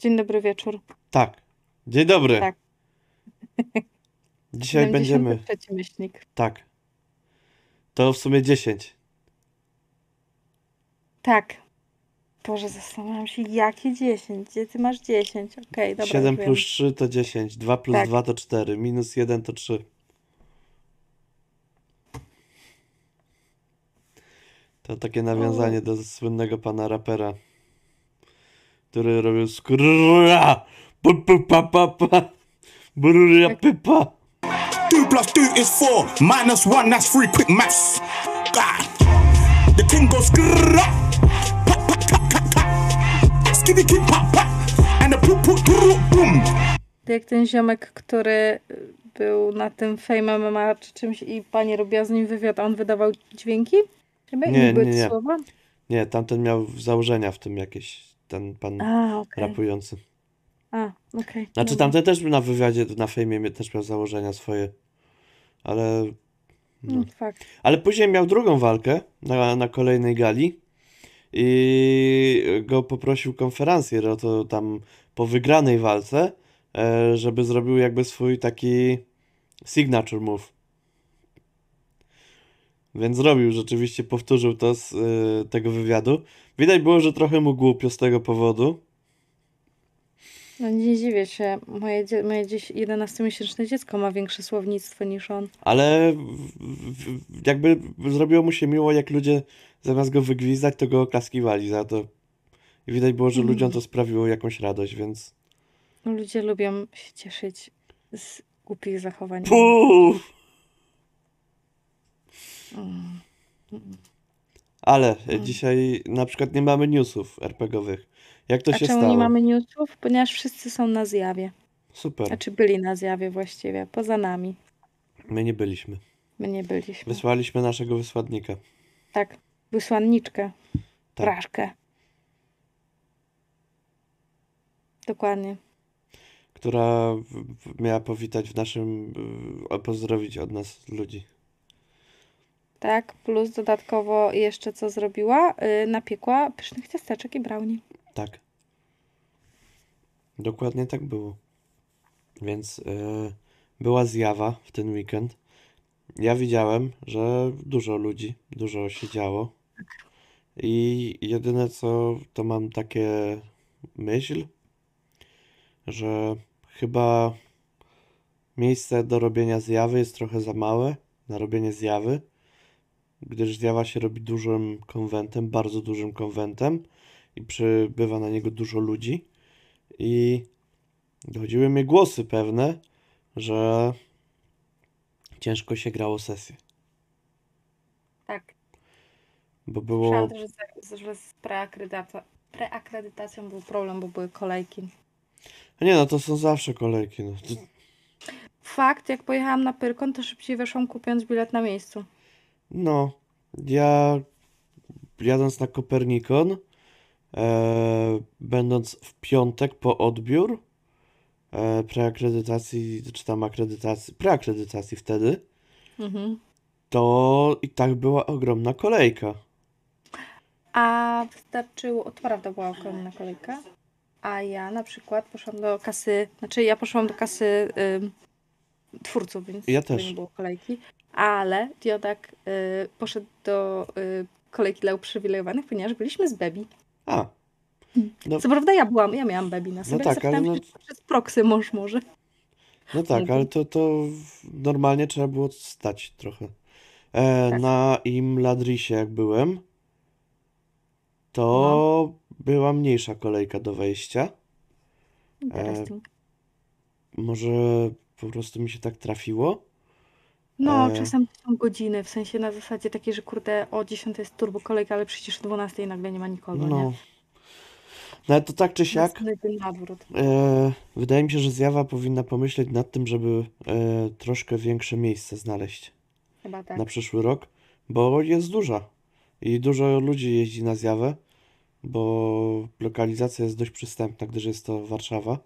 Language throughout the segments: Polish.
Dzień dobry wieczór. Tak. Dzień dobry. Tak. Dzisiaj będziemy. 73 myślnik. Tak. To w sumie 10. Tak. Boże, zastanawiam się, jakie 10? Gdzie ty masz 10? Okej, dobra. 7 już wiem. plus 3 to 10. 2 plus Tak. 2 to 4. Minus 1 to 3. To takie nawiązanie do słynnego pana rapera, który robił skrrra, pa, pa, pa, brrra, pypa. Two plus two is four. Minus one, that's three. Quick maths. God. The thing goes. Pa, pa. And the poop poop grrrr, boom. Jak ten ziomek, który y, był na tym Fame MMA czy czymś i pani robiła z nim wywiad, a on wydawał dźwięki? Chyba Nie, nie, nie. słowa? Nie, tamten miał założenia w tym jakieś, ten pan A, okej. rapujący. A, okej. Znaczy dobra. tamten też na wywiadzie, na fejmie też miał założenia swoje, ale, no. Mm, Fakt. ale później miał drugą walkę na, na kolejnej gali i go poprosił konferencjer o to tam po wygranej walce, e, żeby zrobił jakby swój taki signature move. Więc zrobił, rzeczywiście powtórzył to z y, tego wywiadu. Widać było, że trochę mu głupio z tego powodu. No nie dziwię się. Moje, dzie- moje dziś 11-miesięczne dziecko ma większe słownictwo niż on. Ale jakby zrobiło mu się miło, jak ludzie zamiast go wygwizdać, to go oklaskiwali za to. I widać było, że Mhm. ludziom to sprawiło jakąś radość, więc. No, ludzie lubią się cieszyć z głupich zachowań. Puf! Mm. Ale dzisiaj na przykład nie mamy newsów RPGowych. Jak to A się czemu stało? nie mamy newsów? Ponieważ wszyscy są na zjawie. Super. Znaczy byli na zjawie właściwie, poza nami. My nie byliśmy. My nie byliśmy. Wysłaliśmy naszego wysłannika. Tak, wysłanniczkę, Tak. Praszkę. Dokładnie. Która miała powitać w naszym. y, pozdrowić od nas ludzi. Tak, plus dodatkowo jeszcze co zrobiła? Yy, napiekła pysznych ciasteczek i brownie. Tak. Dokładnie tak było. Więc y, była zjawa w ten weekend. Ja widziałem, że dużo ludzi, dużo się działo. I jedyne co, to mam takie myśl, że chyba miejsce do robienia zjawy jest trochę za małe na robienie zjawy, gdyż zjawa się robi dużym konwentem, bardzo dużym konwentem i przybywa na niego dużo ludzi. I dochodziły mnie głosy pewne, że ciężko się grało sesję, Tak. bo było. Słyszałam że, że z preakredyta- preakredytacją był problem, bo były kolejki. A nie, no to są zawsze kolejki. No. To- Fakt, jak pojechałam na Pyrkon, to szybciej weszłam kupując bilet na miejscu. No, ja jadąc na Kopernikon, e, będąc w piątek po odbiór e, preakredytacji, czy tam akredytacji, preakredytacji wtedy, Mhm. to i tak była ogromna kolejka. A wystarczyło, to prawda była ogromna kolejka, a ja na przykład poszłam do kasy, znaczy ja poszłam do kasy ym, twórców, więc Ja też. nie było kolejki, ale Diodak y, poszedł do y, kolejki dla uprzywilejowanych, ponieważ byliśmy z Bebi. A, no, Co prawda ja byłam, ja miałam Bebi na sobie, tak, ale no- się, czy przez proksy mąż może. no tak, ale to, to normalnie trzeba było stać trochę. E, Tak. na Imladrisie jak byłem, to była mniejsza kolejka do wejścia. Interesting. Może po prostu mi się tak trafiło. No, e- czasem są godziny, w sensie na zasadzie takiej, że kurde, o 10 jest turbo kolejka, ale przecież o 12 nagle nie ma nikogo, No. nie? No ale to tak czy siak, Następny nawrót. e, wydaje mi się, że zjawa powinna pomyśleć nad tym, żeby e, troszkę większe miejsce znaleźć Chyba tak. na przyszły rok, bo jest duża i dużo ludzi jeździ na zjawę, bo lokalizacja jest dość przystępna, gdyż jest to Warszawa.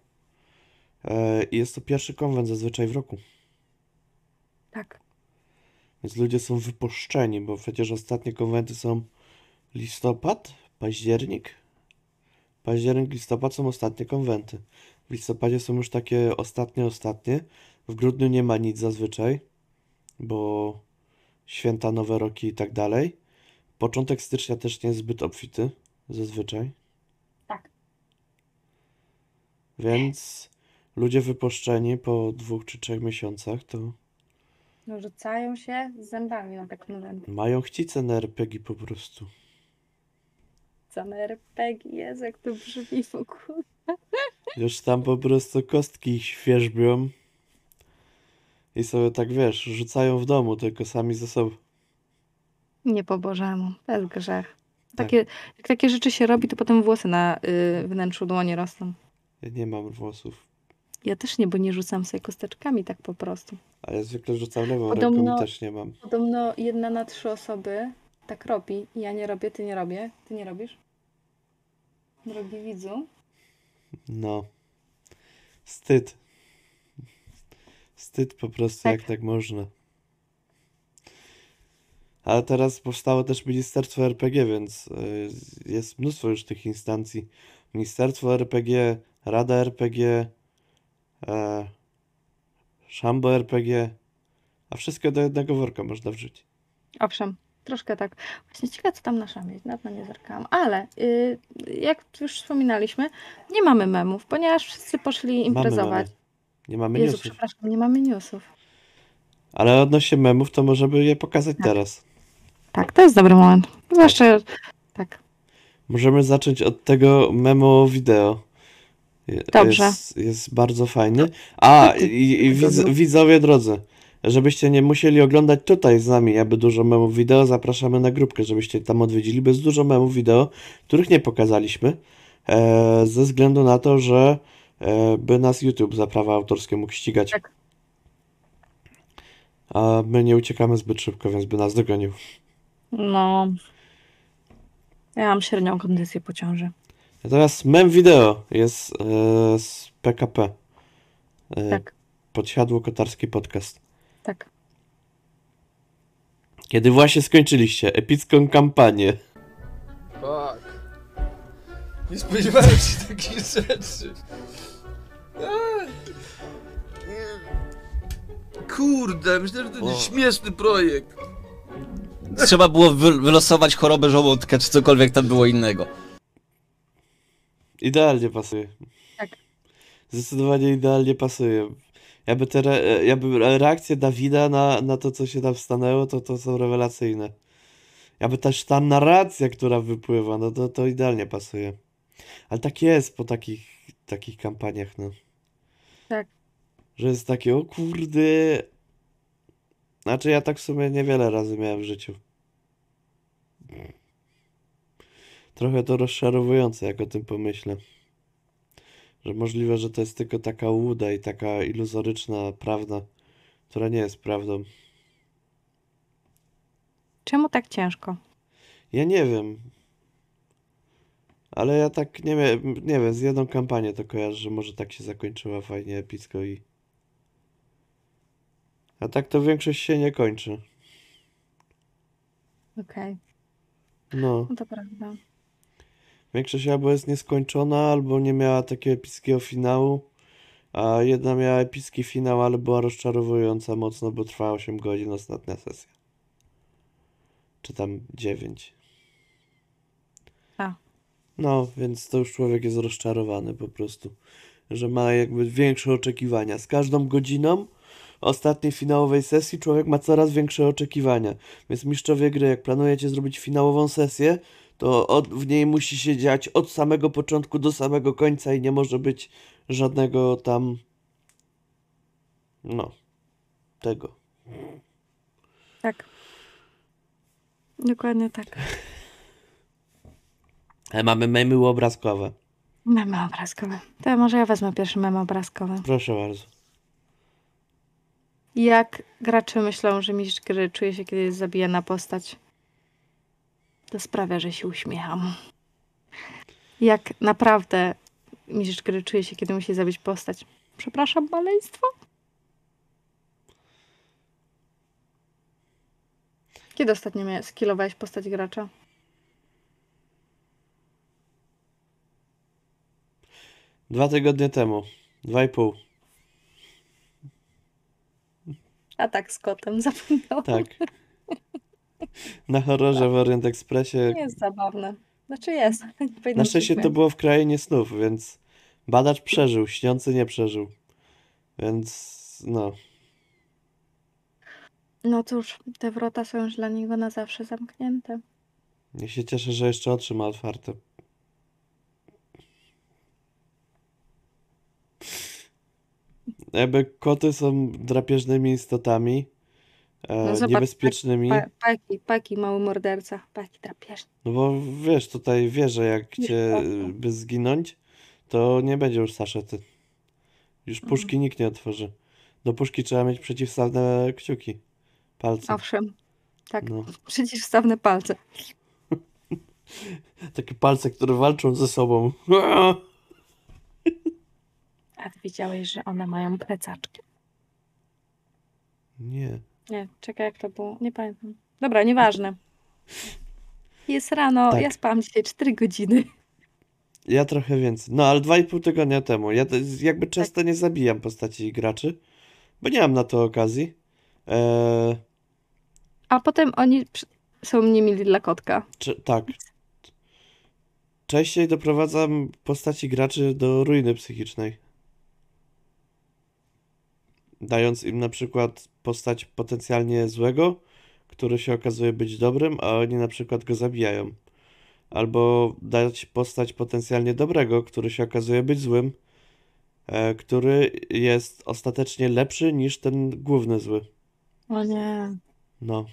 E, I jest to pierwszy konwent zazwyczaj w roku, Tak. Więc ludzie są wypuszczeni, bo przecież ostatnie konwenty są listopad, październik, Październik, listopad są ostatnie konwenty. W listopadzie są już takie ostatnie, ostatnie. W grudniu nie ma nic zazwyczaj, bo święta, nowe roki i tak dalej. Początek stycznia też nie jest zbyt obfity, zazwyczaj. Tak. Więc ludzie wypuszczeni po dwóch czy trzech miesiącach to No, rzucają się z zębami na te konwenty. mają chcicę na RPG po prostu. Same RPG, Jezu, jak to brzmi w ogóle. Już tam po prostu kostki świerzbią i sobie tak wiesz, rzucają w domu, tylko sami ze sobą. Nie po Bożemu, to jest grzech. Tak. Takie, jak takie rzeczy się robi, to potem włosy na y, wnętrzu dłoni rosną. Ja nie mam włosów, Ja też nie, bo nie rzucam sobie kosteczkami tak po prostu. a ja zwykle rzucam lewą Podobno- ręką i też nie mam. Podobno jedna na trzy osoby tak robi. Ja nie robię, ty nie robię. Ty nie robisz? Drogi widzu. No. Wstyd. Wstyd po prostu, Tak. jak tak można. Ale teraz powstało też Ministerstwo RPG, więc y, jest mnóstwo już tych instancji. Ministerstwo RPG, Rada RPG, e, RPG, a wszystko do jednego worka można wrzucić. Owszem, troszkę tak. Właśnie ciekawe, co tam na szamie. Dawno nie zerkałam. Ale y, jak już wspominaliśmy, nie mamy memów, ponieważ wszyscy poszli Mamy, imprezować. mamy. Nie mamy Jezu, newsów. przepraszam, nie mamy newsów. Ale odnośnie memów, to możemy je pokazać Tak. teraz. Tak, to jest dobry moment. Zwłaszcza, tak. Możemy zacząć od tego memo wideo. Dobrze. Jest, jest bardzo fajny. A, i, i widz, widzowie drodzy, żebyście nie musieli oglądać tutaj z nami, jakby dużo memów wideo, zapraszamy na grupkę, żebyście tam odwiedzili, bez dużo memów wideo, których nie pokazaliśmy, e, ze względu na to, że e, by nas YouTube za prawa autorskie mógł ścigać. Tak. A my nie uciekamy zbyt szybko, więc by nas dogonił. No. Ja mam średnią kondycję po ciąży. Natomiast mem wideo jest e, z PKP. E, Tak, Podsiadło Kotarski Podcast. tak. Kiedy właśnie skończyliście epicką kampanię. Fuck. Nie spodziewałem się takich rzeczy. Kurde, myślałem, że to będzie śmieszny projekt. Trzeba było wy wylosować chorobę żołądka, czy cokolwiek tam było innego. Idealnie pasuje. Tak. Zdecydowanie idealnie pasuje. Jakby, te re, jakby reakcje Dawida na, na to, co się tam stanęło, to, to są rewelacyjne. Jakby też ta narracja, która wypływa, no to, to idealnie pasuje. Ale tak jest po takich, takich kampaniach, no. Tak. Że jest takie, o kurde. Znaczy ja tak w sumie niewiele razy miałem w życiu. Trochę to rozczarowujące, jak o tym pomyślę. Że możliwe, że to jest tylko taka łuda i taka iluzoryczna prawda, która nie jest prawdą. Czemu tak ciężko? Ja nie wiem. Ale ja tak nie wiem, nie wiem, z jedną kampanię to kojarzę, że może tak się zakończyła fajnie, epicko i... A tak to większość się nie kończy. Okej, No. no to prawda. Większość albo jest nieskończona, albo nie miała takiego epickiego finału, a jedna miała epicki finał, ale była rozczarowująca mocno, bo trwała 8 godzin ostatnia sesja. Czy tam 9. A. No, więc to już człowiek jest rozczarowany po prostu, że ma jakby większe oczekiwania. Z każdą godziną ostatniej finałowej sesji człowiek ma coraz większe oczekiwania. Więc mistrzowie gry, jak planujecie zrobić finałową sesję, to od, w niej musi się dziać od samego początku do samego końca i nie może być żadnego tam. No. Tego. Tak. Dokładnie tak. Ale mamy memy obrazkowe. Memy obrazkowe. To może ja wezmę pierwszy mem obrazkowy. Proszę bardzo. Jak gracze myślą, że mistrz gry czuje się, kiedy jest zabijana postać, to sprawia, że się uśmiecham. Jak naprawdę mistrz gry czuje się, kiedy musi zabić postać. Przepraszam, maleństwo? Kiedy ostatnio mia- skillowałeś postać gracza? Dwa tygodnie temu. Dwa i pół. A tak z kotem zapomniałam. Tak. Na horrorze w Orient Expressie. Nie jest zabawne. Znaczy jest. Na szczęście to było w krainie snów, więc badacz przeżył, śniący nie przeżył. Więc no. No cóż, te wrota są już dla niego na zawsze zamknięte. Ja się cieszę, że jeszcze oczy ma otwarte. Jakby koty są drapieżnymi istotami, No zobacz, niebezpiecznymi. Pa, paki, paki, mały morderca. Paki drapieżny. No bo wiesz, tutaj wie, że jak cię by zginąć, to nie będzie już saszety. Już Mhm. puszki nikt nie otworzy. Do puszki trzeba mieć przeciwstawne kciuki. Palce. Owszem. Tak, No. przeciwstawne palce. Takie palce, które walczą ze sobą. A ty wiedziałeś, że one mają plecaczki? Nie. Nie, czekaj jak to było. Nie pamiętam. Dobra, nieważne. Jest rano, Tak. ja spałam dzisiaj 4 godziny. Ja trochę więcej. No, ale dwa i pół tygodnia temu. Ja jakby Tak. często nie zabijam postaci graczy, bo nie mam na to okazji. Eee, A potem oni są niemili dla kotka. czy, tak. Częściej doprowadzam postaci graczy do ruiny psychicznej. Dając im na przykład postać potencjalnie złego, który się okazuje być dobrym, a oni na przykład go zabijają. Albo dać postać potencjalnie dobrego, który się okazuje być złym, e, który jest ostatecznie lepszy niż ten główny zły. O nie, No.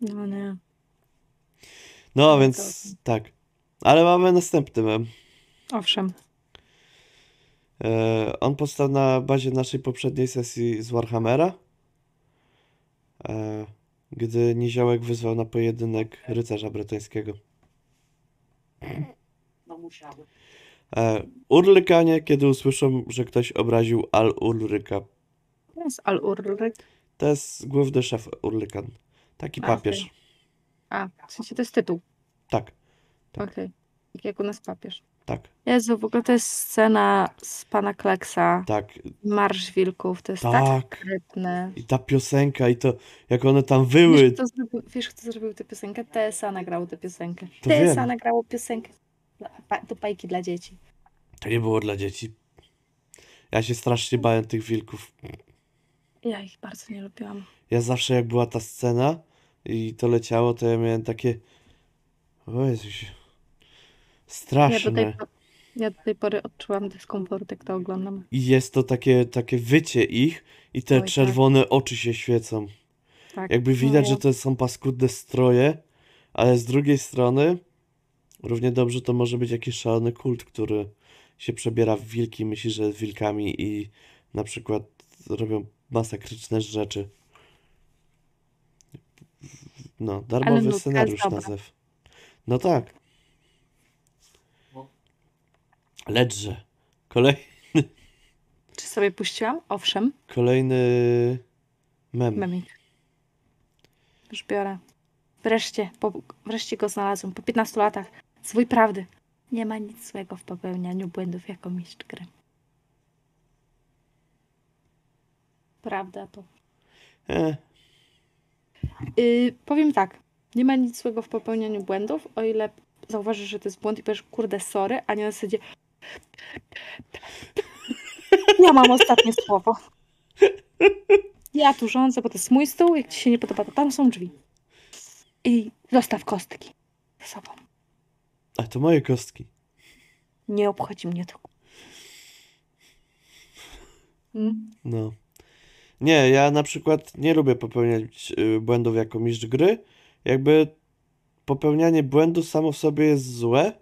no nie. No, więc tak. Ale mamy następny mem. Owszem. E, on powstał na bazie naszej poprzedniej sesji z Warhammera, e, gdy Niziołek wyzwał na pojedynek rycerza bretońskiego. E, Urlykanie, kiedy usłyszą, że ktoś obraził Al-Ulryka. To jest Al-Urryk. To jest główny szef Urlykan. Taki A, papież. A, w sensie to jest tytuł. Tak, Tak. Okej. Tak jak u nas papież. Tak, Jezu, w ogóle to jest scena z pana Kleksa. tak, Marsz Wilków. To jest tak tak. sprytne. I ta piosenka, i to, jak one tam Wiesz wyły. kto, zrobił, wiesz, kto zrobił tę piosenkę? TSA nagrało tę piosenkę. To TSA wiem. nagrało piosenkę do bajki dla dzieci. To nie było dla dzieci. Ja się strasznie bałem tych wilków. Ja ich bardzo nie lubiłam. Ja zawsze jak była ta scena i to leciało, to ja miałem takie... O Jezusie. Ja do, Straszne. tej, ja do tej pory odczułam dyskomfort, jak to oglądam. I jest to takie, takie wycie ich i te Oj, tak. czerwone oczy się świecą. Tak. Jakby widać, No, że to są paskudne stroje, ale z drugiej strony równie dobrze to może być jakiś szalony kult, który się przebiera w wilki, myśli, że jest wilkami i na przykład robią masakryczne rzeczy. No, darmowy jest scenariusz nazew. No tak. Lecz, kolej, Czy sobie puściłam? Owszem. kolejny mem. Memik. Już biorę. Wreszcie, po, wreszcie go znalazłem. Po 15 latach. Swój prawdy. Nie ma nic złego w popełnianiu błędów jako mistrz gry. Prawda to. E, Yy, powiem tak. Nie ma nic złego w popełnianiu błędów, o ile zauważysz, że to jest błąd i powiesz, kurde, sorry, a nie na zasadzie ja mam ostatnie słowo. Ja tu rządzę, bo to jest mój stół, jak ci się nie podoba, to tam są drzwi. I zostaw kostki ze sobą. a to moje kostki. Nie obchodzi mnie to. Mm. No. Nie, ja na przykład nie lubię popełniać y, błędów jako mistrz gry. Jakby popełnianie błędu samo w sobie jest złe.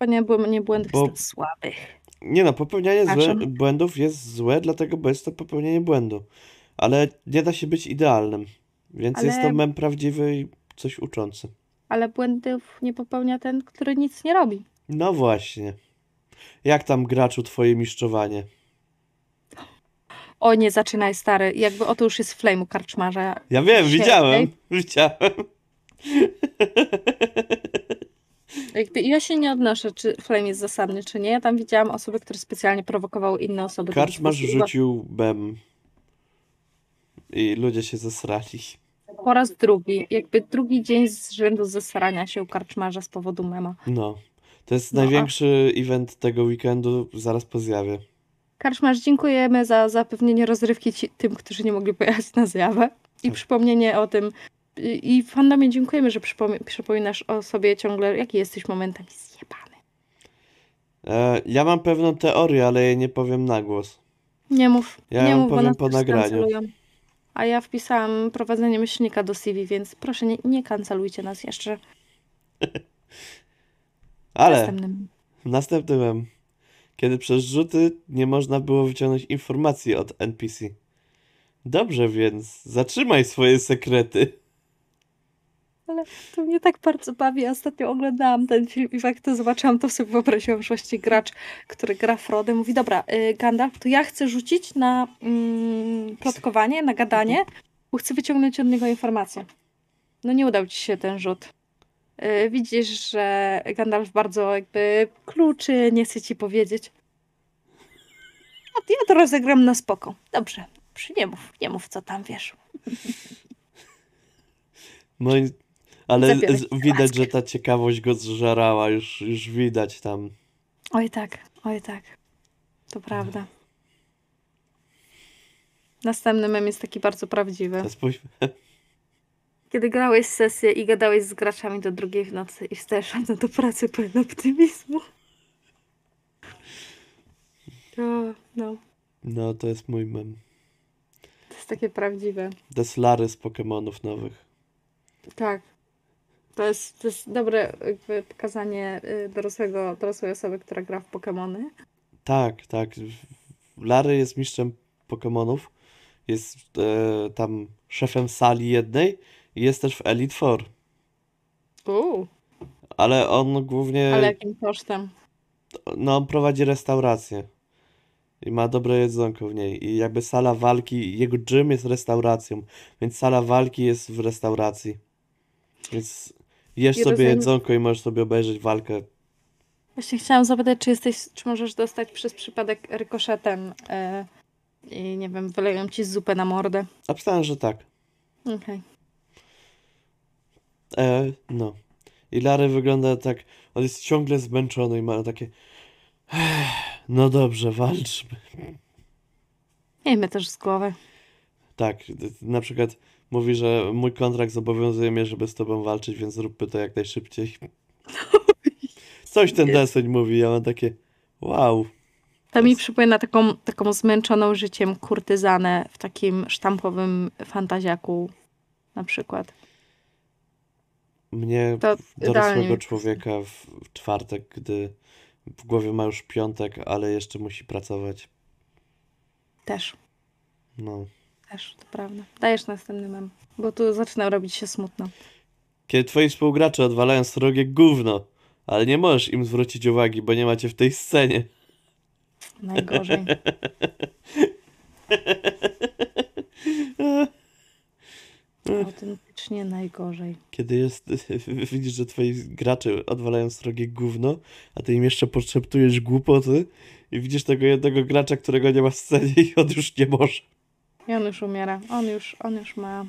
To nie, bły- nie błędów Bo- jest słabych. Nie no, popełnianie złe, Znaczy? błędów jest złe, dlatego bo jest to popełnienie błędu. Ale nie da się być idealnym. Więc jest to Ale- mem prawdziwy i coś uczący. Ale błędów nie popełnia ten, który nic nie robi. No właśnie. Jak tam graczu twoje mistrzowanie? O nie, zaczynaj stary. Jakby oto już jest flame u karczmarza. Ja wiem, Świetnej. widziałem, widziałem. Jakby ja się nie odnoszę, czy Flame jest zasadny, czy nie. Ja tam widziałam osoby, które specjalnie prowokowały inne osoby. bo rzucił bem. I ludzie się zesrali. Po raz drugi. Jakby drugi dzień z rzędu zesrania się u karczmarza z powodu mema. No. To jest No, a- największy event tego weekendu zaraz po zjawie. Karczmarz, dziękujemy za zapewnienie rozrywki ci, tym, którzy nie mogli pojechać na zjawę i Tak. przypomnienie o tym. I fandomie dziękujemy, że przypominasz o sobie ciągle, jaki jesteś momentami zjebany. E, ja mam pewną teorię, ale jej nie powiem na głos. Nie mów, Ja nie ją mów, powiem po nagraniu. A ja wpisałam prowadzenie myślnika do CV, więc proszę nie, nie kancelujcie nas jeszcze. Ale Następnym. następny mem. Kiedy przez rzuty nie można było wyciągnąć informacji od NPC. Dobrze więc, zatrzymaj swoje sekrety. To mnie tak bardzo bawi. Ostatnio oglądałam ten film i jak to zobaczyłam, to sobie wyobraziłam, że właśnie gracz, który gra Frodę, mówi, dobra, y, Gandalf, to ja chcę rzucić na mm, plotkowanie, na gadanie, bo chcę wyciągnąć od niego informację. No nie udał ci się ten rzut. Y, Widzisz, że Gandalf bardzo jakby kluczy, nie chce ci powiedzieć. A ja to rozegram na spoko. Dobrze, dobrze, nie mów, nie mów, co tam wiesz. No i, ale z- widać, że ta ciekawość go zżerała, już, już widać tam. Oj tak, oj tak. To prawda. Następny mem jest taki bardzo prawdziwy. Kiedy grałeś sesję i gadałeś z graczami do drugiej w nocy i wstajesz rano do pracy pełen optymizmu. To, no, no to jest mój mem. to jest takie prawdziwe. To jest Lary z Pokemonów nowych. Tak. To jest, to jest dobre jakby pokazanie y, dorosłego, dorosłej osoby, która gra w Pokemony. Tak, tak. Lary jest mistrzem Pokemonów. Jest e, tam szefem sali jednej i jest też w Elite Four. Uuu, Ale on głównie, ale jakim kosztem? no on prowadzi restaurację. I ma dobre jedzonko w niej. I jakby sala walki, jego gym jest restauracją. Więc sala walki jest w restauracji. Więc jesz I sobie rozumiem- jedzonko i możesz sobie obejrzeć walkę. Właśnie chciałam zapytać, czy jesteś, czy możesz dostać przez przypadek rykoszetem e, i nie wiem, wyleją ci zupę na mordę. Obstawiam, że tak. Okej. E, no. I Larry wygląda tak, on jest ciągle zmęczony i ma takie "Ech, no dobrze, walczmy. Miejmy też z głowy. Tak, d- na przykład mówi, że mój kontrakt zobowiązuje mnie, żeby z tobą walczyć, więc zróbmy to jak najszybciej. Coś ten deseń mówi, ja mam takie wow. To mi przypomina taką, taką zmęczoną życiem kurtyzanę w takim sztampowym fantaziaku na przykład. Mnie, To dorosłego człowieka w, w czwartek, gdy w głowie ma już piątek, ale jeszcze musi pracować. Też, No. Też, to prawda. Dajesz następny mem, bo tu zaczyna robić się smutno. Kiedy twoi współgracze odwalają srogie gówno, ale nie możesz im zwrócić uwagi, bo nie macie w tej scenie. Najgorzej. Autentycznie najgorzej. Kiedy jest, widzisz, że twoi gracze odwalają srogie gówno, a ty im jeszcze podszeptujesz głupoty i widzisz tego jednego gracza, którego nie ma w scenie i on już nie może. I on już umiera. On już, on już ma.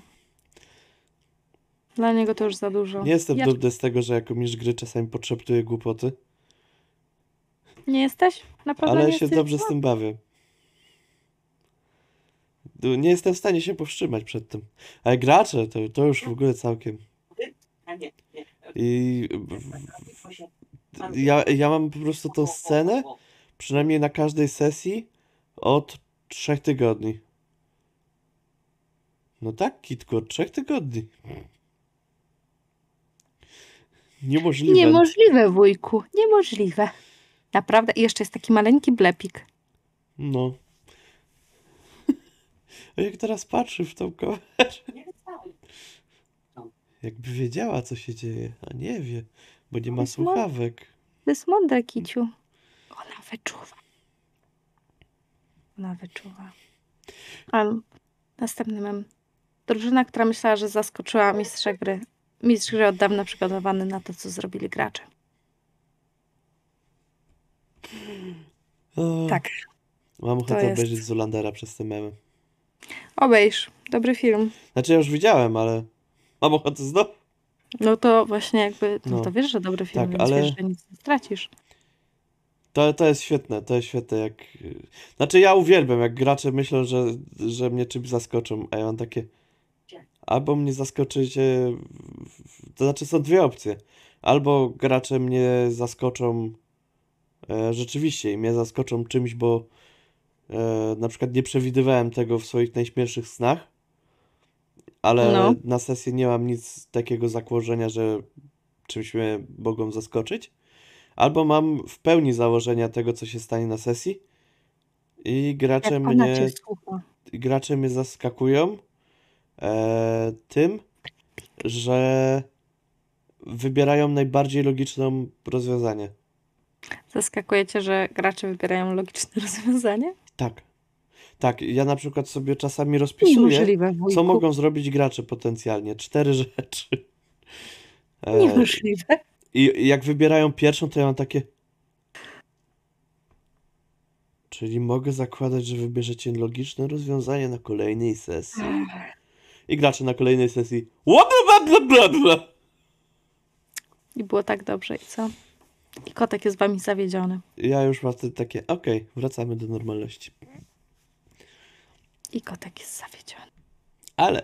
Dla niego to już za dużo. Nie jestem ja... dumny z tego, że jako mistrz gry czasami podszeptuję głupoty, Nie jesteś? Naprawdę ale nie się dobrze z tym bawię. Nie jestem w stanie się powstrzymać przed tym. Ale gracze to, to już w ogóle całkiem. I ja, ja mam po prostu tą scenę, przynajmniej na każdej sesji, od trzech tygodni. No tak, Kitku, od trzech tygodni. Niemożliwe. Niemożliwe, wujku. Niemożliwe. Naprawdę. I jeszcze jest taki maleńki blepik. No. A jak teraz patrzy w tą kamerę, jakby wiedziała, co się dzieje, a nie wie, bo nie ma słuchawek. To jest mądre, kiciu. Ona wyczuwa. Ona wyczuwa. A następny mem. Drużyna, która myślała, że zaskoczyła mistrza gry. Mistrz gry od dawna przygotowany na to, co zrobili gracze. O, Tak, Mam ochotę jest- obejrzeć Zulandera przez te memy. obejrz. Dobry film. Znaczy ja już widziałem, ale mam ochotę znowu. No to właśnie jakby, no, No. to wiesz, że dobry film, Tak, ale- wiesz, że nic nie stracisz. To, to jest świetne, to jest świetne jak... Znaczy ja uwielbiam, jak gracze myślą, że, że mnie czymś zaskoczą, a ja mam takie... Albo mnie zaskoczycie... To znaczy są dwie opcje. Albo gracze mnie zaskoczą e, rzeczywiście i mnie zaskoczą czymś, bo e, na przykład nie przewidywałem tego w swoich najśmielszych snach, ale No. na sesji nie mam nic takiego zakłożenia, że czymś mnie mogą zaskoczyć. Albo mam w pełni założenia tego, co się stanie na sesji i gracze mnie, i gracze mnie zaskakują e, tym, że wybierają najbardziej logiczną rozwiązanie. Zaskakuje cię, że gracze wybierają logiczne rozwiązanie? Tak. Tak, ja na przykład sobie czasami rozpisuję, Niemożliwe, co mogą zrobić gracze potencjalnie. Cztery rzeczy. E, Niemożliwe. I jak wybierają pierwszą, to ja mam takie. Czyli mogę zakładać, że wybierzecie logiczne rozwiązanie na kolejnej sesji. I gracze na kolejnej sesji. I było tak dobrze, i co? I kotek jest wami zawiedziony. Ja już mam wtedy takie, okej, wracamy do normalności. I kotek jest zawiedziony. Ale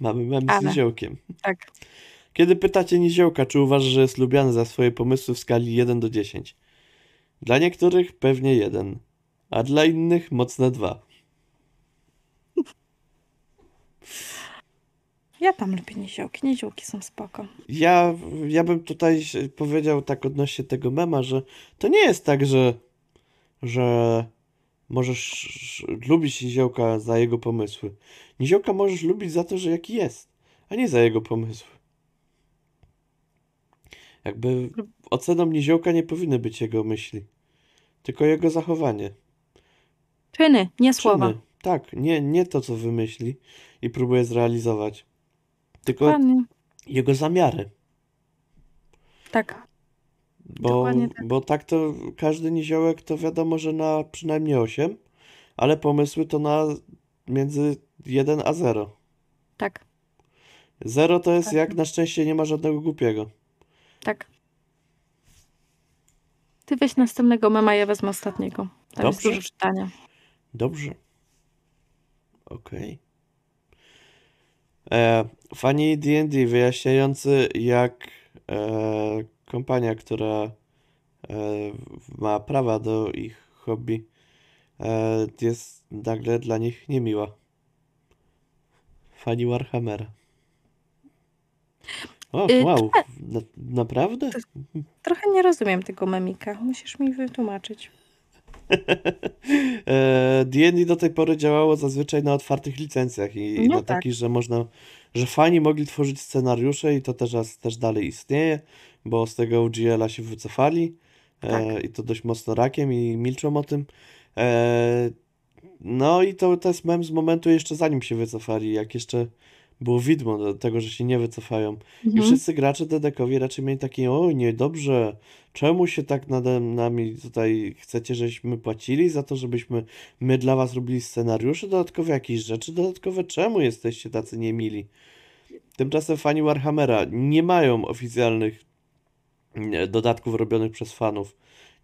mamy mem z niziołkiem. Tak. Kiedy pytacie niziołka, czy uważa, że jest lubiany za swoje pomysły w skali 1 do 10? Dla niektórych pewnie 1, a dla innych mocne 2. Ja tam lubię niziołki. Niziołki są spoko. Ja, ja bym tutaj powiedział tak odnośnie tego mema, że to nie jest tak, że, że możesz lubić Niziołka za jego pomysły. Niziołka możesz lubić za to, że jaki jest, a nie za jego pomysły. Jakby oceną Niziołka nie powinny być jego myśli, tylko jego zachowanie. Czyny, nie słowa. Czyny. Tak, nie, nie to, co wymyśli i próbuje zrealizować, tylko Dokładnie. jego zamiary. Tak. Bo, tak. bo tak to każdy niziołek to wiadomo, że na przynajmniej 8, ale pomysły to na między 1 a 0. Tak. 0 to jest Tak. jak na szczęście nie ma żadnego głupiego. Tak. Ty weź następnego mema, ja wezmę ostatniego. Tam jest Dobrze. dużo czytania. Dobrze. Okej. E, Fani D&D wyjaśniający jak e, kompania, która e, ma prawa do ich hobby e, jest nagle dla nich niemiła. Fani Warhammera. O, Y, wow. Na, naprawdę? Trochę nie rozumiem tego memika. Musisz mi wytłumaczyć. E, D&D do tej pory działało zazwyczaj na otwartych licencjach i, i No na tak. takich, że można, że fani mogli tworzyć scenariusze i to też, też dalej istnieje, bo z tego UGL-a się wycofali e, Tak. i to dość mocno rakiem i milczą o tym. E, no i to, to jest mem z momentu jeszcze zanim się wycofali, jak jeszcze było widmo do tego, że się nie wycofają. I Mhm. wszyscy gracze dedekowi raczej mieli takie, o nie, dobrze, czemu się tak nade nami tutaj chcecie, żeśmy płacili za to, żebyśmy my dla was robili scenariusze, dodatkowe jakieś rzeczy, dodatkowe, czemu jesteście tacy niemili? Tymczasem fani Warhammera nie mają oficjalnych dodatków robionych przez fanów.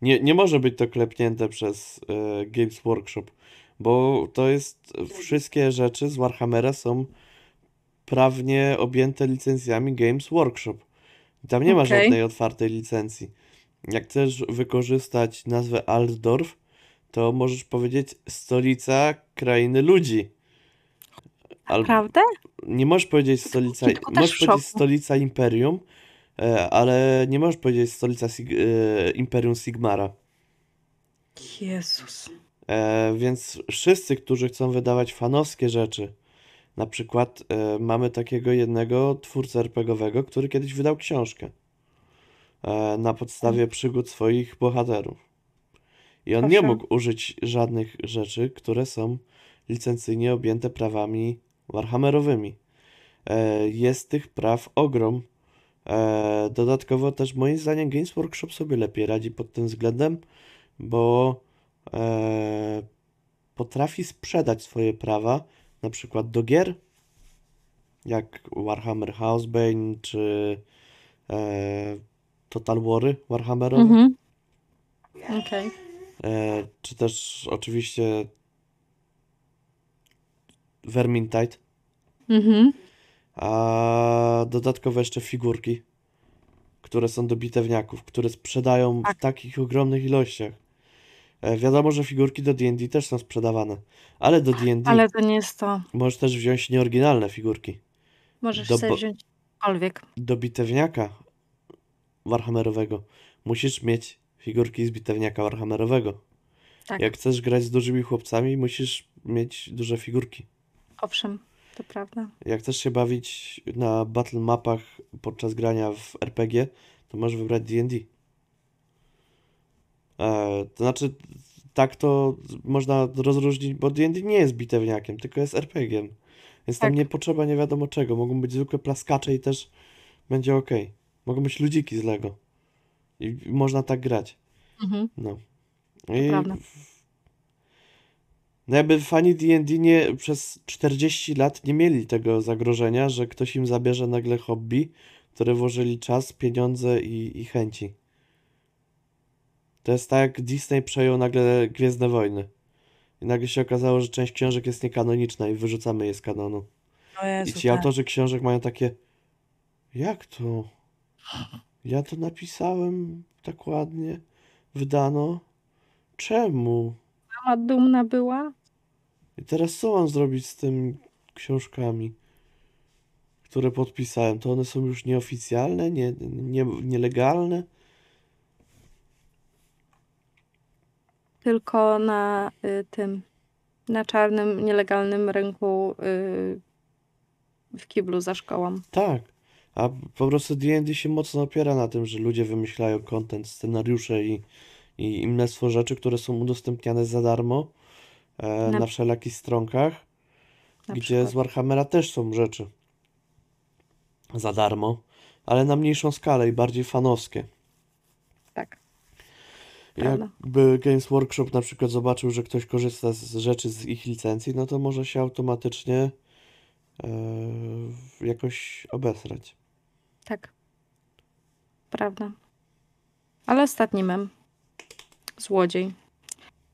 Nie, nie może być to klepnięte przez e, Games Workshop, bo to jest, wszystkie rzeczy z Warhammera są prawnie objęte licencjami Games Workshop. Tam nie ma Okej. żadnej otwartej licencji. Jak chcesz wykorzystać nazwę Altdorf, to możesz powiedzieć stolica krainy ludzi. Al, Prawda? nie możesz powiedzieć stolica, możesz powiedzieć stolica Imperium, e, ale nie możesz powiedzieć stolica Sig e, Imperium Sigmara. Jezus. E, więc wszyscy, którzy chcą wydawać fanowskie rzeczy, na przykład e, mamy takiego jednego twórcę RPGowego, który kiedyś wydał książkę e, na podstawie przygód swoich bohaterów. I on nie Proszę. mógł użyć żadnych rzeczy, które są licencyjnie objęte prawami Warhammerowymi. E, jest tych praw ogrom. Dodatkowo też moim zdaniem Games Workshop sobie lepiej radzi pod tym względem, bo potrafi sprzedać swoje prawa, na przykład do gier, jak Warhammer Housebane czy e, Total Wary Warhammerowe, Mhm. Okej. e, czy też oczywiście Vermintide, Mhm. a dodatkowo jeszcze figurki, które są do bitewniaków, które sprzedają w Tak. takich ogromnych ilościach. E, wiadomo, że figurki do D&D też są sprzedawane, ale do D&D Ale to nie jest to. możesz też wziąć nieoryginalne figurki. Możesz Do sobie wziąć cokolwiek. Do bitewniaka Warhammerowego musisz mieć figurki z bitewniaka Warhammerowego. Tak. Jak chcesz grać z dużymi chłopcami, musisz mieć duże figurki. Owszem, to prawda. Jak chcesz się bawić na battle mapach podczas grania w RPG, to możesz wybrać D&D. To znaczy, tak to można rozróżnić, bo D&D nie jest bitewniakiem, tylko jest RPG-iem. Więc tam Tak. nie potrzeba nie wiadomo czego. Mogą być zwykłe plaskacze i też będzie ok. Mogą być ludziki z Lego. I można tak grać. Mhm. No. I no jakby fani D&D nie, przez 40 lat nie mieli tego zagrożenia, że ktoś im zabierze nagle hobby, które włożyli czas, pieniądze i, i chęci. To jest tak, jak Disney przejął nagle Gwiezdne Wojny. I nagle się okazało, że część książek jest niekanoniczna i wyrzucamy je z kanonu. O I Jezu, ci tak. autorzy książek mają takie jak to? Ja to napisałem tak ładnie, wydano. Czemu? Mama dumna była. I teraz co mam zrobić z tymi książkami, które podpisałem? To one są już nieoficjalne, nie, nie, nielegalne? Tylko na y, tym, na czarnym, nielegalnym rynku y, w kiblu za szkołą. Tak. A po prostu D&D się mocno opiera na tym, że ludzie wymyślają content, scenariusze i, i, i mnóstwo rzeczy, które są udostępniane za darmo e, Na- na wszelakich stronkach, Na gdzie przykład. z Warhammera też są rzeczy za darmo, ale na mniejszą skalę i bardziej fanowskie. Tak. Prawda. Jakby Games Workshop na przykład zobaczył, że ktoś korzysta z rzeczy z ich licencji, no to może się automatycznie e, jakoś obesrać. Tak. Prawda. Ale ostatni mem. Złodziej.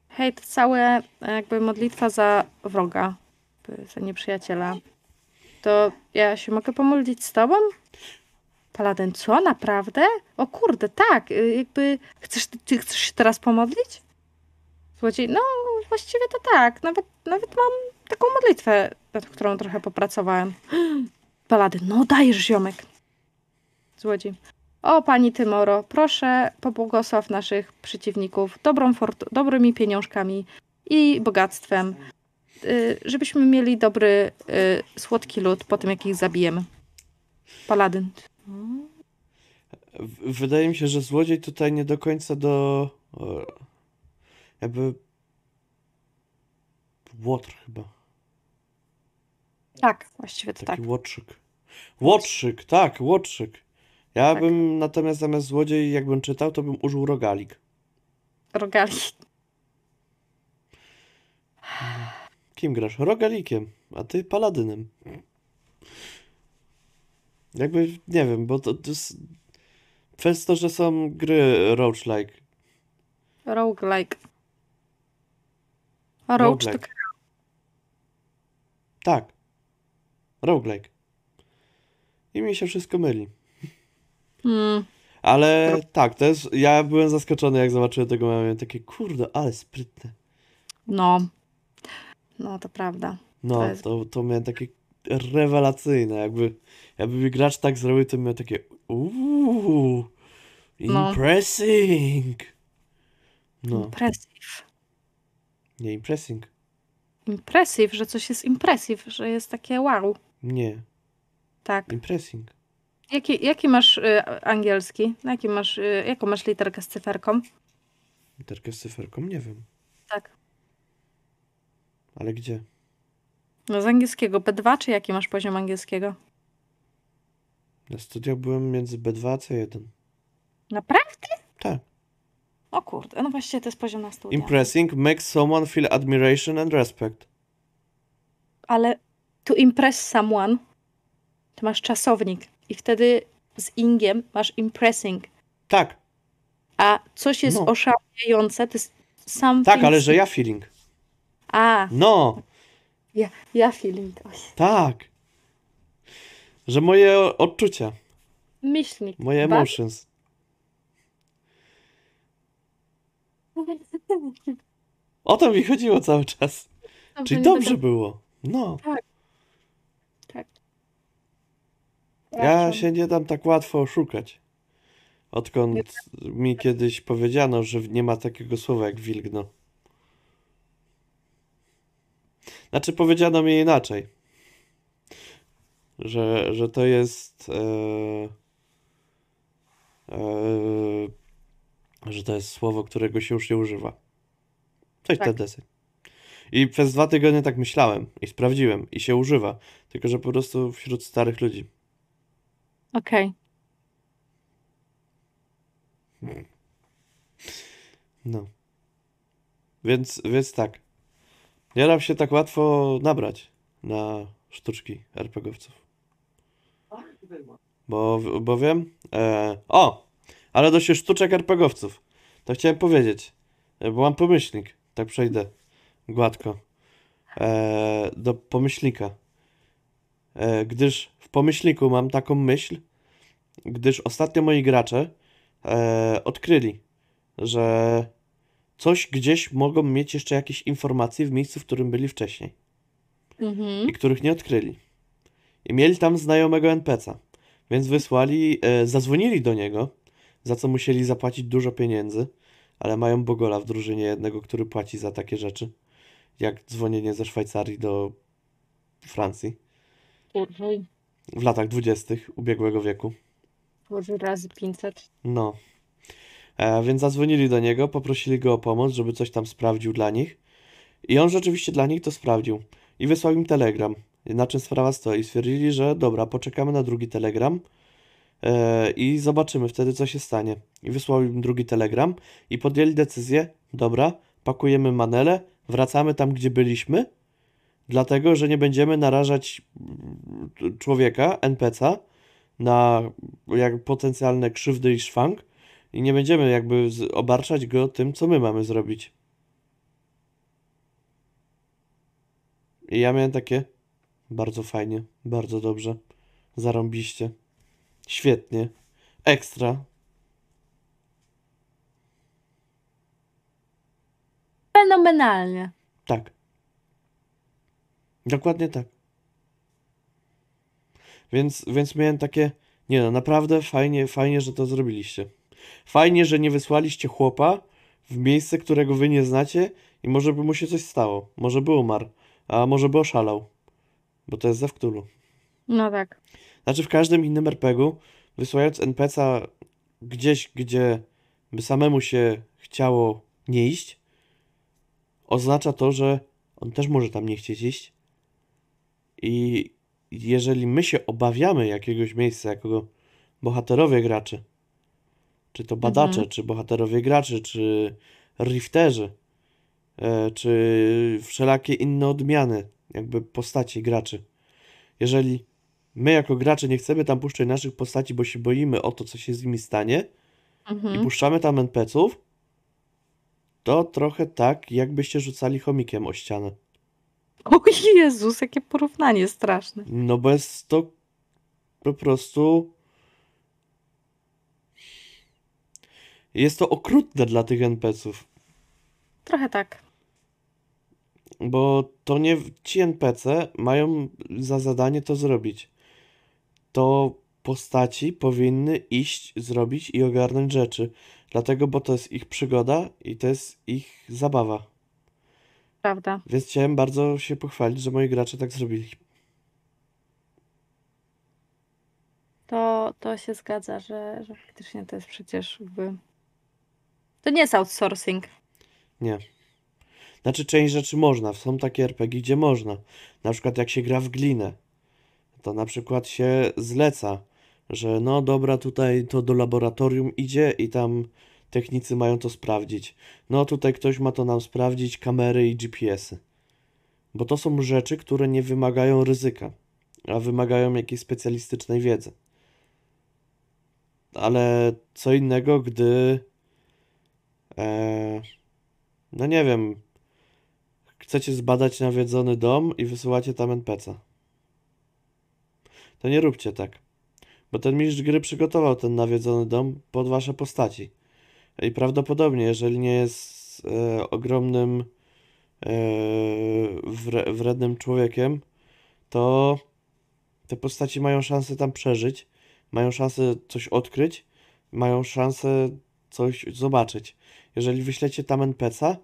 Hej, to całe jakby modlitwa za wroga, za nieprzyjaciela. To ja się mogę pomodlić z tobą? Paladyn, co? Naprawdę? O kurde, tak. y, Jakby chcesz, ty chcesz się teraz pomodlić? Złodziej, no właściwie to tak. Nawet, nawet mam taką modlitwę, nad którą trochę popracowałem. Paladyn, no dajesz ziomek. Złodziej. O, pani Tymoro, proszę pobłogosław naszych przeciwników dobrą dobrymi pieniążkami i bogactwem, y, żebyśmy mieli dobry, y, słodki lód po tym, jak ich zabijemy. Paladyn. Wydaje mi się, że złodziej tutaj nie do końca do. Jakby. Łotr chyba. Tak, właściwie to Taki tak. łotrzyk. Łotrzyk, tak, łotrzyk. Ja Tak. bym natomiast zamiast złodziej, jakbym czytał, to bym użył rogalik. Rogali. Kim grasz? Rogalikiem, a ty paladynem. Jakby, nie wiem, bo to, to jest... Przez to, że są gry roguelike. Roguelike. A roach to Roguelike. Tak. Roguelike. I mi się wszystko myli. mm, Ale tak, to jest. Ja byłem zaskoczony, jak zobaczyłem tego. Miałem takie, kurde, ale sprytne. No. No, to prawda. No, To jest- to, to miałem takie rewelacyjne. Jakby, jakby gracz tak zrobił, to miał takie, uuu, No. impressing. No, Impressive. nie impressing. Impressive, że coś jest impressive, że jest takie wow. Nie, Tak. impressing. Jaki, jaki masz y, angielski? Jaki masz, y, jaką masz literkę z cyferką? Literkę z cyferką, nie wiem. Tak. Ale gdzie? No z angielskiego B2, czy jaki masz poziom angielskiego? Na studiach byłem między B2 a C1. Naprawdę? Tak. O kurde, no właściwie to jest poziom na studia. Impressing makes someone feel admiration and respect. Ale to impress someone, to masz czasownik i wtedy z ingiem masz impressing. Tak, A coś jest No. oszałamiające, to jest something... tak, ale że ja feeling. A, No, ja, ja feeling. Oj. tak. Że moje odczucia, Myślnik. moje emotions. O to mi chodziło cały czas. Dobrze, Czyli dobrze było. No. Tak. Ja się nie dam tak łatwo oszukać. Odkąd mi kiedyś powiedziano, że nie ma takiego słowa jak wilgno. Znaczy, powiedziano mi inaczej. Że, że to jest. E, e, że to jest słowo, którego się już nie używa. Coś Tak. ten deseń. I przez dwa tygodnie tak myślałem i sprawdziłem i się używa. Tylko, że po prostu wśród starych ludzi. Okej. No. Więc, więc tak. Nie dam się tak łatwo nabrać na sztuczki RPGowców. Bo, bo wiem. E, o! Ale do się sztuczek RPGowców. To chciałem powiedzieć. e, Bo mam pomyślnik. Tak przejdę gładko. E, do pomyślnika. E, gdyż w pomyślniku mam taką myśl, gdyż ostatnio moi gracze e, odkryli, że coś gdzieś mogą mieć jeszcze jakieś informacje w miejscu, w którym byli wcześniej Mhm. i których nie odkryli. I mieli tam znajomego NPC'a, więc wysłali, e, zadzwonili do niego, za co musieli zapłacić dużo pieniędzy, ale mają Bogola w drużynie jednego, który płaci za takie rzeczy, jak dzwonienie ze Szwajcarii do Francji Kurwa, w latach dwudziestych ubiegłego wieku. Boże, razy 500. No. E, więc zadzwonili do niego, poprosili go o pomoc, żeby coś tam sprawdził dla nich. I on rzeczywiście dla nich to sprawdził. I wysłał im telegram. Na czym sprawa stoi. Stwierdzili, że dobra, poczekamy na drugi telegram e, i zobaczymy wtedy, co się stanie. I wysłał im drugi telegram i podjęli decyzję, dobra, pakujemy manele, wracamy tam, gdzie byliśmy, dlatego, że nie będziemy narażać mm, człowieka, NPC-a, na jak potencjalne krzywdy i szwank i nie będziemy jakby obarczać go tym, co my mamy zrobić. I ja miałem takie bardzo fajnie, bardzo dobrze, zarąbiście, świetnie, ekstra. Fenomenalnie. Tak. Dokładnie tak. Więc, więc miałem takie, nie no, naprawdę fajnie, fajnie, że to zrobiliście. Fajnie, że nie wysłaliście chłopa w miejsce, którego wy nie znacie i może by mu się coś stało. Może by umarł, a może by oszalał. Bo to jest ze Cthulhu. No tak. Znaczy w każdym innym RPG-u, wysyłając NPC-a gdzieś, gdzie by samemu się chciało nie iść, oznacza to, że on też może tam nie chcieć iść. I jeżeli my się obawiamy jakiegoś miejsca, jako bohaterowie graczy, czy to badacze, Mhm. czy bohaterowie graczy, czy rifterzy, e, czy wszelakie inne odmiany, jakby postaci graczy. Jeżeli my jako gracze nie chcemy tam puszczać naszych postaci, bo się boimy o to, co się z nimi stanie, i Mhm. puszczamy tam NPC-ów, to trochę tak, jakbyście rzucali chomikiem o ścianę. O Jezus, jakie porównanie straszne. No bo jest to po prostu. Jest to okrutne dla tych NPC-ów, Trochę tak. bo to nie ci NPC mają za zadanie to zrobić. To postaci powinny iść, zrobić i ogarnąć rzeczy. Dlatego, bo to jest ich przygoda i to jest ich zabawa. Prawda. Więc chciałem bardzo się pochwalić, że moi gracze tak zrobili. To, to się zgadza, że, że faktycznie to jest przecież jakby... To nie jest outsourcing. Nie. Znaczy, część rzeczy można. Są takie RPG, gdzie można. Na przykład, jak się gra w glinę, to na przykład się zleca, że no dobra, tutaj to do laboratorium idzie i tam technicy mają to sprawdzić. No tutaj ktoś ma to nam sprawdzić, kamery i GPS-y. Bo to są rzeczy, które nie wymagają ryzyka, a wymagają jakiejś specjalistycznej wiedzy. Ale co innego, gdy e, no nie wiem, chcecie zbadać nawiedzony dom i wysyłacie tam NPC. To nie róbcie tak. Bo ten mistrz gry przygotował ten nawiedzony dom pod wasze postaci. I prawdopodobnie, jeżeli nie jest e, ogromnym e, wre, wrednym człowiekiem, to te postaci mają szansę tam przeżyć, mają szansę coś odkryć, mają szansę coś zobaczyć. Jeżeli wyślecie tam NPC'a,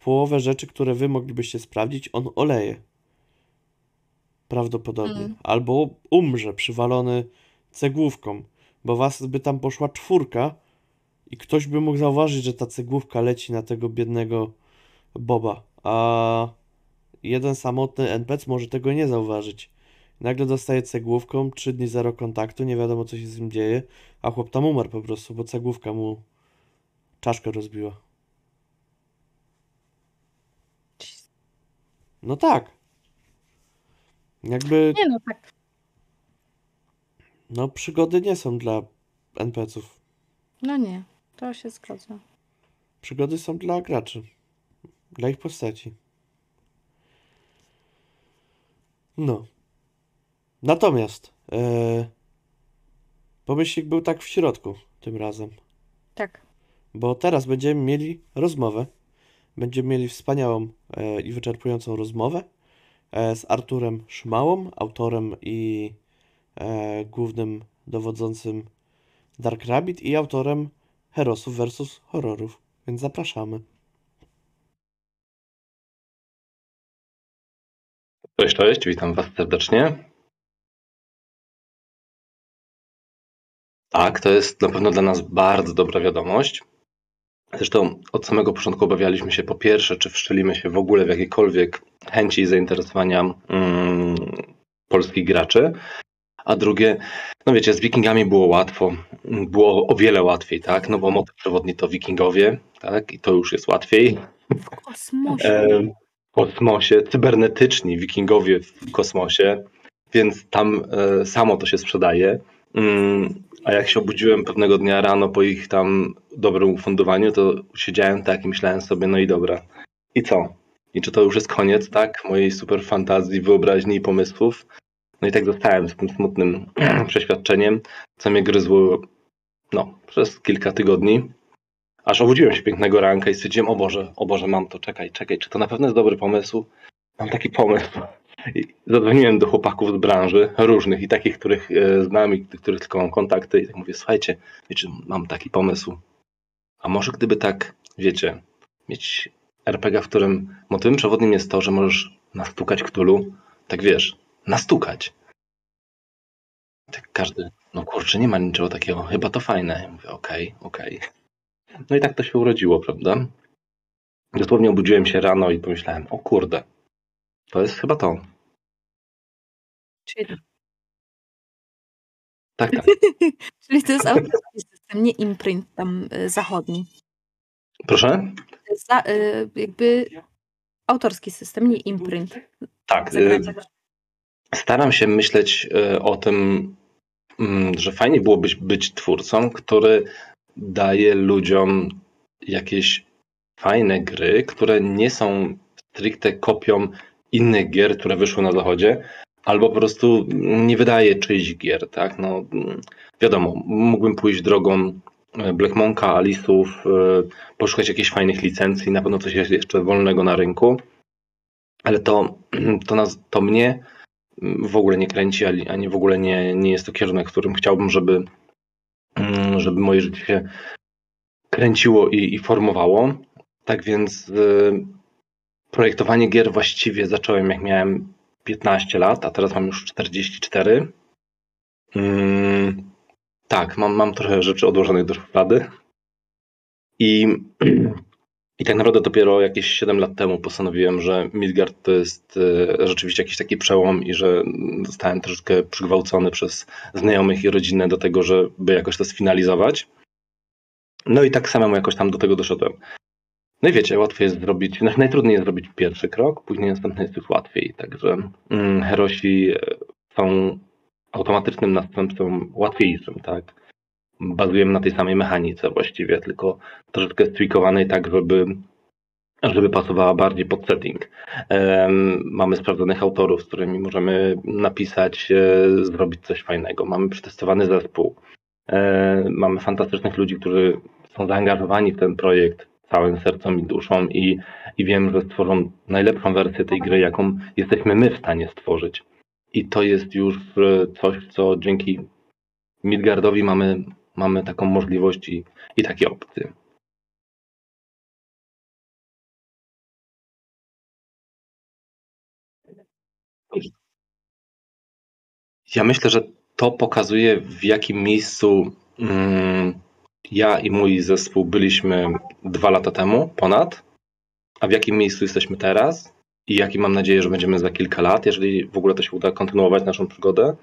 połowę rzeczy, które wy moglibyście sprawdzić, on oleje. Prawdopodobnie. Mm. Albo umrze przywalony cegłówką, bo was by tam poszła czwórka i ktoś by mógł zauważyć, że ta cegłówka leci na tego biednego Boba, a jeden samotny NPC może tego nie zauważyć. Nagle dostaje cegłówką, trzy dni zero kontaktu, nie wiadomo co się z nim dzieje, a chłop tam umarł po prostu, bo cegłówka mu czaszkę rozbiła. No tak. Jakby, Nie no, tak. no przygody nie są dla NPC-ów. No nie, to się zgadza. Przygody są dla graczy. Dla ich postaci. No. Natomiast e, pomyślnik był tak w środku tym razem. Tak. Bo teraz będziemy mieli rozmowę. Będziemy mieli wspaniałą e, i wyczerpującą rozmowę e, z Arturem Szmałą, autorem i e, głównym dowodzącym Dark Rabbit i autorem Herosów versus Horrorów. Więc zapraszamy. Cześć, cześć, witam Was serdecznie. Tak, to jest na pewno dla nas bardzo dobra wiadomość. Zresztą od samego początku obawialiśmy się po pierwsze, czy wszczelimy się w ogóle w jakiekolwiek chęci i zainteresowania mm, polskich graczy, a drugie, no wiecie, z Wikingami było łatwo, było o wiele łatwiej, tak, no bo motyw przewodni to Wikingowie, tak, i to już jest łatwiej. W kosmosie. E, w kosmosie, cybernetyczni wikingowie w kosmosie, więc tam e, samo to się sprzedaje. Mm, a jak się obudziłem pewnego dnia rano po ich tam dobrym ufundowaniu, to siedziałem tak i myślałem sobie, no i dobra, i co? I czy to już jest koniec, tak? Mojej super fantazji, wyobraźni i pomysłów? No i tak zostałem z tym smutnym przeświadczeniem, co mnie gryzło no, przez kilka tygodni. Aż obudziłem się pięknego ranka i stwierdziłem, o Boże, o Boże, mam to, czekaj, czekaj, czy to na pewno jest dobry pomysł? Mam taki pomysł. Zadzwoniłem do chłopaków z branży, różnych i takich, których e, znam i których tylko mam kontakty i tak mówię, słuchajcie, wiecie, mam taki pomysł. A może gdyby tak, wiecie, mieć RPG, w którym motywem przewodnim jest to, że możesz nastukać Ktulu, tak wiesz, nastukać. Tak każdy, no kurczę, nie ma niczego takiego, chyba to fajne. Ja mówię, okej, okej. No i tak to się urodziło, prawda? Dosłownie obudziłem się rano i pomyślałem, o kurde, to jest chyba to. Czyli, Tak, tak. czyli to jest autorski system, nie imprint tam y, zachodni. Proszę? Za, y, jakby autorski system, nie imprint. Tak. Y. Staram się myśleć y, o tym, mm, że fajnie byłoby być twórcą, który daje ludziom jakieś fajne gry, które nie są stricte kopią innych gier, które wyszły na zachodzie, albo po prostu nie wydaje czyichś gier, tak? No, mm, wiadomo, mógłbym pójść drogą e, Black Monka, e, poszukać jakichś fajnych licencji, na pewno coś jeszcze wolnego na rynku, ale to, to, nas, to mnie w ogóle nie kręci, ani w ogóle nie, nie jest to kierunek, w którym chciałbym, żeby, mm, żeby moje życie się kręciło i, i formowało. Tak więc y, projektowanie gier właściwie zacząłem jak miałem 15 lat, a teraz mam już 44. Mm, tak, mam, mam trochę rzeczy odłożonych do szuflady. I, I tak naprawdę dopiero jakieś 7 lat temu postanowiłem, że Midgard to jest e, rzeczywiście jakiś taki przełom i że zostałem troszeczkę przygwałcony przez znajomych i rodzinę do tego, żeby jakoś to sfinalizować. No i tak samemu jakoś tam do tego doszedłem. No i wiecie, łatwiej jest zrobić, najtrudniej jest zrobić pierwszy krok, później następny jest już łatwiej. Także mm, herosi e, są automatycznym następcą łatwiejszym, tak? Bazujemy na tej samej mechanice właściwie, tylko troszeczkę stwikowanej tak, żeby, żeby pasowała bardziej pod setting. Mamy sprawdzonych autorów, z którymi możemy napisać, e, zrobić coś fajnego. Mamy przetestowany zespół. E, mamy fantastycznych ludzi, którzy są zaangażowani w ten projekt całym sercem i duszą i, i wiem, że stworzą najlepszą wersję tej gry, jaką jesteśmy my w stanie stworzyć. I to jest już e, coś, co dzięki Midgardowi mamy, mamy taką możliwość i, i takie opcje. Ja myślę, że to pokazuje, w jakim miejscu mm, ja i mój zespół byliśmy dwa lata temu, ponad, a w jakim miejscu jesteśmy teraz i jaki mam nadzieję, że będziemy za kilka lat, jeżeli w ogóle to się uda kontynuować naszą przygodę.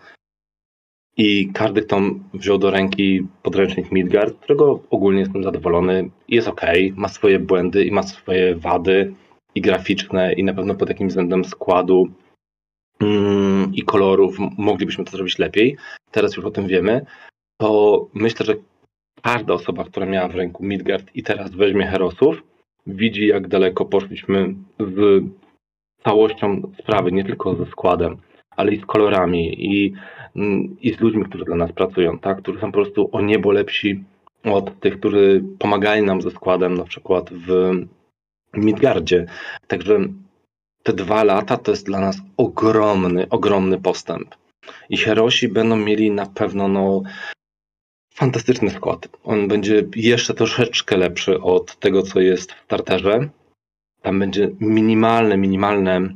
I każdy, kto wziął do ręki podręcznik Midgard, którego ogólnie jestem zadowolony, jest ok, ma swoje błędy i ma swoje wady i graficzne, i na pewno pod jakimś względem składu mm, i kolorów moglibyśmy to zrobić lepiej. Teraz już o tym wiemy. To myślę, że każda osoba, która miała w ręku Midgard i teraz weźmie Herosów, widzi, jak daleko poszliśmy z całością sprawy, nie tylko ze składem, ale i z kolorami i, i z ludźmi, którzy dla nas pracują, tak? którzy są po prostu o niebo lepsi od tych, którzy pomagali nam ze składem, na przykład w Midgardzie. Także te dwa lata to jest dla nas ogromny, ogromny postęp. I Herosi będą mieli na pewno no, fantastyczny skład. On będzie jeszcze troszeczkę lepszy od tego, co jest w starterze. Tam będzie minimalne, minimalne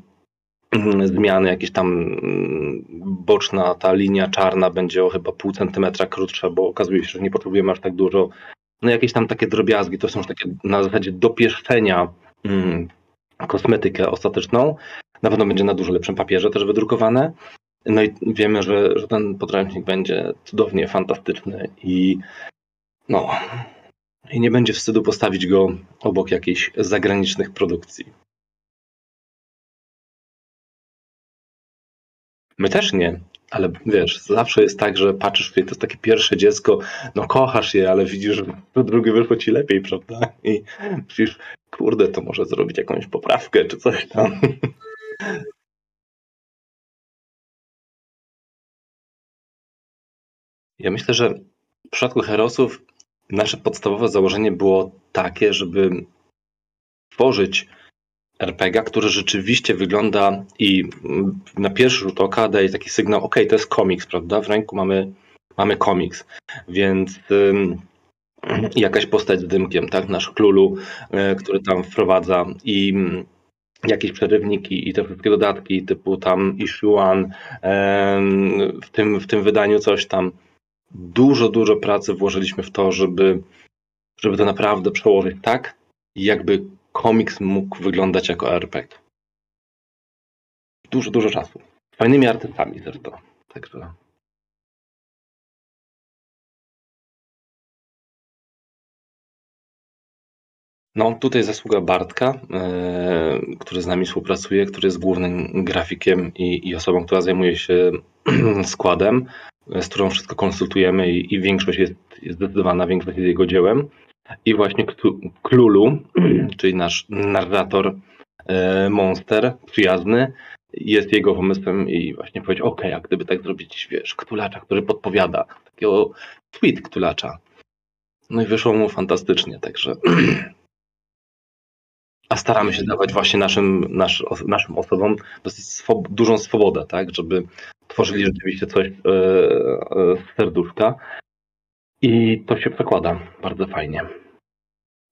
mm, zmiany, jakieś tam mm, boczna ta linia czarna będzie o chyba pół centymetra krótsza, bo okazuje się, że nie potrzebujemy aż tak dużo. No jakieś tam takie drobiazgi, to są już takie na zasadzie dopieszczenia mm, kosmetykę ostateczną. Na pewno będzie na dużo lepszym papierze też wydrukowane. No i wiemy, że, że ten podręcznik będzie cudownie fantastyczny i no i nie będzie wstydu postawić go obok jakichś zagranicznych produkcji. My też nie, ale wiesz, zawsze jest tak, że patrzysz, to jest takie pierwsze dziecko, no kochasz je, ale widzisz, że to drugie wyszło ci lepiej, prawda? I myślisz, kurde, to może zrobić jakąś poprawkę czy coś tam. Ja myślę, że w przypadku Herosów nasze podstawowe założenie było takie, żeby tworzyć RPG, który rzeczywiście wygląda i na pierwszy rzut oka daje taki sygnał, ok, to jest komiks, prawda? W ręku mamy, mamy komiks, więc ym, jakaś postać z dymkiem, tak? Nasz Klulu, y, który tam wprowadza i jakieś przerywniki i te wszystkie dodatki typu tam issue one, y, w tym, w tym wydaniu coś tam dużo, dużo pracy włożyliśmy w to, żeby, żeby to naprawdę przełożyć tak, jakby komiks mógł wyglądać jako RPG. Dużo, dużo czasu. Fajnymi artystami zresztą. Także. No, tutaj zasługa Bartka, yy, który z nami współpracuje, który jest głównym grafikiem i, i osobą, która zajmuje się składem z którą wszystko konsultujemy i, i większość jest, jest zdecydowana, większość jest jego dziełem. I właśnie Klulu, czyli nasz narrator e, monster przyjazny, jest jego pomysłem i właśnie powiedział, ok, a gdyby tak zrobić, wiesz, ktulacza, który podpowiada, takiego tweet ktulacza. No i wyszło mu fantastycznie, także a staramy się dawać właśnie naszym, nasz, naszym osobom dosyć swob dużą swobodę, tak, żeby tworzyli rzeczywiście coś e, e, z serduszka. I to się przekłada bardzo fajnie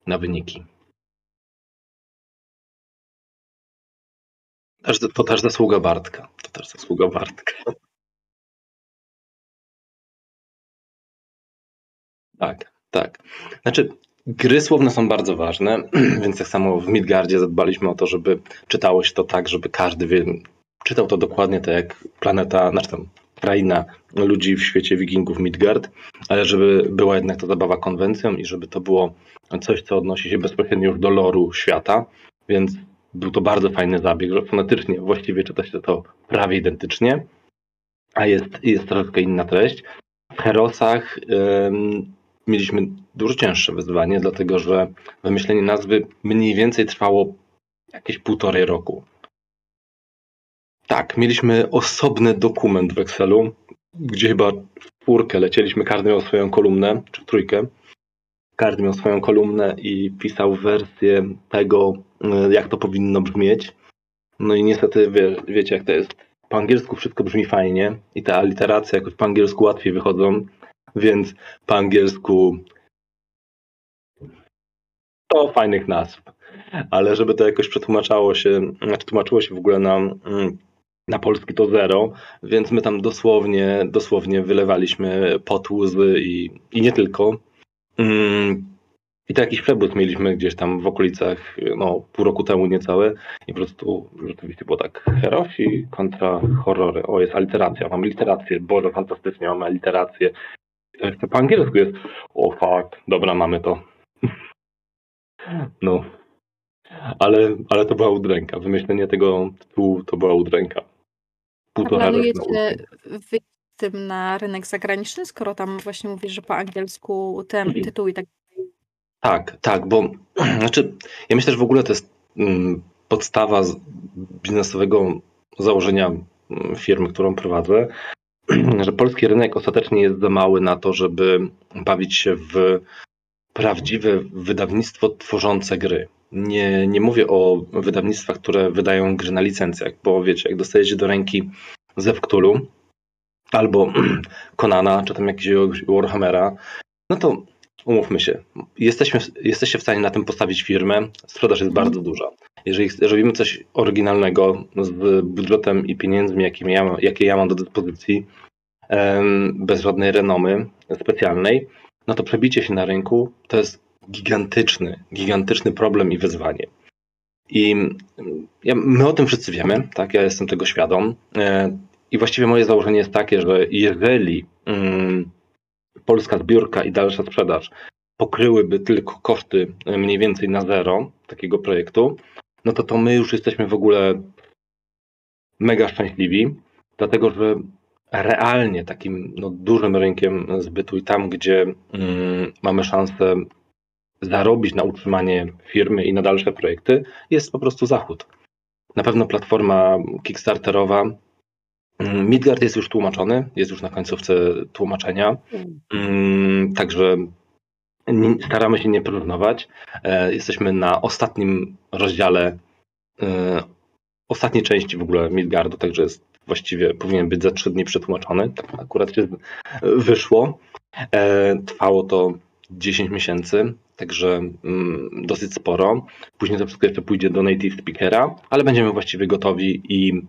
na wyniki. To też zasługa Bartka. To też zasługa Bartka. Tak, tak. Znaczy, Gry słowne są bardzo ważne, więc tak samo w Midgardzie zadbaliśmy o to, żeby czytało się to tak, żeby każdy wie, czytał to dokładnie tak jak planeta, znaczy tam kraina ludzi w świecie wikingów Midgard, ale żeby była jednak ta zabawa konwencją i żeby to było coś, co odnosi się bezpośrednio już do loru świata, więc był to bardzo fajny zabieg, że fonetycznie właściwie czyta się to prawie identycznie, a jest, jest troszkę inna treść. W Herosach mieliśmy dużo cięższe wyzwanie, dlatego że wymyślenie nazwy mniej więcej trwało jakieś półtorej roku. Tak, mieliśmy osobny dokument w Excelu, gdzie chyba w czwórkę lecieliśmy, każdy miał swoją kolumnę, czy w trójkę. Każdy miał swoją kolumnę i pisał wersję tego, y, jak to powinno brzmieć. No i niestety, wie, wiecie jak to jest. Po angielsku wszystko brzmi fajnie i te aliteracje jakoś po angielsku łatwiej wychodzą, więc po angielsku to fajnych nazw. Ale żeby to jakoś przetłumaczało się, znaczy tłumaczyło się w ogóle na, mm, na polski to zero, więc my tam dosłownie, dosłownie wylewaliśmy pot łzy i, i nie tylko. Mm, I to jakiś mieliśmy gdzieś tam w okolicach, no pół roku temu niecałe i po prostu rzeczywiście było tak herosi kontra horrory. O, jest aliteracja, mamy literację, Boże, fantastycznie, mamy literację. To jeszcze po angielsku jest, o fuck, dobra, mamy to. No. Ale, ale to była udręka. Wymyślenie tego tytułu to była udręka. A Półtora roku. planujecie wyjść z tym na rynek zagraniczny, skoro tam właśnie mówisz, że po angielsku ten tytuł i tak Tak, tak, bo znaczy, ja myślę, że w ogóle to jest mm, podstawa biznesowego założenia mm, firmy, którą prowadzę, że polski rynek ostatecznie jest za mały na to, żeby bawić się w prawdziwe wydawnictwo tworzące gry. Nie, nie mówię o wydawnictwach, które wydają gry na licencjach, bo wiecie, jak dostajecie do ręki Zew Cthulhu albo Konana, czy tam jakiegoś Warhammera, no to umówmy się, jesteśmy, jesteście w stanie na tym postawić firmę, sprzedaż jest bardzo duża. Jeżeli robimy coś oryginalnego z budżetem i pieniędzmi, jakie ja, jakie ja mam do dyspozycji, bez żadnej renomy specjalnej, no to przebicie się na rynku to jest gigantyczny, gigantyczny problem i wyzwanie. I my o tym wszyscy wiemy, tak? Ja jestem tego świadom. E, I właściwie moje założenie jest takie, że jeżeli mm, polska zbiórka i dalsza sprzedaż pokryłyby tylko koszty e, mniej więcej na zero takiego projektu, no to to my już jesteśmy w ogóle mega szczęśliwi, dlatego że realnie takim no, dużym rynkiem zbytu i tam, gdzie mm, mamy szansę zarobić na utrzymanie firmy i na dalsze projekty, jest po prostu Zachód. Na pewno platforma Kickstarterowa. Mm, Midgard jest już tłumaczony, jest już na końcówce tłumaczenia. Mm, Także staramy się nie porównywać. E, Jesteśmy na ostatnim rozdziale, e, ostatniej części w ogóle Midgardu, także jest właściwie powinien być za trzy dni przetłumaczony. Tak akurat się wyszło. E, Trwało to 10 miesięcy, także mm, dosyć sporo. Później to wszystko jeszcze pójdzie do native speakera, ale będziemy właściwie gotowi i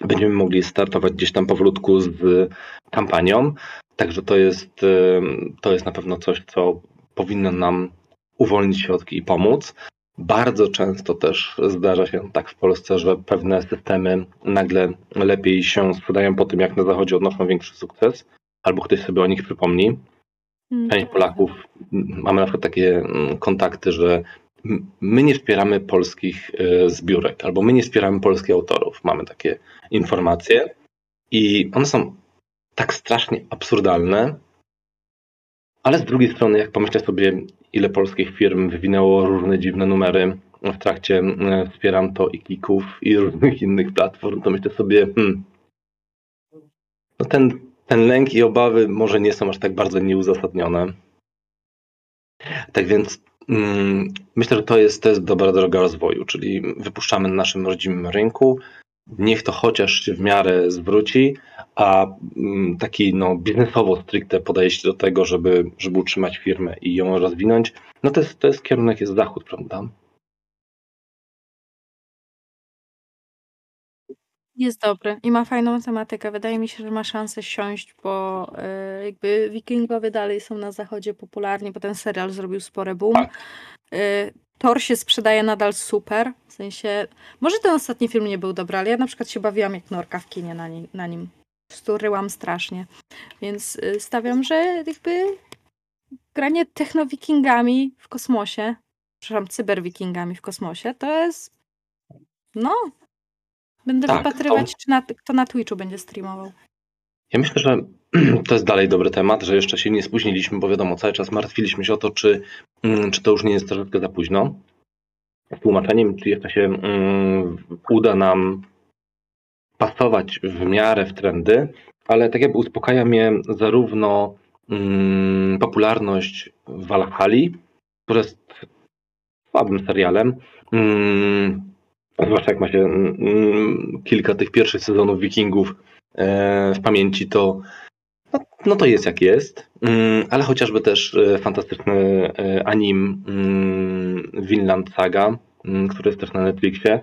będziemy mogli startować gdzieś tam powolutku z kampanią. Także to jest, em, to jest na pewno coś, co powinno nam uwolnić środki i pomóc. Bardzo często też zdarza się tak w Polsce, że pewne systemy nagle lepiej się sprzedają po tym, jak na zachodzie odnoszą większy sukces, albo ktoś sobie o nich przypomni. Mm, Część Polaków, mamy na przykład takie kontakty, że my nie wspieramy polskich e, zbiórek, albo my nie wspieramy polskich autorów. Mamy takie informacje i one są tak strasznie absurdalne, ale z drugiej strony, jak pomyślę sobie, ile polskich firm wywinęło różne dziwne numery w trakcie e, wspieram to i Kików i różnych innych platform, to myślę sobie, hmm, no ten, ten lęk i obawy może nie są aż tak bardzo nieuzasadnione. Tak więc myślę, że to jest, to jest dobra droga rozwoju, czyli wypuszczamy na naszym rodzimym rynku, niech to chociaż się w miarę zwróci, a mm, taki no, biznesowo stricte podejście do tego, żeby, żeby utrzymać firmę i ją rozwinąć, no to jest, to jest kierunek jest zachód, prawda? Jest dobry i ma fajną tematykę. Wydaje mi się, że ma szansę siąść, bo y, jakby wikingowie dalej są na zachodzie popularni, bo ten serial zrobił spore boom. Y, Thor się sprzedaje nadal super, w sensie, może ten ostatni film nie był dobry, ale ja na przykład się bawiłam jak norka w kinie na, ni- na nim. sturyłam strasznie. Więc y, stawiam, że jakby granie technowikingami w kosmosie, przepraszam, cyberwikingami w kosmosie, to jest no, będę Tak, wypatrywać, czy na, kto na Twitchu będzie streamował. Ja myślę, że to jest dalej dobry temat, że jeszcze się nie spóźniliśmy, bo wiadomo, cały czas martwiliśmy się o to, czy, mm, czy to już nie jest troszeczkę za późno. Z tłumaczeniem, czy jeszcze się mm, uda nam pasować w miarę w trendy, ale tak jakby uspokaja mnie zarówno mm, popularność Valhalla, która jest słabym serialem, mm, zwłaszcza jak ma się mm, kilka tych pierwszych sezonów Wikingów e, w pamięci, to no, no to jest jak jest, Mm, ale chociażby też e, fantastyczny e, anim mm, Vinland Saga, mm, który jest też na Netflixie,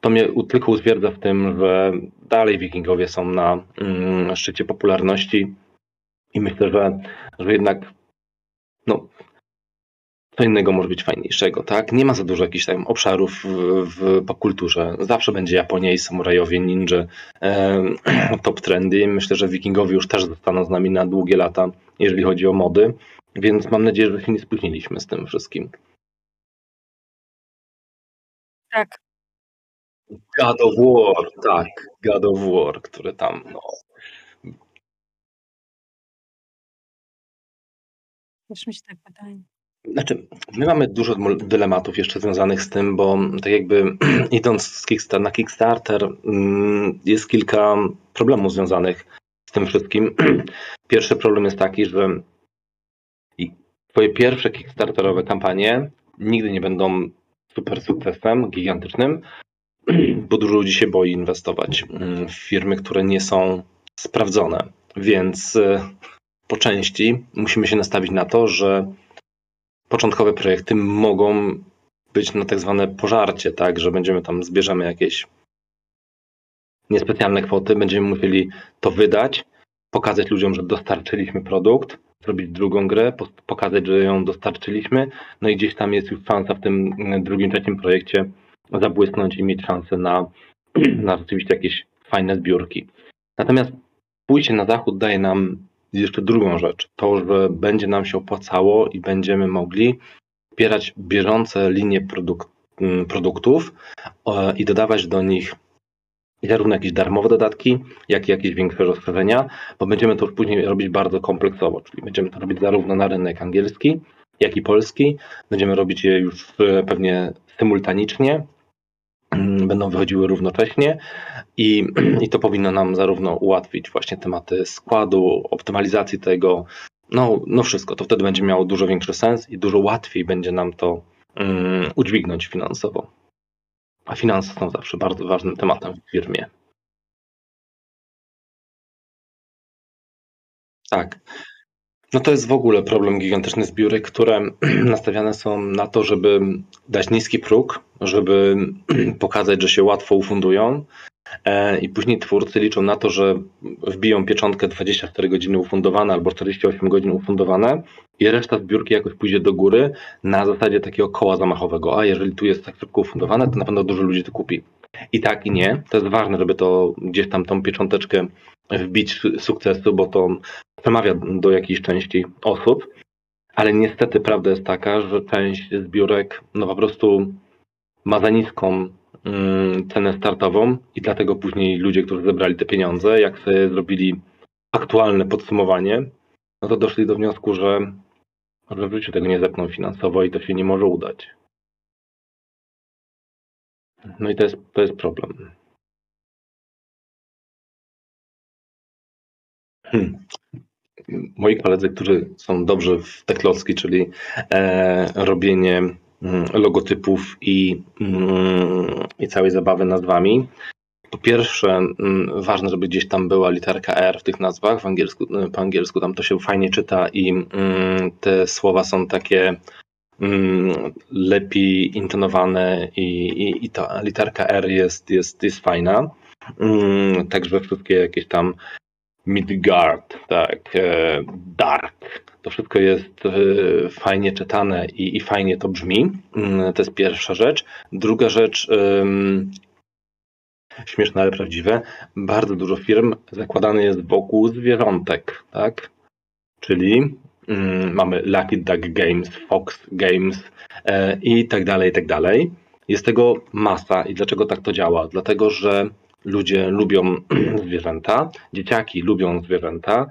to mnie tylko utwierdza w tym, że dalej Wikingowie są na mm, szczycie popularności i myślę, że, że jednak no, co innego może być fajniejszego, tak? Nie ma za dużo jakichś tam obszarów w, w popkulturze. Zawsze będzie Japonia i samurajowie, ninja, em, top trendy. Myślę, że wikingowie już też zostaną z nami na długie lata, jeżeli chodzi o mody, więc mam nadzieję, że się nie spóźniliśmy z tym wszystkim. Tak. God of War, tak, God of War, który tam, no, Też mi się tak wydaje. Znaczy, my mamy dużo dylematów jeszcze związanych z tym, bo tak jakby idąc z Kickstar- na Kickstarter mm, jest kilka problemów związanych z tym wszystkim. Pierwszy problem jest taki, że twoje pierwsze Kickstarterowe kampanie nigdy nie będą super sukcesem, gigantycznym, bo dużo ludzi się boi inwestować mm, w firmy, które nie są sprawdzone. Więc y, po części musimy się nastawić na to, że początkowe projekty mogą być na tak zwane pożarcie, tak, że będziemy tam, zbierzemy jakieś niespecjalne kwoty, będziemy musieli to wydać, pokazać ludziom, że dostarczyliśmy produkt, zrobić drugą grę, pokazać, że ją dostarczyliśmy, no i gdzieś tam jest już szansa w tym mm, drugim, trzecim projekcie zabłysnąć i mieć szansę na, na rzeczywiście jakieś fajne zbiórki. Natomiast pójście na zachód daje nam jeszcze drugą rzecz. To, że będzie nam się opłacało i będziemy mogli wspierać bieżące linie produk- m, produktów e, i dodawać do nich zarówno jakieś darmowe dodatki, jak i jakieś większe rozszerzenia, bo będziemy to już później robić bardzo kompleksowo, czyli będziemy to robić zarówno na rynek angielski, jak i polski. Będziemy robić je już e, pewnie symultanicznie, mm, będą wychodziły równocześnie i, i to powinno nam zarówno ułatwić właśnie tematy składu, optymalizacji tego, no, no wszystko. To wtedy będzie miało dużo większy sens i dużo łatwiej będzie nam to um, udźwignąć finansowo. A finanse są zawsze bardzo ważnym tematem w firmie. Tak. No to jest w ogóle problem gigantyczny zbiórek, które nastawiane są na to, żeby dać niski próg, żeby pokazać, że się łatwo ufundują. E, I później twórcy liczą na to, że wbiją pieczątkę 24 godziny ufundowane albo 48 godzin ufundowane i reszta zbiórki jakoś pójdzie do góry na zasadzie takiego koła zamachowego. A jeżeli tu jest tak szybko ufundowane, to na pewno dużo ludzi to kupi. I tak i nie. To jest ważne, żeby to gdzieś tam tą piecząteczkę wbić su- sukcesu, bo to przemawia do jakiejś części osób. Ale niestety prawda jest taka, że część zbiórek no po prostu ma za niską mm, cenę startową i dlatego później ludzie, którzy zebrali te pieniądze, jak sobie zrobili aktualne podsumowanie, no to doszli do wniosku, że, że w życiu tego nie zepną finansowo i to się nie może udać. No i to jest, to jest problem. Hmm. Moi koledzy, którzy są dobrzy w techlowski, czyli e, robienie mm, logotypów i, mm, i całej zabawy nazwami. Po pierwsze, mm, ważne, żeby gdzieś tam była literka R w tych nazwach, w angielsku, po angielsku tam to się fajnie czyta i te słowa są takie lepiej intonowane i, i, i ta literka R jest, jest, jest fajna. Także wszystkie jakieś tam Midgard, tak, e, Dark, to wszystko jest e, fajnie czytane i, i fajnie to brzmi. Mm, To jest pierwsza rzecz. Druga rzecz, śmieszne, ale prawdziwe, bardzo dużo firm zakładane jest wokół zwierzątek, tak? Czyli mm, mamy Lucky Duck Games, Fox Games e, i tak dalej, i tak dalej. Jest tego masa. I dlaczego tak to działa? Dlatego, że ludzie lubią zwierzęta, dzieciaki lubią zwierzęta,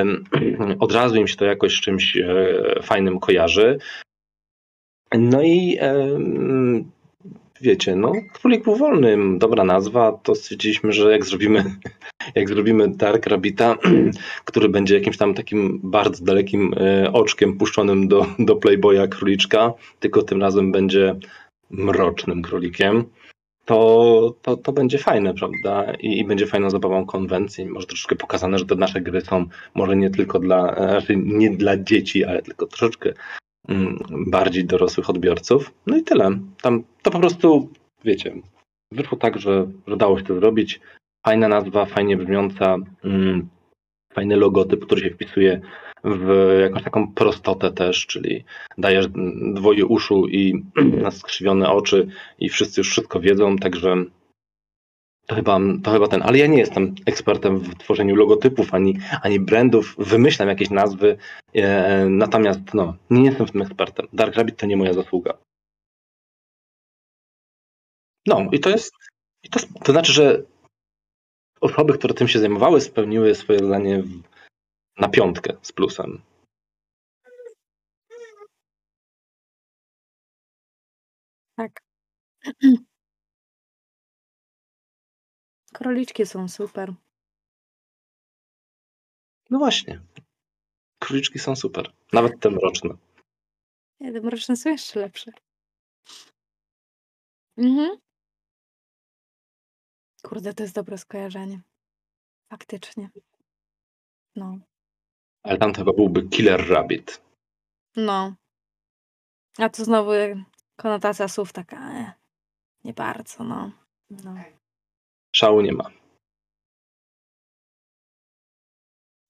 od razu im się to jakoś z czymś e, fajnym kojarzy. No i wiecie, no, królik był wolny, dobra nazwa, to stwierdziliśmy, że jak zrobimy, jak zrobimy Dark Rabbita, który będzie jakimś tam takim bardzo dalekim e, oczkiem puszczonym do, do Playboya króliczka, tylko tym razem będzie mrocznym królikiem, to, to, to będzie fajne, prawda? I, I będzie fajną zabawą konwencji. Może troszeczkę pokazane, że te nasze gry są może nie tylko dla, e, znaczy nie dla dzieci, ale tylko troszeczkę mm, bardziej dorosłych odbiorców. No i tyle. Tam to po prostu, wiecie, wyszło tak, że, że dało się to zrobić. Fajna nazwa, fajnie brzmiąca, mm, fajny logotyp, który się wpisuje w jakąś taką prostotę też, czyli dajesz dwoje uszu i skrzywione oczy i wszyscy już wszystko wiedzą, także to chyba, to chyba ten, ale ja nie jestem ekspertem w tworzeniu logotypów ani, ani brandów, wymyślam jakieś nazwy, e, natomiast no, nie jestem w tym ekspertem. Dark Rabbit to nie moja zasługa. No i to jest, i to, to znaczy, że osoby, które tym się zajmowały, spełniły swoje zadanie w, na piątkę z plusem. Tak. Króliczki są super. No właśnie. Króliczki są super. Nawet te mroczne. Nie, te mroczne są jeszcze lepsze. Mhm. Kurde, to jest dobre skojarzenie. Faktycznie. No. Ale tam to chyba byłby Killer Rabbit. No. A to znowu konotacja słów taka, e, nie bardzo, no. no. Szału nie ma.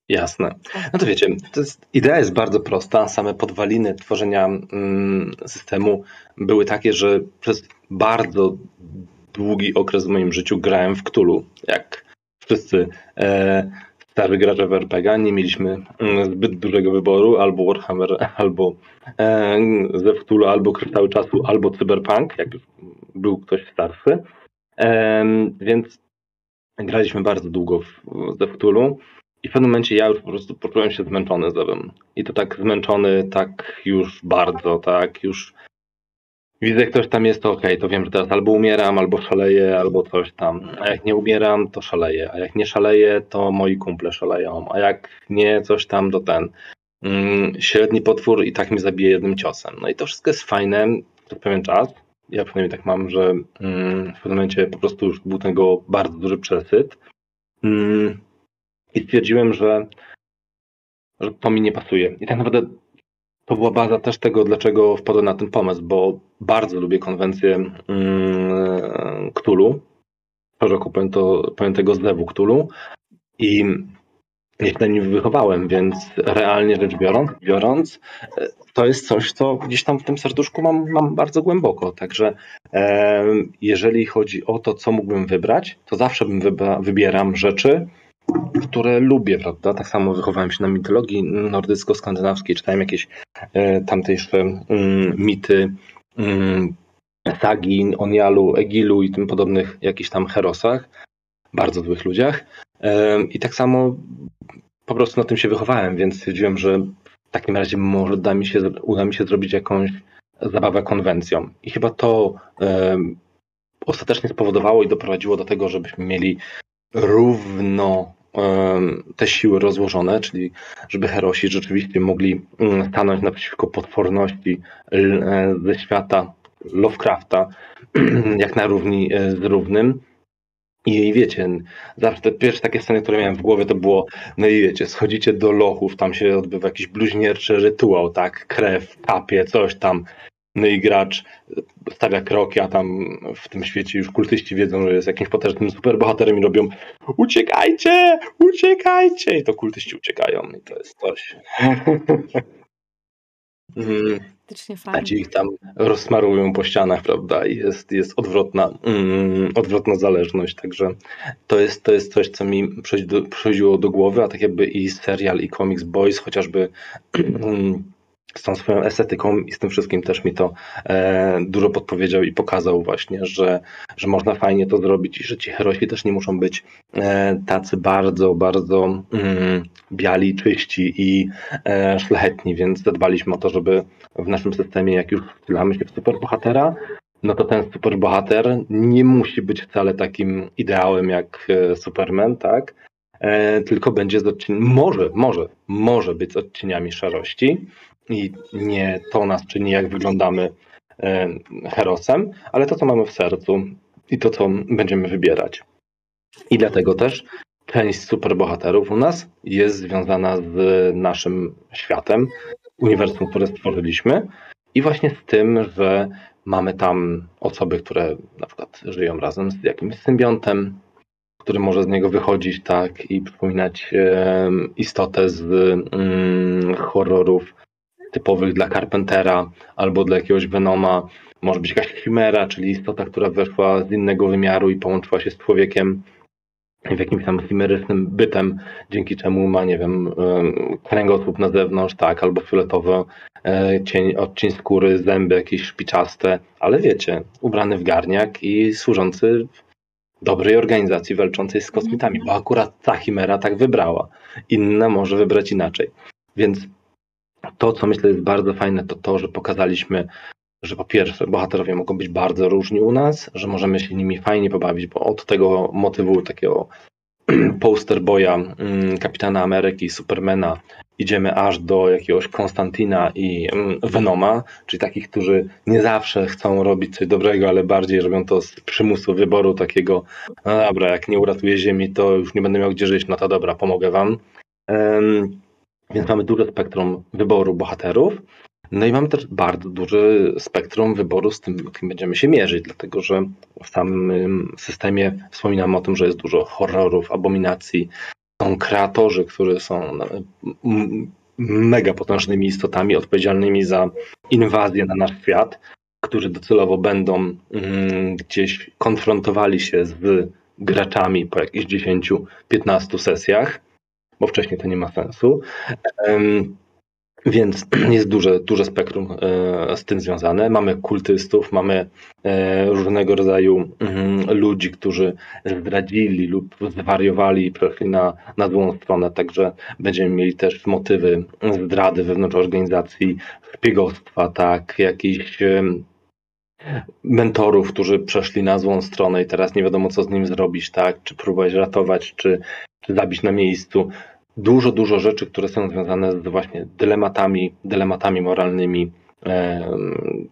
Jasne. No to wiecie, to jest, idea jest bardzo prosta. Same podwaliny tworzenia mm, systemu były takie, że przez bardzo długi okres w moim życiu grałem w Cthulhu. Jak wszyscy e, starzy gracze w RPG, nie mieliśmy mm, zbyt dużego wyboru, albo Warhammer, albo e, albo Kryształy Czasu, albo Cyberpunk, jak już był ktoś starszy. E, więc graliśmy bardzo długo w, i w pewnym momencie ja już po prostu poczułem się zmęczony zewem. I to tak zmęczony, tak już bardzo, tak już widzę, ktoś tam jest, to okej, to wiem, że teraz albo umieram, albo szaleję, albo coś tam. A jak nie umieram, to szaleję. A jak nie szaleję, to moi kumple szaleją. A jak nie coś tam, to ten mm, średni potwór i tak mi zabije jednym ciosem. No i to wszystko jest fajne przez pewien czas. Ja przynajmniej tak mam, że mm, w pewnym momencie po prostu już był tego bardzo duży przesyt. Mm, I stwierdziłem, że, że to mi nie pasuje. I tak naprawdę to była baza też tego, dlaczego wpadłem na ten pomysł, bo bardzo lubię konwencję mm, Cthulhu, szeroko pojęto, pojętego zlewu Cthulhu i ja się na nim wychowałem, więc realnie rzecz biorąc, biorąc, to jest coś, co gdzieś tam w tym serduszku mam, mam bardzo głęboko. Także e, jeżeli chodzi o to, co mógłbym wybrać, to zawsze bym wybra, wybieram rzeczy, które lubię, prawda? Tak samo wychowałem się na mitologii nordycko-skandynawskiej, czytałem jakieś e, tamtejsze mm, mity, mm, sagi, Onialu, Egilu i tym podobnych jakichś tam herosach, bardzo złych ludziach. E, I tak samo po prostu na tym się wychowałem, więc stwierdziłem, że w takim razie może uda mi się, uda mi się zrobić jakąś zabawę konwencją. I chyba to e, ostatecznie spowodowało i doprowadziło do tego, żebyśmy mieli równo te siły rozłożone, czyli żeby herosi rzeczywiście mogli mm, stanąć naprzeciwko potworności e, ze świata Lovecrafta, jak na równi e, z równym. I wiecie, zawsze te pierwsze takie sceny, które miałem w głowie, to było, no i wiecie, schodzicie do lochów, tam się odbywa jakiś bluźnierczy rytuał, tak, krew, kapie, coś tam, no i gracz stawia kroki, a tam w tym świecie już kultyści wiedzą, że jest jakimś potężnym superbohaterem i robią uciekajcie, uciekajcie i to kultyści uciekają i to jest coś. Mm, a fajnie. ci ich tam rozsmarują po ścianach, prawda? I jest, jest odwrotna, mm, odwrotna zależność. Także to jest, to jest coś, co mi przychodziło do głowy, a tak jakby i serial, i Comics Boys, chociażby z tą swoją estetyką i z tym wszystkim też mi to e, dużo podpowiedział i pokazał właśnie, że, że można fajnie to zrobić i że ci herosi też nie muszą być e, tacy bardzo, bardzo mm, biali, czyści i e, szlachetni, więc zadbaliśmy o to, żeby w naszym systemie, jak już wcielamy się w superbohatera, no to ten superbohater nie musi być wcale takim ideałem jak e, Superman, tak? E, tylko będzie z odcien- może, może, może być z odcieniami szarości i nie to nas czyni, jak wyglądamy e, herosem, ale to, co mamy w sercu i to, co będziemy wybierać. I dlatego też część superbohaterów u nas jest związana z naszym światem, uniwersum, które stworzyliśmy i właśnie z tym, że mamy tam osoby, które na przykład żyją razem z jakimś symbiontem, który może z niego wychodzić tak i przypominać e, istotę z mm, horrorów typowych dla Carpentera albo dla jakiegoś Venoma. Może być jakaś chimera, czyli istota, która weszła z innego wymiaru i połączyła się z człowiekiem w jakimś tam chimerycznym bytem, dzięki czemu ma, nie wiem, em, kręgosłup na zewnątrz, tak, albo fioletowy e, cień, odcień skóry, zęby jakieś szpiczaste, ale wiecie, ubrany w garniak i służący dobrej organizacji walczącej z kosmitami, bo akurat ta chimera tak wybrała. Inna może wybrać inaczej. Więc to, co myślę jest bardzo fajne, to to, że pokazaliśmy, że po pierwsze bohaterowie mogą być bardzo różni u nas, że możemy się nimi fajnie pobawić, bo od tego motywu takiego poster boya mm, Kapitana Ameryki, Supermana idziemy aż do jakiegoś Konstantina i mm, Venoma, czyli takich, którzy nie zawsze chcą robić coś dobrego, ale bardziej robią to z przymusu wyboru takiego, no dobra, jak nie uratuję Ziemi, to już nie będę miał gdzie żyć, no to dobra, pomogę wam. Więc mamy duże spektrum wyboru bohaterów. No i mamy też bardzo duży spektrum wyboru z tym, kim będziemy się mierzyć, dlatego że w samym systemie wspominamy o tym, że jest dużo horrorów, abominacji. Są kreatorzy, którzy są no, mega potężnymi istotami odpowiedzialnymi za inwazję na nasz świat, którzy docelowo będą mm, gdzieś konfrontowali się z graczami po jakichś 10-15 sesjach, bo wcześniej to nie ma sensu. Więc jest duże, duże spektrum e, z tym związane. Mamy kultystów, mamy e, różnego rodzaju mm, ludzi, którzy zdradzili lub zwariowali i przeszli na, na złą stronę, także będziemy mieli też motywy zdrady wewnątrz organizacji, szpiegostwa, tak, jakichś mentorów, którzy przeszli na złą stronę i teraz nie wiadomo co z nim zrobić, tak, czy próbować ratować, czy zabić na miejscu dużo, dużo rzeczy, które są związane z właśnie dylematami, dylematami moralnymi,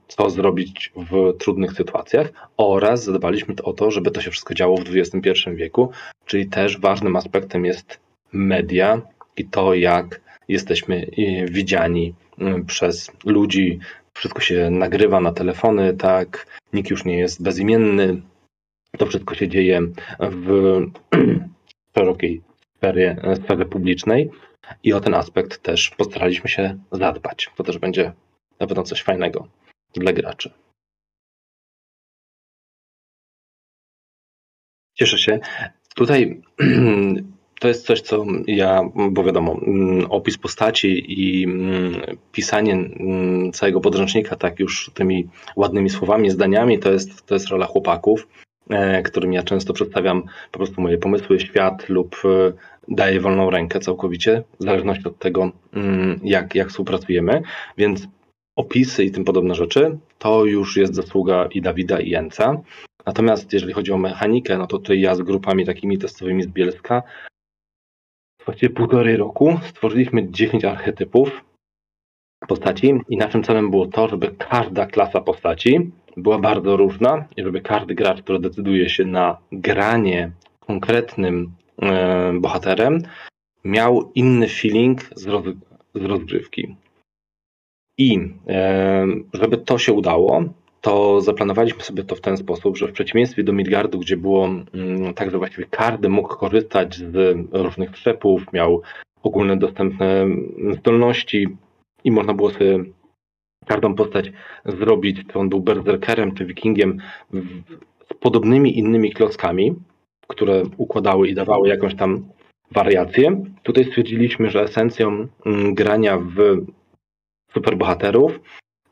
co zrobić w trudnych sytuacjach oraz zadbaliśmy o to, żeby to się wszystko działo w XXI wieku, czyli też ważnym aspektem jest media i to, jak jesteśmy e, widziani m, przez ludzi. Wszystko się nagrywa na telefony, tak, nikt już nie jest bezimienny. To wszystko się dzieje w szerokiej sferie, sferze publicznej i o ten aspekt też postaraliśmy się zadbać. To też będzie na pewno coś fajnego dla graczy. Cieszę się. Tutaj to jest coś, co ja, bo wiadomo, mm, opis postaci i mm, pisanie mm, całego podręcznika tak już tymi ładnymi słowami, zdaniami, to jest, to jest rola chłopaków, e, którym ja często przedstawiam po prostu moje pomysły, świat lub e, daję wolną rękę całkowicie, w zależności od tego, mm, jak, jak współpracujemy, więc opisy i tym podobne rzeczy to już jest zasługa i Dawida i Jenca. Natomiast jeżeli chodzi o mechanikę, no to tutaj ja z grupami takimi testowymi z Bielska właściwie półtorej roku stworzyliśmy 10 archetypów postaci i naszym celem było to, żeby każda klasa postaci była bardzo różna i żeby każdy gracz, który decyduje się na granie konkretnym e, bohaterem, miał inny feeling z, roz, z rozgrywki. I e, żeby to się udało, to zaplanowaliśmy sobie to w ten sposób, że w przeciwieństwie do Midgardu, gdzie było mm, tak, że właściwie każdy mógł korzystać z różnych trzepów, miał ogólne dostępne zdolności i można było sobie każdą postać zrobić, czy on był berserkerem, czy wikingiem, z podobnymi innymi klockami, które układały i dawały jakąś tam wariację. Tutaj stwierdziliśmy, że esencją mm, grania w superbohaterów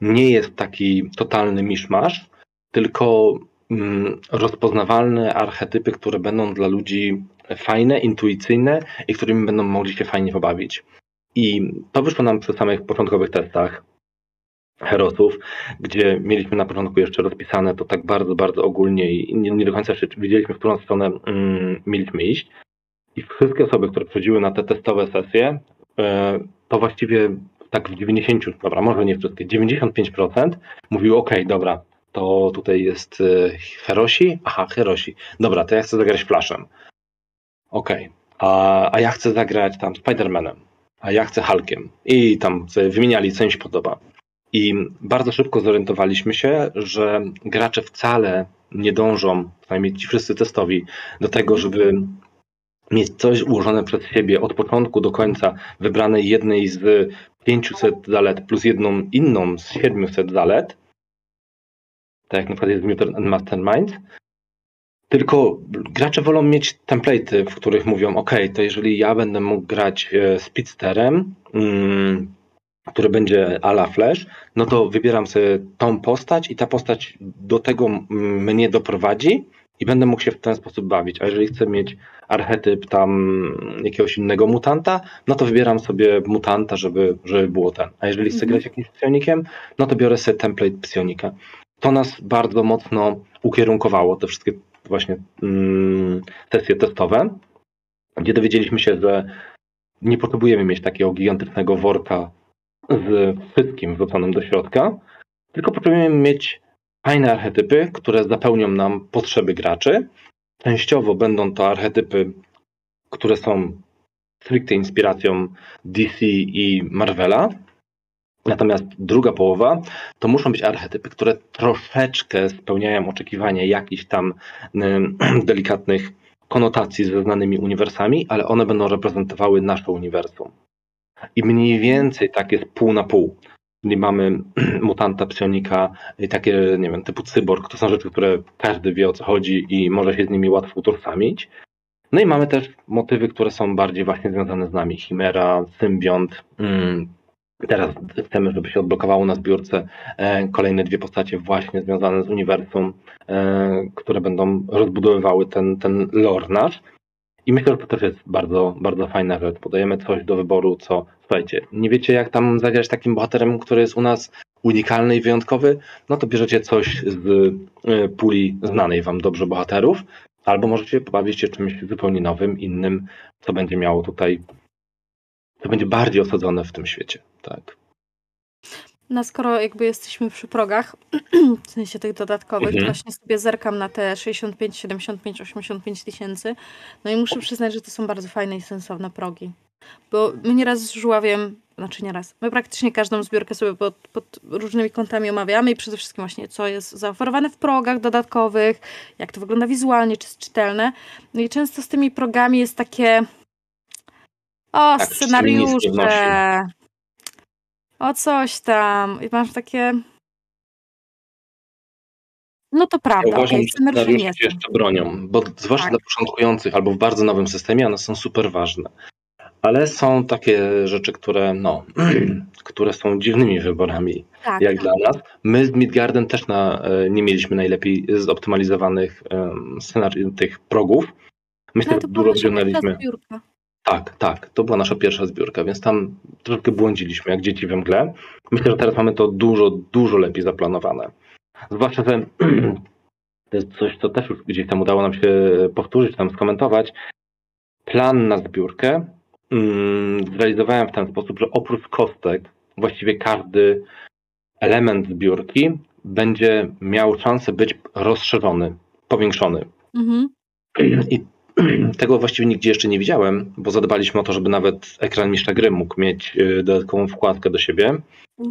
nie jest taki totalny miszmasz, tylko mm, rozpoznawalne archetypy, które będą dla ludzi fajne, intuicyjne i którymi będą mogli się fajnie pobawić. I to wyszło nam przy samych początkowych testach Herosów, gdzie mieliśmy na początku jeszcze rozpisane to tak bardzo, bardzo ogólnie i nie, nie do końca wiedzieliśmy, w którą stronę mm, mieliśmy iść. I wszystkie osoby, które przychodziły na te testowe sesje, e, to właściwie tak w 90, dobra, może nie wszystkie, 95% mówiły, ok, dobra, to tutaj jest e, Herosi, aha, Herosi, dobra, to ja chcę zagrać Flashem. Okej, a, a ja chcę zagrać tam Spider-Manem, a ja chcę Hulkiem. I tam wymieniali, co im się podoba. I bardzo szybko zorientowaliśmy się, że gracze wcale nie dążą, przynajmniej ci wszyscy testowi, do tego, żeby mieć coś ułożone przez siebie od początku do końca, wybrane jednej z 500 zalet plus jedną inną z 700 zalet, tak jak na przykład jest Mutant and Mastermind, tylko gracze wolą mieć template'y, w których mówią, ok, to jeżeli ja będę mógł grać e, speedsterem, mm, który będzie ala Flash, no to wybieram sobie tą postać i ta postać do tego mnie doprowadzi i będę mógł się w ten sposób bawić. A jeżeli chcę mieć archetyp tam jakiegoś innego mutanta, no to wybieram sobie mutanta, żeby, żeby było ten. A jeżeli chcę Mhm. grać jakimś psionikiem, no to biorę sobie template psionika. To nas bardzo mocno ukierunkowało, te wszystkie właśnie mm, sesje testowe, gdzie dowiedzieliśmy się, że nie potrzebujemy mieć takiego gigantycznego worka z wszystkim wrzuconym do środka, tylko potrzebujemy mieć fajne archetypy, które zapełnią nam potrzeby graczy. Częściowo będą to archetypy, które są stricte inspiracją DC i Marvela. Natomiast druga połowa to muszą być archetypy, które troszeczkę spełniają oczekiwania jakichś tam delikatnych konotacji ze znanymi uniwersami, ale one będą reprezentowały nasze uniwersum. I mniej więcej tak jest pół na pół. Czyli mamy mutanta, psionika, i takie, nie wiem, typu cyborg. To są rzeczy, które każdy wie o co chodzi i może się z nimi łatwo utożsamić. No i mamy też motywy, które są bardziej właśnie związane z nami. Chimera, symbiont. Mm. Teraz chcemy, żeby się odblokowało na zbiórce e, kolejne dwie postacie właśnie związane z uniwersum, e, które będą rozbudowywały ten, ten lore nasz. I myślę, że to też jest bardzo, bardzo fajna rzecz. Podajemy coś do wyboru, co, słuchajcie, nie wiecie jak tam zagrać takim bohaterem, który jest u nas unikalny i wyjątkowy, no to bierzecie coś z y, puli znanej wam dobrze bohaterów, albo możecie pobawić się czymś zupełnie nowym, innym, co będzie miało tutaj, co będzie bardziej osadzone w tym świecie, tak. No skoro jakby jesteśmy przy progach, w sensie tych dodatkowych, Mhm. to właśnie sobie zerkam na te 65, 75, 85 tysięcy. No i muszę przyznać, że to są bardzo fajne i sensowne progi. Bo my nieraz z żuławiem, znaczy nieraz, my praktycznie każdą zbiórkę sobie pod, pod różnymi kątami omawiamy i przede wszystkim właśnie co jest zaoferowane w progach dodatkowych, jak to wygląda wizualnie, czy jest czytelne. No i często z tymi progami jest takie o, Tak, scenariusze. O coś tam. I masz takie. No to prawda, Ja uważam, okej, że scenariusze się jeszcze bronią, bo zwłaszcza Tak. dla początkujących albo w bardzo nowym systemie one są super ważne. Ale są takie rzeczy, które, no, które są dziwnymi wyborami, Tak, jak tak. dla nas. My z Midgarden też na, e, nie mieliśmy najlepiej zoptymalizowanych em, scenariuszy tych progów. Myślę, No że to dużo była Tak, tak. To była nasza pierwsza zbiórka, więc tam troszkę błądziliśmy, jak dzieci we mgle. Myślę, że teraz mamy to dużo, dużo lepiej zaplanowane. Zwłaszcza, że to jest coś, co też już gdzieś tam udało nam się powtórzyć, tam skomentować. Plan na zbiórkę mm, zrealizowałem w ten sposób, że oprócz kostek właściwie każdy element zbiórki będzie miał szansę być rozszerzony, powiększony. Mhm. I tego właściwie nigdzie jeszcze nie widziałem, bo zadbaliśmy o to, żeby nawet ekran mistrza gry mógł mieć e, dodatkową wkładkę do siebie.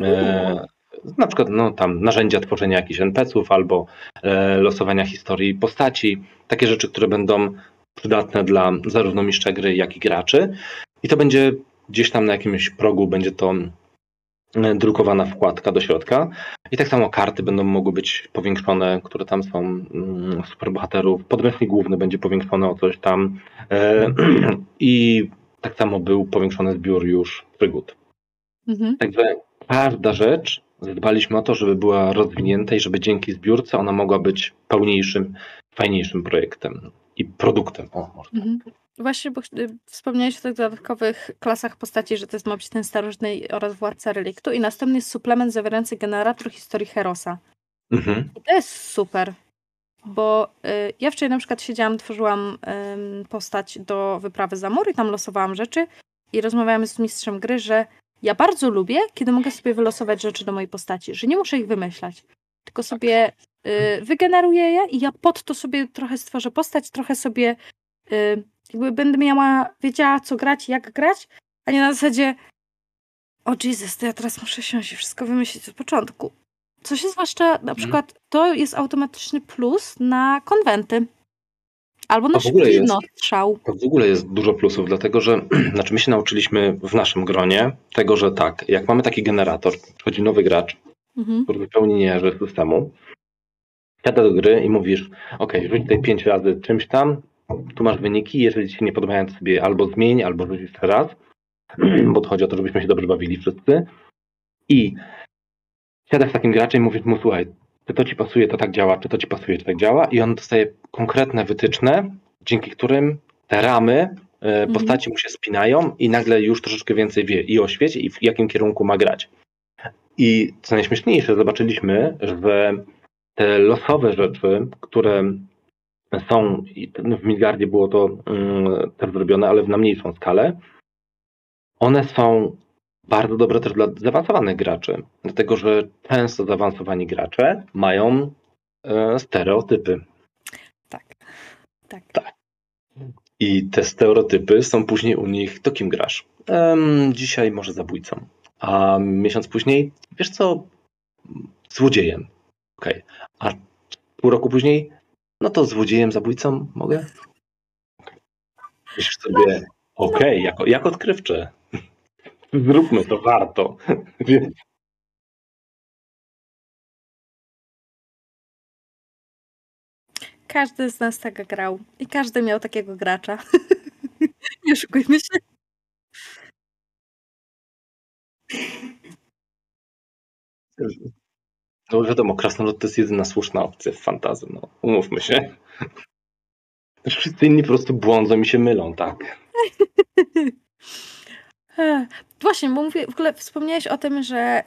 E, na przykład no, tam narzędzia tworzenia jakichś NPC-ów albo e, losowania historii postaci. Takie rzeczy, które będą przydatne dla zarówno mistrza gry, jak i graczy. I to będzie gdzieś tam na jakimś progu, będzie to drukowana wkładka do środka. I tak samo karty będą mogły być powiększone, które tam są mm, superbohaterów. Podręcznik główny będzie powiększony o coś tam. E, I tak samo był powiększony zbiór już przygód. Mhm. Także każda rzecz zadbaliśmy o to, żeby była rozwinięta i żeby dzięki zbiórce ona mogła być pełniejszym, fajniejszym projektem i produktem. O, może. Mhm. Właśnie, bo y, wspomniałeś o tych dodatkowych klasach postaci, że to jest być ten starożytny oraz władca reliktu i następny jest suplement zawierający generator historii Herosa. Mhm. I to jest super, bo y, ja wczoraj na przykład siedziałam, tworzyłam ym, postać do wyprawy za mur i tam losowałam rzeczy i rozmawiałam z mistrzem gry, że ja bardzo lubię, kiedy mogę sobie wylosować rzeczy do mojej postaci, że nie muszę ich wymyślać, tylko sobie y, wygeneruję je i ja pod to sobie trochę stworzę postać, trochę sobie y, jakby będę miała, wiedziała co grać, jak grać, a nie na zasadzie o Jesus, to ja teraz muszę siąść i wszystko wymyślić od początku. Co się zwłaszcza, na przykład, to jest automatyczny plus na konwenty. Albo na szybki jest. strzał. To w ogóle jest dużo plusów, dlatego że znaczy my się nauczyliśmy w naszym gronie tego, że tak, jak mamy taki generator, przychodzi nowy gracz, Mhm. który zupełnie nie jeży systemu, siada do gry i mówisz, ok, rzuć tutaj pięć razy czymś tam, tu masz wyniki, jeżeli ci się nie podobają, to sobie albo zmień, albo rzuć jeszcze raz, bo to chodzi o to, żebyśmy się dobrze bawili wszyscy. I siadasz z takim graczem i mówisz mu, słuchaj, czy to ci pasuje, to tak działa, czy to ci pasuje, czy tak działa i on dostaje konkretne wytyczne, dzięki którym te ramy e, postaci mu się spinają i nagle już troszeczkę więcej wie i o świecie, i w jakim kierunku ma grać. I co najśmieszniejsze, zobaczyliśmy, że te losowe rzeczy, które są, w Midgardzie było to mm, też zrobione, ale na mniejszą skalę, one są bardzo dobre też dla zaawansowanych graczy, dlatego że często zaawansowani gracze mają e, stereotypy. Tak. Tak. I te stereotypy są później u nich, to kim grasz? Em, dzisiaj może zabójcą. A miesiąc później, wiesz co, złodziejem. Okej. A pół roku później, no to złodziejem, zabójcą mogę? Myślisz sobie, okej, jak, jak odkrywcze. Zróbmy to, warto. Więc Każdy z nas tak grał. I każdy miał takiego gracza. nie oszukujmy się. No wiadomo, krasnolud to jest jedyna słuszna opcja w fantazy, no. Umówmy się. Wszyscy inni po prostu błądzą i się mylą, tak. Właśnie, bo mówię, w ogóle wspomniałeś o tym, że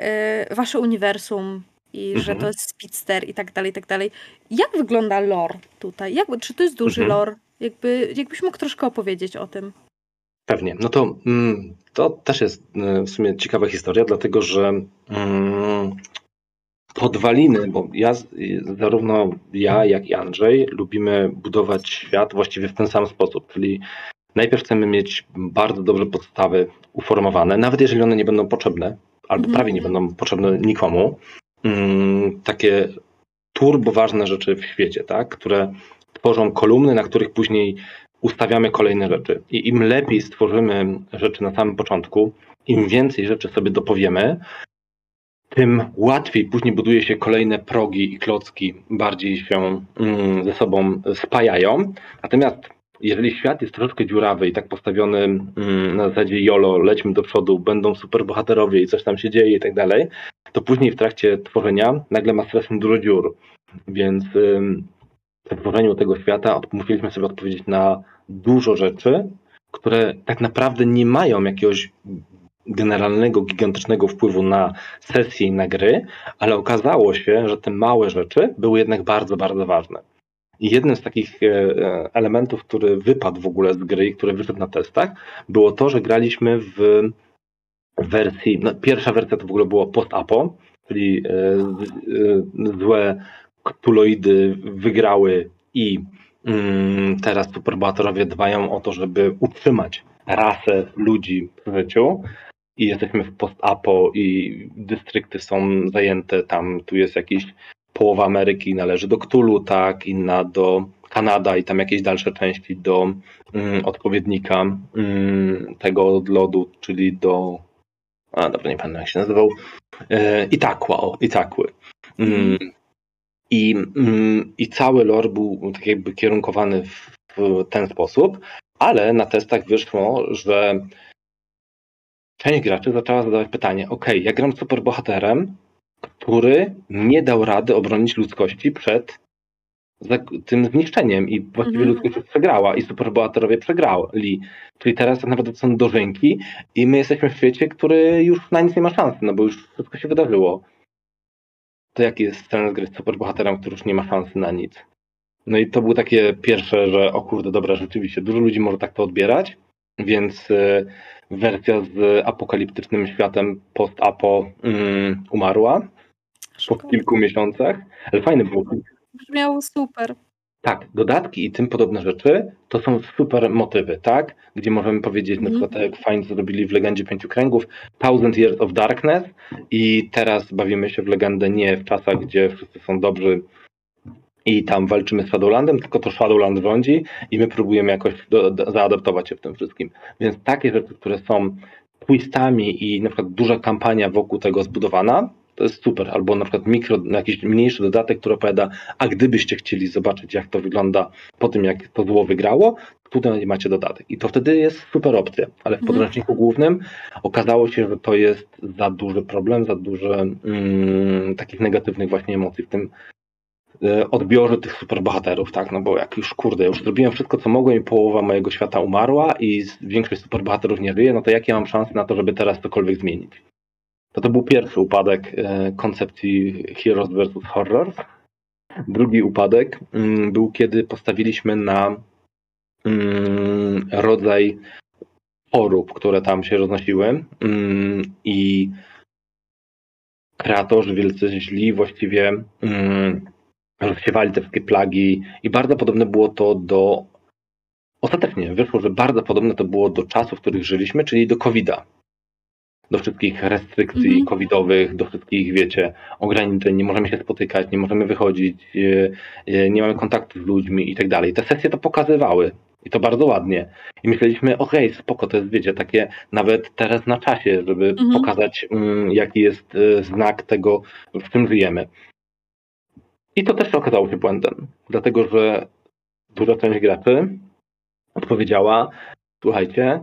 y, wasze uniwersum i że Mhm. to jest Speedster i tak dalej, i tak dalej. Jak wygląda lore tutaj? Jak, czy to jest duży Mhm. lore? Jakby, jakbyś mógł troszkę opowiedzieć o tym. Pewnie. No to mm, to też jest y, w sumie ciekawa historia, dlatego że mm, podwaliny, bo ja, y, zarówno ja, jak i Andrzej lubimy budować świat właściwie w ten sam sposób, czyli najpierw chcemy mieć bardzo dobrze podstawy uformowane, nawet jeżeli one nie będą potrzebne, albo Mhm. prawie nie będą potrzebne nikomu, mm, takie turbo ważne rzeczy w świecie, tak, które tworzą kolumny, na których później ustawiamy kolejne rzeczy. I im lepiej stworzymy rzeczy na samym początku, im więcej rzeczy sobie dopowiemy, tym łatwiej później buduje się kolejne progi i klocki, bardziej się mm, ze sobą spajają. Natomiast jeżeli świat jest troszeczkę dziurawy i tak postawiony mm, na zasadzie YOLO, lećmy do przodu, będą superbohaterowie i coś tam się dzieje i tak dalej, to później w trakcie tworzenia nagle ma strasznie dużo dziur. Więc ym, w tworzeniu tego świata musieliśmy sobie odpowiedzieć na dużo rzeczy, które tak naprawdę nie mają jakiegoś generalnego, gigantycznego wpływu na sesje i na gry, ale okazało się, że te małe rzeczy były jednak bardzo, bardzo ważne. I jednym z takich e, e, elementów, który wypadł w ogóle z gry i który wyszedł na testach, było to, że graliśmy w wersji, no, pierwsza wersja to w ogóle było post-apo, czyli e, złe ktuloidy wygrały i mm, teraz superbohaterowie dbają o to, żeby utrzymać rasę ludzi w życiu i jesteśmy w post-apo i dystrykty są zajęte, tam tu jest jakiś połowa Ameryki należy do Cthulhu, tak, inna do Kanada i tam jakieś dalsze części do mm, odpowiednika mm, tego od lodu, czyli do a dobra, nie pamiętam jak się nazywał, e, Itakła, o, Itakły. Mm, i, mm, I cały lore był tak jakby kierunkowany w, w ten sposób, ale na testach wyszło, że część graczy zaczęła zadawać pytanie, ok, ja gram superbohaterem, który nie dał rady obronić ludzkości przed tym zniszczeniem i właściwie Mhm. ludzkość już przegrała i superbohaterowie przegrali. Czyli teraz tak naprawdę są dożynki i my jesteśmy w świecie, który już na nic nie ma szansy, no bo już wszystko się wydarzyło. To jaki jest sens gry z superbohaterem, który już nie ma szansy na nic? No i to było takie pierwsze, że o kurde, dobra, rzeczywiście, dużo ludzi może tak to odbierać, więc y, wersja z apokaliptycznym światem post-apo mm, umarła po kilku miesiącach, ale fajny był. Brzmiało super. Tak, dodatki i tym podobne rzeczy to są super motywy, tak? Gdzie możemy powiedzieć na Mhm. przykład, jak fajnie zrobili w Legendzie Pięciu Kręgów, Thousand Years of Darkness i teraz bawimy się w legendę nie w czasach, gdzie wszyscy są dobrzy i tam walczymy z Shadowlandem, tylko to Shadowland rządzi i my próbujemy jakoś do, do, zaadaptować się w tym wszystkim. Więc takie rzeczy, które są twistami i na przykład duża kampania wokół tego zbudowana, to jest super. Albo na przykład mikro, jakiś mniejszy dodatek, który opowiada, a gdybyście chcieli zobaczyć, jak to wygląda po tym, jak to zło wygrało, tutaj macie dodatek. I to wtedy jest super opcja. Ale w Mhm. podręczniku głównym okazało się, że to jest za duży problem, za dużo mm, takich negatywnych właśnie emocji w tym odbiorze tych superbohaterów, tak? No bo jak już kurde, już zrobiłem wszystko, co mogłem i połowa mojego świata umarła i większość superbohaterów nie żyje, no to jakie mam szanse na to, żeby teraz cokolwiek zmienić? To to był pierwszy upadek e, koncepcji Heroes vs. Horrors. Drugi upadek mm, był, kiedy postawiliśmy na mm, rodzaj chorób, które tam się roznosiły mm, i kreatorzy wielcy źli właściwie rozsiewali te wszystkie plagi i bardzo podobne było to do ostatecznie wyszło, że bardzo podobne to było do czasów, w których żyliśmy, czyli do COVID-a. Do wszystkich restrykcji Mhm. covidowych, do wszystkich, wiecie, ograniczeń, nie możemy się spotykać, nie możemy wychodzić, e, e, nie mamy kontaktu z ludźmi i tak dalej. Te sesje to pokazywały i to bardzo ładnie. I myśleliśmy, okej, spoko, to jest, wiecie, takie nawet teraz na czasie, żeby Mhm. pokazać, mm, jaki jest e, znak tego, w czym żyjemy. I to też okazało się błędem, dlatego że duża część graczy odpowiedziała, słuchajcie,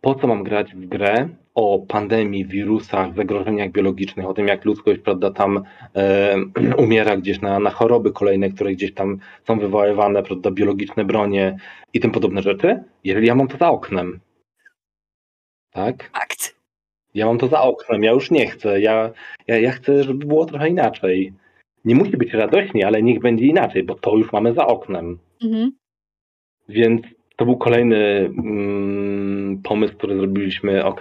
po co mam grać w grę o pandemii, wirusach, zagrożeniach biologicznych, o tym jak ludzkość, prawda, tam e, umiera gdzieś na, na choroby kolejne, które gdzieś tam są wywoływane, prawda, biologiczne bronie i tym podobne rzeczy, jeżeli ja mam to za oknem. Tak? Fakt. Ja mam to za oknem, ja już nie chcę. Ja, ja, ja chcę, żeby było trochę inaczej. Nie musi być radośnie, ale niech będzie inaczej, bo to już mamy za oknem. Mhm. Więc to był kolejny mm, pomysł, który zrobiliśmy, ok,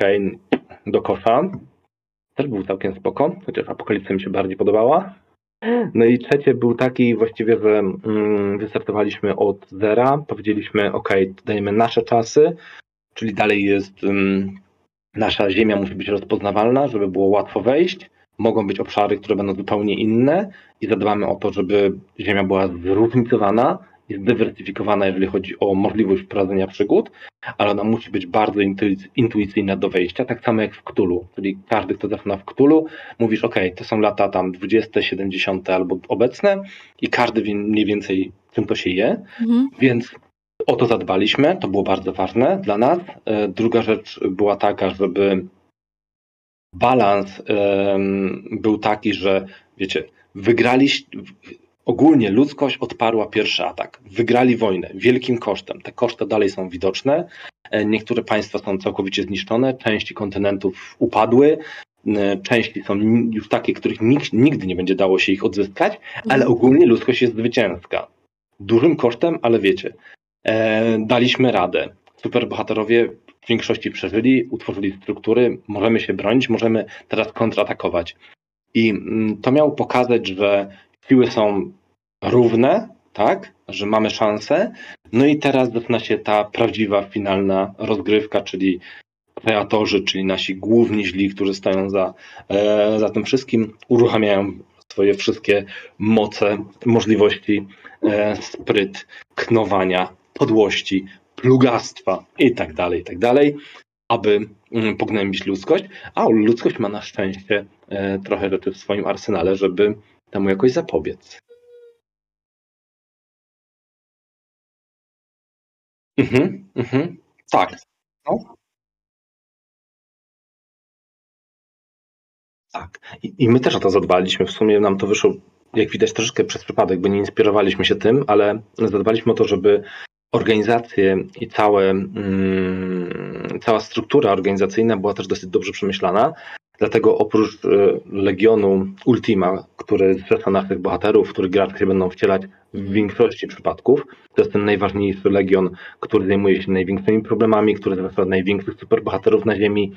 do kosza. Też był całkiem spoko, chociaż Apokalipsa mi się bardziej podobała. No i trzecie był taki właściwie, że mm, wystartowaliśmy od zera, powiedzieliśmy, ok, dajemy nasze czasy, czyli dalej jest mm, nasza ziemia musi być rozpoznawalna, żeby było łatwo wejść. Mogą być obszary, które będą zupełnie inne i zadbamy o to, żeby ziemia była zróżnicowana i zdywersyfikowana, jeżeli chodzi o możliwość prowadzenia przygód, ale ona musi być bardzo intuic- intuicyjna do wejścia, tak samo jak w Cthulhu. Czyli każdy, kto zaczyna w Cthulhu, mówisz, ok, to są lata tam 20, 70 albo obecne i każdy wie mniej więcej czym to się je, Mhm. więc o to zadbaliśmy, to było bardzo ważne dla nas. E, Druga rzecz była taka, żeby balans był taki, że wiecie, wygraliście, ogólnie ludzkość odparła pierwszy atak. Wygrali wojnę wielkim kosztem. Te koszty dalej są widoczne. E, Niektóre państwa są całkowicie zniszczone, części kontynentów upadły. e, Części są już takie, których nikt, nigdy nie będzie dało się ich odzyskać, ale ogólnie ludzkość jest zwycięska. Dużym kosztem, ale wiecie, e, daliśmy radę. Superbohaterowie w większości przeżyli, utworzyli struktury, możemy się bronić, możemy teraz kontratakować. I mm, to miało pokazać, że siły są równe, tak, że mamy szansę. No i teraz zaczyna się ta prawdziwa, finalna rozgrywka, czyli kreatorzy, czyli nasi główni źli, którzy stoją za, e, za tym wszystkim, uruchamiają swoje wszystkie moce, możliwości, e, spryt, knowania, podłości, plugastwa i tak dalej, i tak dalej. aby mm, pognębić ludzkość, a ludzkość ma na szczęście e, trochę rzeczy w swoim arsenale, żeby temu jakoś zapobiec. Mhm, mhm, tak. No. Tak. I, I my też o to zadbaliśmy. W sumie nam to wyszło, jak widać, troszeczkę przez przypadek, bo nie inspirowaliśmy się tym, ale zadbaliśmy o to, żeby organizacje i całe, mm, cała struktura organizacyjna była też dosyć dobrze przemyślana. Dlatego oprócz e, Legionu Ultima, który zrzesza naszych bohaterów, w których gracze się będą wcielać w większości przypadków, to jest ten najważniejszy Legion, który zajmuje się największymi problemami, który zrzesza największych superbohaterów na Ziemi,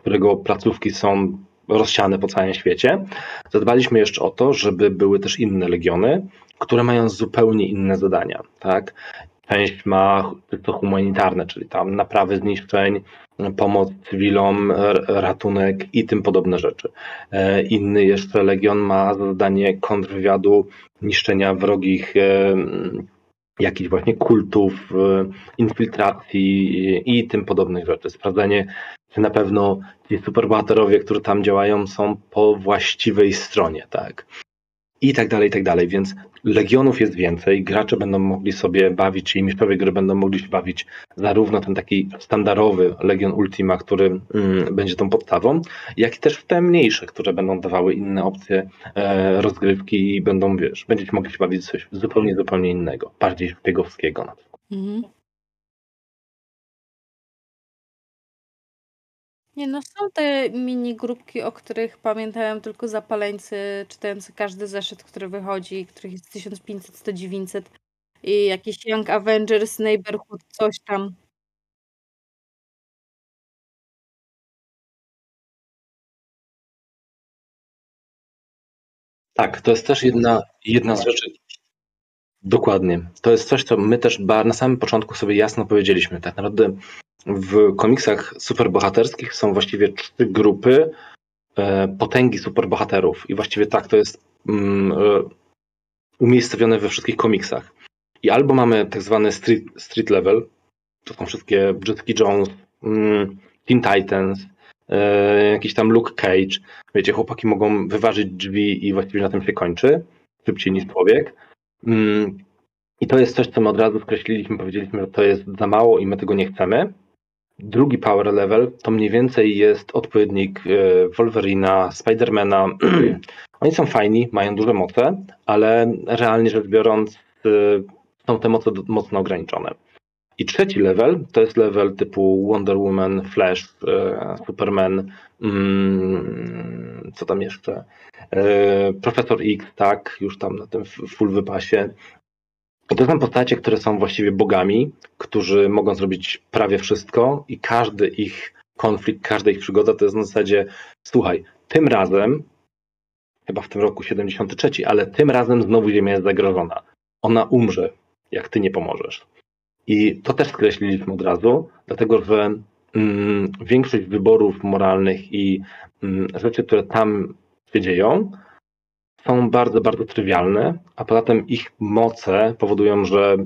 którego placówki są rozsiane po całym świecie. Zadbaliśmy jeszcze o to, żeby były też inne legiony, które mają zupełnie inne zadania. Tak? Część ma to humanitarne, czyli tam naprawy zniszczeń, pomoc cywilom, ratunek i tym podobne rzeczy. E, inny jeszcze legion ma zadanie kontrwywiadu, niszczenia wrogich e, jakichś właśnie kultów, e, infiltracji i tym podobnych rzeczy. Sprawdzenie, czy na pewno ci superbohaterowie, którzy tam działają, są po właściwej stronie, tak i tak dalej, i tak dalej. Więc legionów jest więcej, gracze będą mogli sobie bawić, czyli mistrzowie gry będą mogli się bawić zarówno ten taki standardowy Legion Ultima, który mm, będzie tą podstawą, jak i też w te mniejsze, które będą dawały inne opcje e, rozgrywki i będą, wiesz, będziecie mogli się bawić coś zupełnie, zupełnie innego, bardziej szpiegowskiego na przykład. Mhm. Nie no, są te mini grupki, o których pamiętają tylko zapaleńcy czytający każdy zeszyt, który wychodzi, których jest 1500, 100, 900 i jakieś Young Avengers, Neighborhood, coś tam. Tak, to jest też jedna, jedna z rzeczy. Dokładnie. To jest coś, co my też na samym początku sobie jasno powiedzieliśmy. Tak naprawdę w komiksach superbohaterskich są właściwie trzy grupy e, potęgi superbohaterów. I właściwie tak to jest mm, e, umiejscowione we wszystkich komiksach. I albo mamy tak zwany street, street level, to są wszystkie Jessica Jones, mm, Teen Titans, e, jakiś tam Luke Cage. Wiecie, chłopaki mogą wyważyć drzwi i właściwie na tym się kończy, szybciej niż człowiek. Mm, I to jest coś, co my od razu skreśliliśmy, powiedzieliśmy, że to jest za mało i my tego nie chcemy. Drugi power level to mniej więcej jest odpowiednik e, Wolverina, Spidermana. Oni są fajni, mają duże moce, ale realnie rzecz biorąc e, są te moce mocno ograniczone. I trzeci level to jest level typu Wonder Woman, Flash, e, Superman, mm, co tam jeszcze? Profesor X, tak, już tam na tym full wypasie. To są postacie, które są właściwie bogami, którzy mogą zrobić prawie wszystko i każdy ich konflikt, każda ich przygoda to jest na zasadzie słuchaj, tym razem, chyba w tym roku 73, ale tym razem znowu Ziemia jest zagrożona. Ona umrze, jak ty nie pomożesz. I to też skreśliliśmy od razu, dlatego że mm, większość wyborów moralnych i mm, rzeczy, które tam się dzieją, są bardzo, bardzo trywialne, a poza tym ich moce powodują, że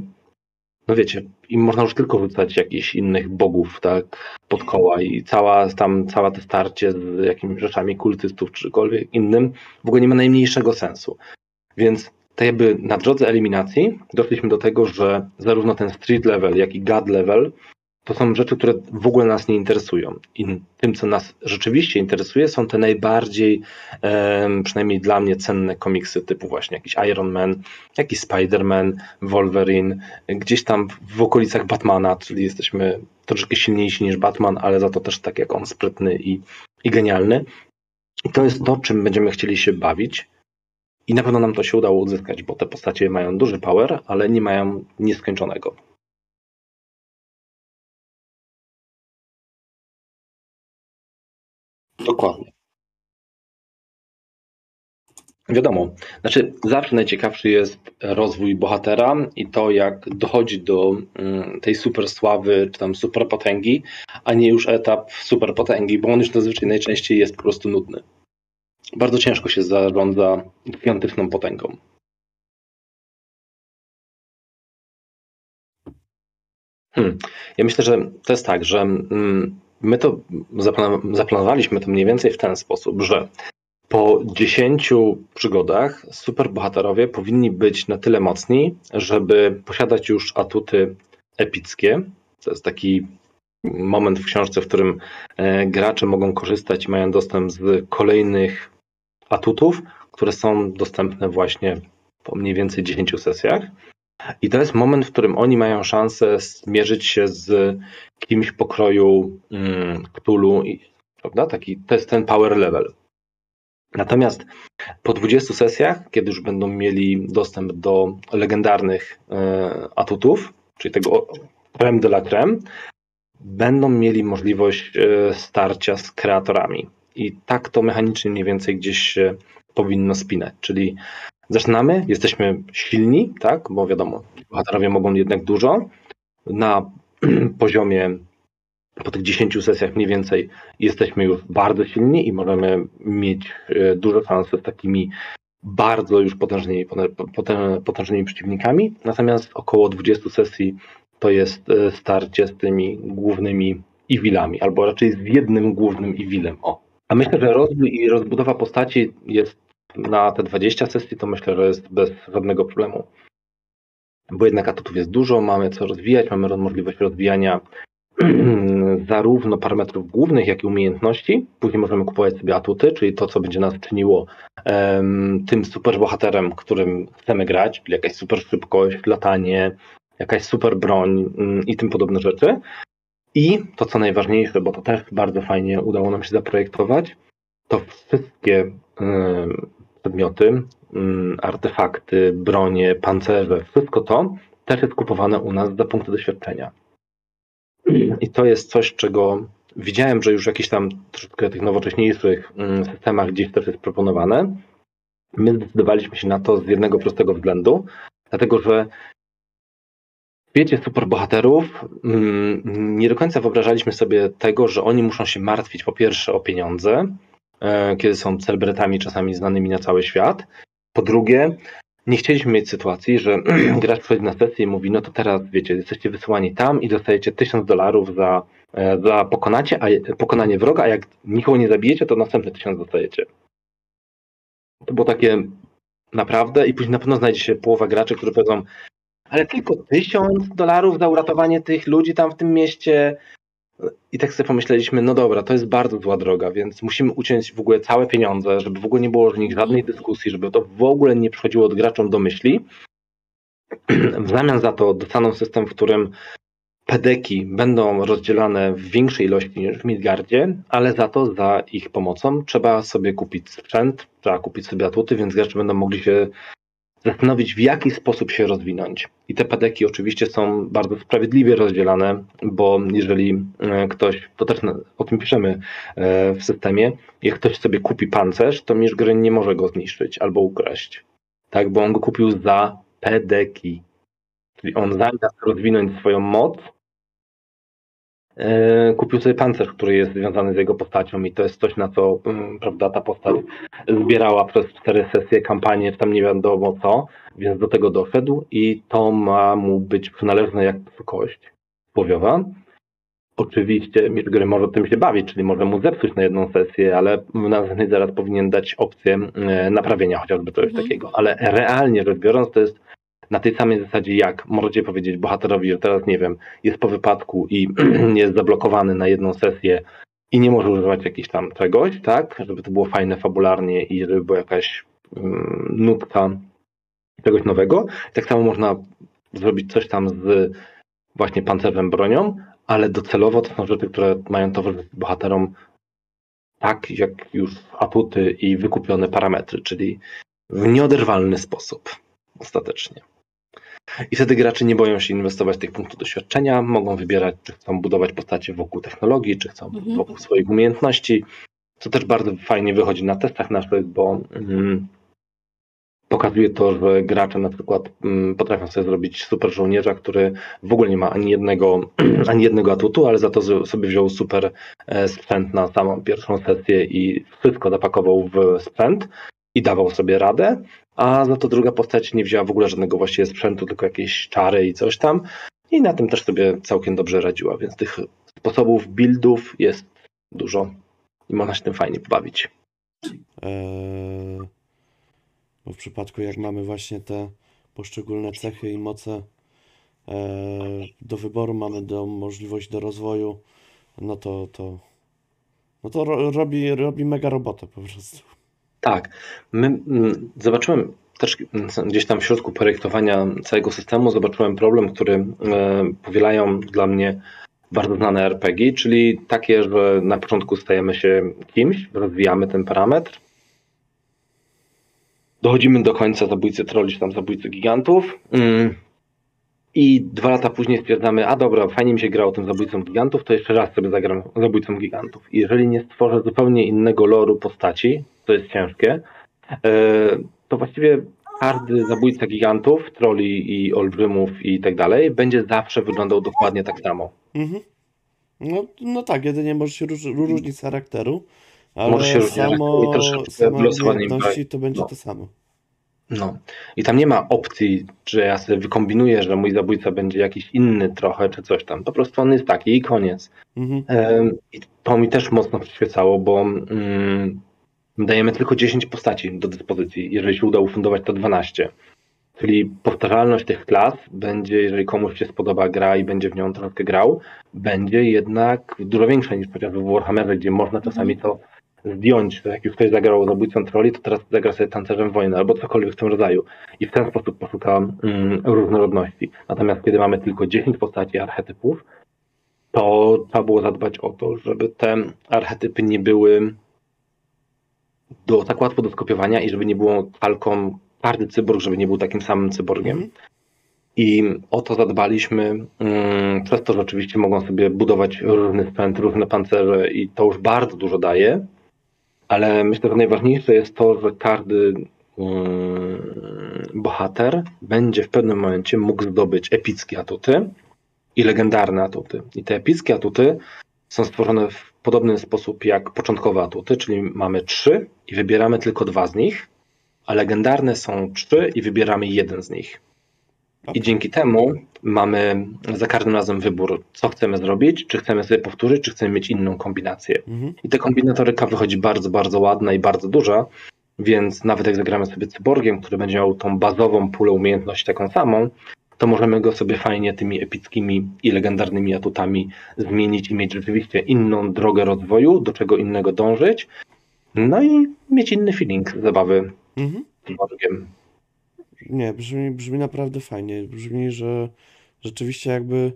no wiecie, im można już tylko rzucać jakichś innych bogów, tak, pod koła i cała tam, cała to starcie z jakimiś rzeczami kultystów czy czymkolwiek innym w ogóle nie ma najmniejszego sensu. Więc tak jakby na drodze eliminacji doszliśmy do tego, że zarówno ten street level, jak i god level to są rzeczy, które w ogóle nas nie interesują. I tym, co nas rzeczywiście interesuje, są te najbardziej, przynajmniej dla mnie, cenne komiksy, typu właśnie jakiś Iron Man, jakiś Spider-Man, Wolverine, gdzieś tam w okolicach Batmana, czyli jesteśmy troszeczkę silniejsi niż Batman, ale za to też tak jak on sprytny i, i genialny. I to jest to, czym będziemy chcieli się bawić. I na pewno nam to się udało uzyskać, bo te postacie mają duży power, ale nie mają nieskończonego. Dokładnie. Wiadomo, znaczy zawsze najciekawszy jest rozwój bohatera i to, jak dochodzi do mm, tej super sławy czy tam super potęgi, a nie już etap super potęgi, bo on już zazwyczaj najczęściej jest po prostu nudny. Bardzo ciężko się zarządza gigantyczną potęgą. Hmm. Ja myślę, że to jest tak, że mm, my to zaplan- zaplanowaliśmy to mniej więcej w ten sposób, że po 10 przygodach superbohaterowie powinni być na tyle mocni, żeby posiadać już atuty epickie. To jest taki moment w książce, w którym e, gracze mogą korzystać mają dostęp z kolejnych atutów, które są dostępne właśnie po mniej więcej 10 sesjach. I to jest moment, w którym oni mają szansę zmierzyć się z kimś pokroju mm, Cthulhu, prawda? Taki, to jest ten power level. Natomiast po 20 sesjach, kiedy już będą mieli dostęp do legendarnych e, atutów, czyli tego creme de la creme, będą mieli możliwość e, starcia z kreatorami. I tak to mechanicznie mniej więcej gdzieś się powinno spinać. Czyli zaczynamy, jesteśmy silni, tak, bo wiadomo, bohaterowie mogą jednak dużo. Na poziomie po tych 10 sesjach mniej więcej jesteśmy już bardzo silni i możemy mieć e, dużo szansy z takimi bardzo już potężnymi, potę- potężnymi przeciwnikami. Natomiast około 20 sesji to jest e, starcie z tymi głównymi evilami, albo raczej z jednym głównym evilem. O. A myślę, że rozwój i rozbudowa postaci jest na te 20 sesji, to myślę, że jest bez żadnego problemu. Bo jednak atutów jest dużo, mamy co rozwijać, mamy możliwość rozwijania zarówno parametrów głównych, jak i umiejętności. Później możemy kupować sobie atuty, czyli to, co będzie nas czyniło um, tym superbohaterem, którym chcemy grać, czyli jakaś super szybkość, latanie, jakaś super broń um, i tym podobne rzeczy. I to, co najważniejsze, bo to też bardzo fajnie udało nam się zaprojektować, to wszystkie przedmioty, artefakty, bronie, pancerze, wszystko to też jest kupowane u nas za punkty doświadczenia. I to jest coś, czego widziałem, że już w jakichś tam troszeczkę tych nowocześniejszych systemach gdzieś też jest proponowane. My zdecydowaliśmy się na to z jednego prostego względu, dlatego że świecie superbohaterów nie do końca wyobrażaliśmy sobie tego, że oni muszą się martwić po pierwsze o pieniądze, e, kiedy są celebrytami czasami znanymi na cały świat. Po drugie, nie chcieliśmy mieć sytuacji, że gracz przychodzi na sesję i mówi, no to teraz wiecie, jesteście wysłani tam i dostajecie 1000 dolarów za, e, za pokonacie, a, pokonanie wroga, a jak nikogo nie zabijecie, to następne 1000 dostajecie. To było takie naprawdę i później na pewno znajdzie się połowa graczy, którzy powiedzą, ale tylko 1000 dolarów za uratowanie tych ludzi tam w tym mieście, i tak sobie pomyśleliśmy, no dobra, to jest bardzo zła droga, więc musimy uciąć w ogóle całe pieniądze, żeby w ogóle nie było nich żadnej dyskusji, żeby to w ogóle nie przychodziło od graczom do myśli. W zamian za to dostaną system, w którym pedeki będą rozdzielane w większej ilości niż w Midgardzie, ale za to, za ich pomocą trzeba sobie kupić sprzęt, trzeba kupić sobie atuty, więc gracze będą mogli się zastanowić, w jaki sposób się rozwinąć. I te padeki oczywiście są bardzo sprawiedliwie rozdzielane, bo jeżeli e, ktoś, to też o tym piszemy e, w systemie, jak ktoś sobie kupi pancerz, to mistrz gry nie może go zniszczyć albo ukraść. Tak, bo on go kupił za pedeki. Czyli on zamiast rozwinąć swoją moc, kupił sobie pancerz, który jest związany z jego postacią i to jest coś, na co mm, prawda, ta postać zbierała przez cztery sesje kampanię, tam nie wiadomo co, więc do tego doszedł i to ma mu być przynależne jak kość płowiowa. Oczywiście mistrz gry może tym się bawić, czyli może mu zepsuć na jedną sesję, ale następnej zaraz powinien dać opcję e, naprawienia chociażby czegoś mhm. takiego. Ale realnie rzecz biorąc, to jest na tej samej zasadzie jak możecie powiedzieć bohaterowi, że teraz nie wiem, jest po wypadku i jest zablokowany na jedną sesję i nie może używać jakiejś tam czegoś, tak, żeby to było fajne fabularnie i żeby była jakaś um, nutka czegoś nowego. Tak samo można zrobić coś tam z właśnie pancerzem bronią, ale docelowo to są rzeczy, które mają towarzyszyć bohaterom tak jak już atuty i wykupione parametry, czyli w nieoderwalny sposób ostatecznie. I wtedy gracze nie boją się inwestować tych punktów doświadczenia, mogą wybierać, czy chcą budować postacie wokół technologii, czy chcą mhm. wokół swoich umiejętności, co też bardzo fajnie wychodzi na testach naszych, bo mm, pokazuje to, że gracze na przykład mm, potrafią sobie zrobić super żołnierza, który w ogóle nie ma ani jednego, ani jednego atutu, ale za to sobie wziął super e, sprzęt na samą pierwszą sesję i wszystko zapakował w sprzęt i dawał sobie radę, a za to druga postać nie wzięła w ogóle żadnego właściwie sprzętu, tylko jakieś czary i coś tam. I na tym też sobie całkiem dobrze radziła, więc tych sposobów buildów jest dużo i można się tym fajnie pobawić. Eee, bo w przypadku jak mamy właśnie te poszczególne cechy i moce eee, do wyboru, mamy do możliwość do rozwoju, no to, to, no to ro, robi, robi mega robotę po prostu. Tak, my mm, zobaczyłem też mm, gdzieś tam w środku projektowania całego systemu, zobaczyłem problem, który e, powielają dla mnie bardzo znane RPG, czyli takie, że na początku stajemy się kimś, rozwijamy ten parametr, dochodzimy do końca zabójcy troli, czy tam zabójcy gigantów mm, i dwa lata później stwierdzamy, a dobra, fajnie mi się grało tym zabójcą gigantów, to jeszcze raz sobie zagram zabójcą gigantów. I jeżeli nie stworzę zupełnie innego loru postaci, to jest ciężkie, e, to właściwie każdy zabójca gigantów, troli i olbrzymów i tak dalej, będzie zawsze wyglądał dokładnie tak samo. Mhm. No, no tak, jedynie może się róż, różnić charakteru, Może się ale różnić charakteru samo, wylosowanie umiejętności to będzie no. to samo. No. I tam nie ma opcji, że ja sobie wykombinuję, że mój zabójca będzie jakiś inny trochę, czy coś tam. Po prostu on jest taki i koniec. Mhm. I to mi też mocno przyświecało, bo mm, dajemy tylko 10 postaci do dyspozycji. Jeżeli się uda ufundować, to 12. Czyli powtarzalność tych klas będzie, jeżeli komuś się spodoba gra i będzie w nią troszkę grał, będzie jednak dużo większa niż chociażby w Warhammerze, gdzie można czasami to zdjąć. Jak już ktoś zagrał zabójcą troli, to teraz zagra sobie tancerzem wojny albo cokolwiek w tym rodzaju. I w ten sposób poszuka mm, różnorodności. Natomiast kiedy mamy tylko 10 postaci archetypów, to trzeba było zadbać o to, żeby te archetypy nie były do, tak łatwo do skopiowania i żeby nie było kalką każdy cyborg, żeby nie był takim samym cyborgiem. Mhm. I o to zadbaliśmy, mm, przez to, że oczywiście mogą sobie budować różny sprzęt, różne pancerze i to już bardzo dużo daje, ale myślę, że najważniejsze jest to, że każdy mm, bohater będzie w pewnym momencie mógł zdobyć epickie atuty i legendarne atuty. I te epickie atuty są stworzone w podobny sposób jak początkowe atuty, czyli mamy trzy i wybieramy tylko dwa z nich, a legendarne są trzy i wybieramy jeden z nich. I dzięki temu mamy za każdym razem wybór, co chcemy zrobić, czy chcemy sobie powtórzyć, czy chcemy mieć inną kombinację. Mhm. I ta kombinatoryka wychodzi bardzo, bardzo ładna i bardzo duża, więc nawet jak zagramy sobie cyborgiem, który będzie miał tą bazową pulę umiejętności taką samą, to możemy go sobie fajnie tymi epickimi i legendarnymi atutami zmienić i mieć rzeczywiście inną drogę rozwoju, do czego innego dążyć, no i mieć inny feeling zabawy Mhm. cyborgiem. Nie, brzmi, brzmi naprawdę fajnie. Brzmi, że rzeczywiście jakby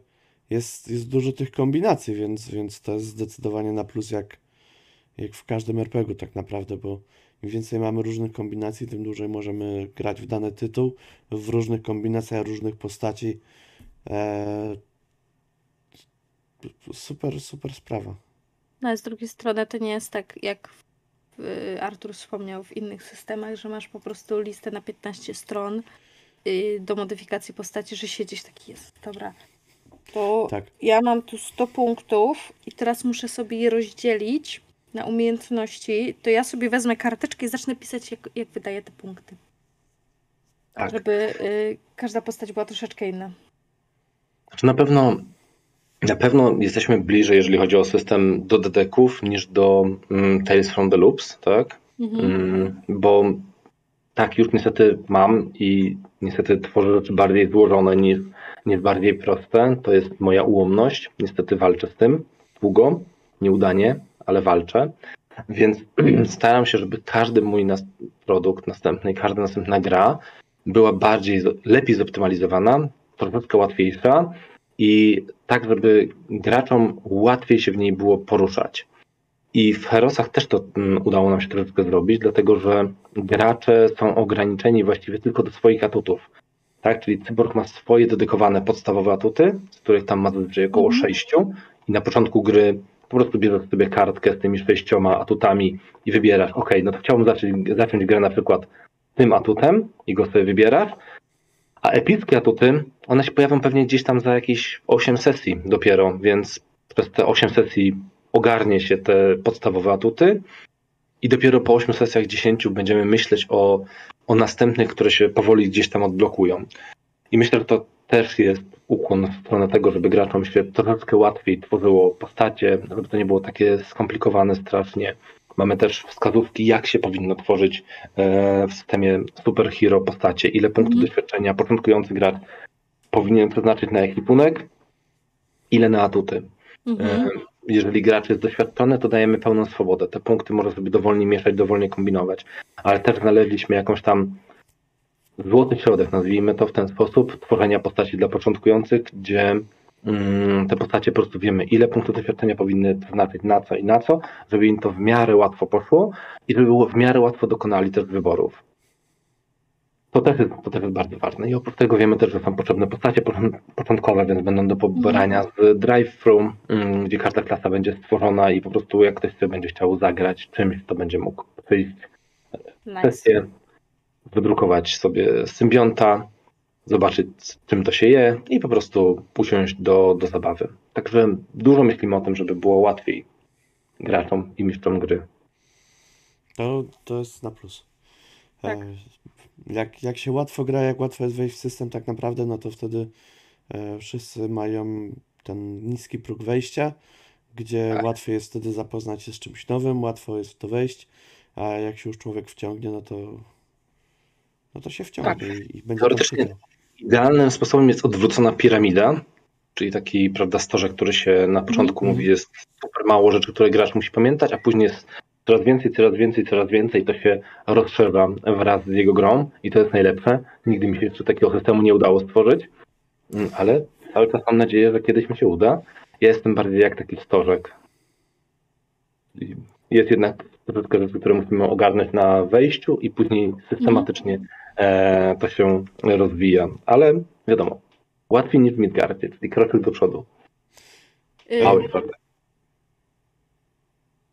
jest, jest dużo tych kombinacji, więc, więc to jest zdecydowanie na plus jak, jak w każdym RPG-u tak naprawdę, bo im więcej mamy różnych kombinacji, tym dłużej możemy grać w dany tytuł, w różnych kombinacjach różnych postaci. Eee, super, super sprawa. No a z drugiej strony to nie jest tak, jak y, Artur wspomniał w innych systemach, że masz po prostu listę na 15 stron y, do modyfikacji postaci, że siedzisz taki jest, dobra. To Tak. ja mam tu 100 punktów i teraz muszę sobie je rozdzielić na umiejętności, to ja sobie wezmę karteczkę i zacznę pisać, jak, jak wydaję te punkty. Tak. Żeby y, każda postać była troszeczkę inna. Znaczy na pewno, na pewno jesteśmy bliżej, jeżeli chodzi o system do dedeków, niż do mm, Tales from the Loops, tak? Mhm. Mm, bo tak, już niestety mam i niestety tworzę rzeczy bardziej złożone niż, niż bardziej proste. To jest moja ułomność. Niestety walczę z tym długo, nieudanie, ale walczę. Więc staram się, żeby każdy mój nas- produkt następny, każda następna gra była bardziej, lepiej zoptymalizowana, troszeczkę łatwiejsza i tak, żeby graczom łatwiej się w niej było poruszać. I w Herosach też to mm, udało nam się troszeczkę zrobić, dlatego że gracze są ograniczeni właściwie tylko do swoich atutów. Tak? Czyli cyborg ma swoje dedykowane podstawowe atuty, z których tam ma zazwyczaj około Mhm. sześciu i na początku gry po prostu bierzesz sobie kartkę z tymi sześcioma atutami i wybierasz, ok, no to chciałbym zacząć, zacząć grę na przykład tym atutem i go sobie wybierasz, a epickie atuty, one się pojawią pewnie gdzieś tam za jakieś 8 sesji dopiero, więc przez te 8 sesji ogarnie się te podstawowe atuty. I dopiero po 8 sesjach 10 będziemy myśleć o, o następnych, które się powoli gdzieś tam odblokują. I myślę, że to też jest ukłon w stronę tego, żeby graczom się troszeczkę łatwiej tworzyło postacie, żeby to nie było takie skomplikowane strasznie. Mamy też wskazówki, jak się powinno tworzyć e, w systemie superhero postacie, ile punktów Mhm. doświadczenia początkujący gracz powinien przeznaczyć na ekwipunek, ile na atuty. Mhm. E, Jeżeli gracz jest doświadczony, to dajemy pełną swobodę. Te punkty może sobie dowolnie mieszać, dowolnie kombinować. Ale też znaleźliśmy jakąś tam złoty środek, nazwijmy to w ten sposób, tworzenia postaci dla początkujących, gdzie mm, te postacie po prostu wiemy, ile punktów doświadczenia powinny znaczyć na co i na co, żeby im to w miarę łatwo poszło i żeby było w miarę łatwo dokonali też wyborów. To też, jest, to też jest bardzo ważne. I oprócz tego wiemy też, że są potrzebne postacie począ- początkowe, więc będą do pobrania z drive-thru, mm, gdzie każda klasa będzie stworzona i po prostu jak ktoś sobie będzie chciał zagrać czymś, to będzie mógł przyjść Nice. kwestię, wydrukować sobie symbionta, zobaczyć czym to się je i po prostu usiąść do, do zabawy. Także dużo myślimy o tym, żeby było łatwiej graczom i mistrzom gry. To, to jest na plus. Tak. E, Jak, jak się łatwo gra, jak łatwo jest wejść w system tak naprawdę, no to wtedy e, wszyscy mają ten niski próg wejścia, gdzie Tak. łatwiej jest wtedy zapoznać się z czymś nowym, łatwo jest w to wejść, a jak się już człowiek wciągnie, no to no to się wciągnie i, i będzie Teoretycznie. Idealnym sposobem jest odwrócona piramida, czyli taki, prawda, storze, który się na początku Mhm. mówi, jest super mało rzeczy, które gracz musi pamiętać, a później jest coraz więcej, coraz więcej, coraz więcej i to się rozszerza wraz z jego grą i to jest najlepsze. Nigdy mi się jeszcze takiego systemu nie udało stworzyć, Mm, ale cały czas mam nadzieję, że kiedyś mi się uda. Ja jestem bardziej jak taki stożek. Jest jednak troszeczkę rzeczy, które musimy ogarnąć na wejściu i później systematycznie e, to się rozwija. Ale wiadomo, łatwiej niż w Midgardzie, czyli kroczyk do przodu. Y, Mały kroczek.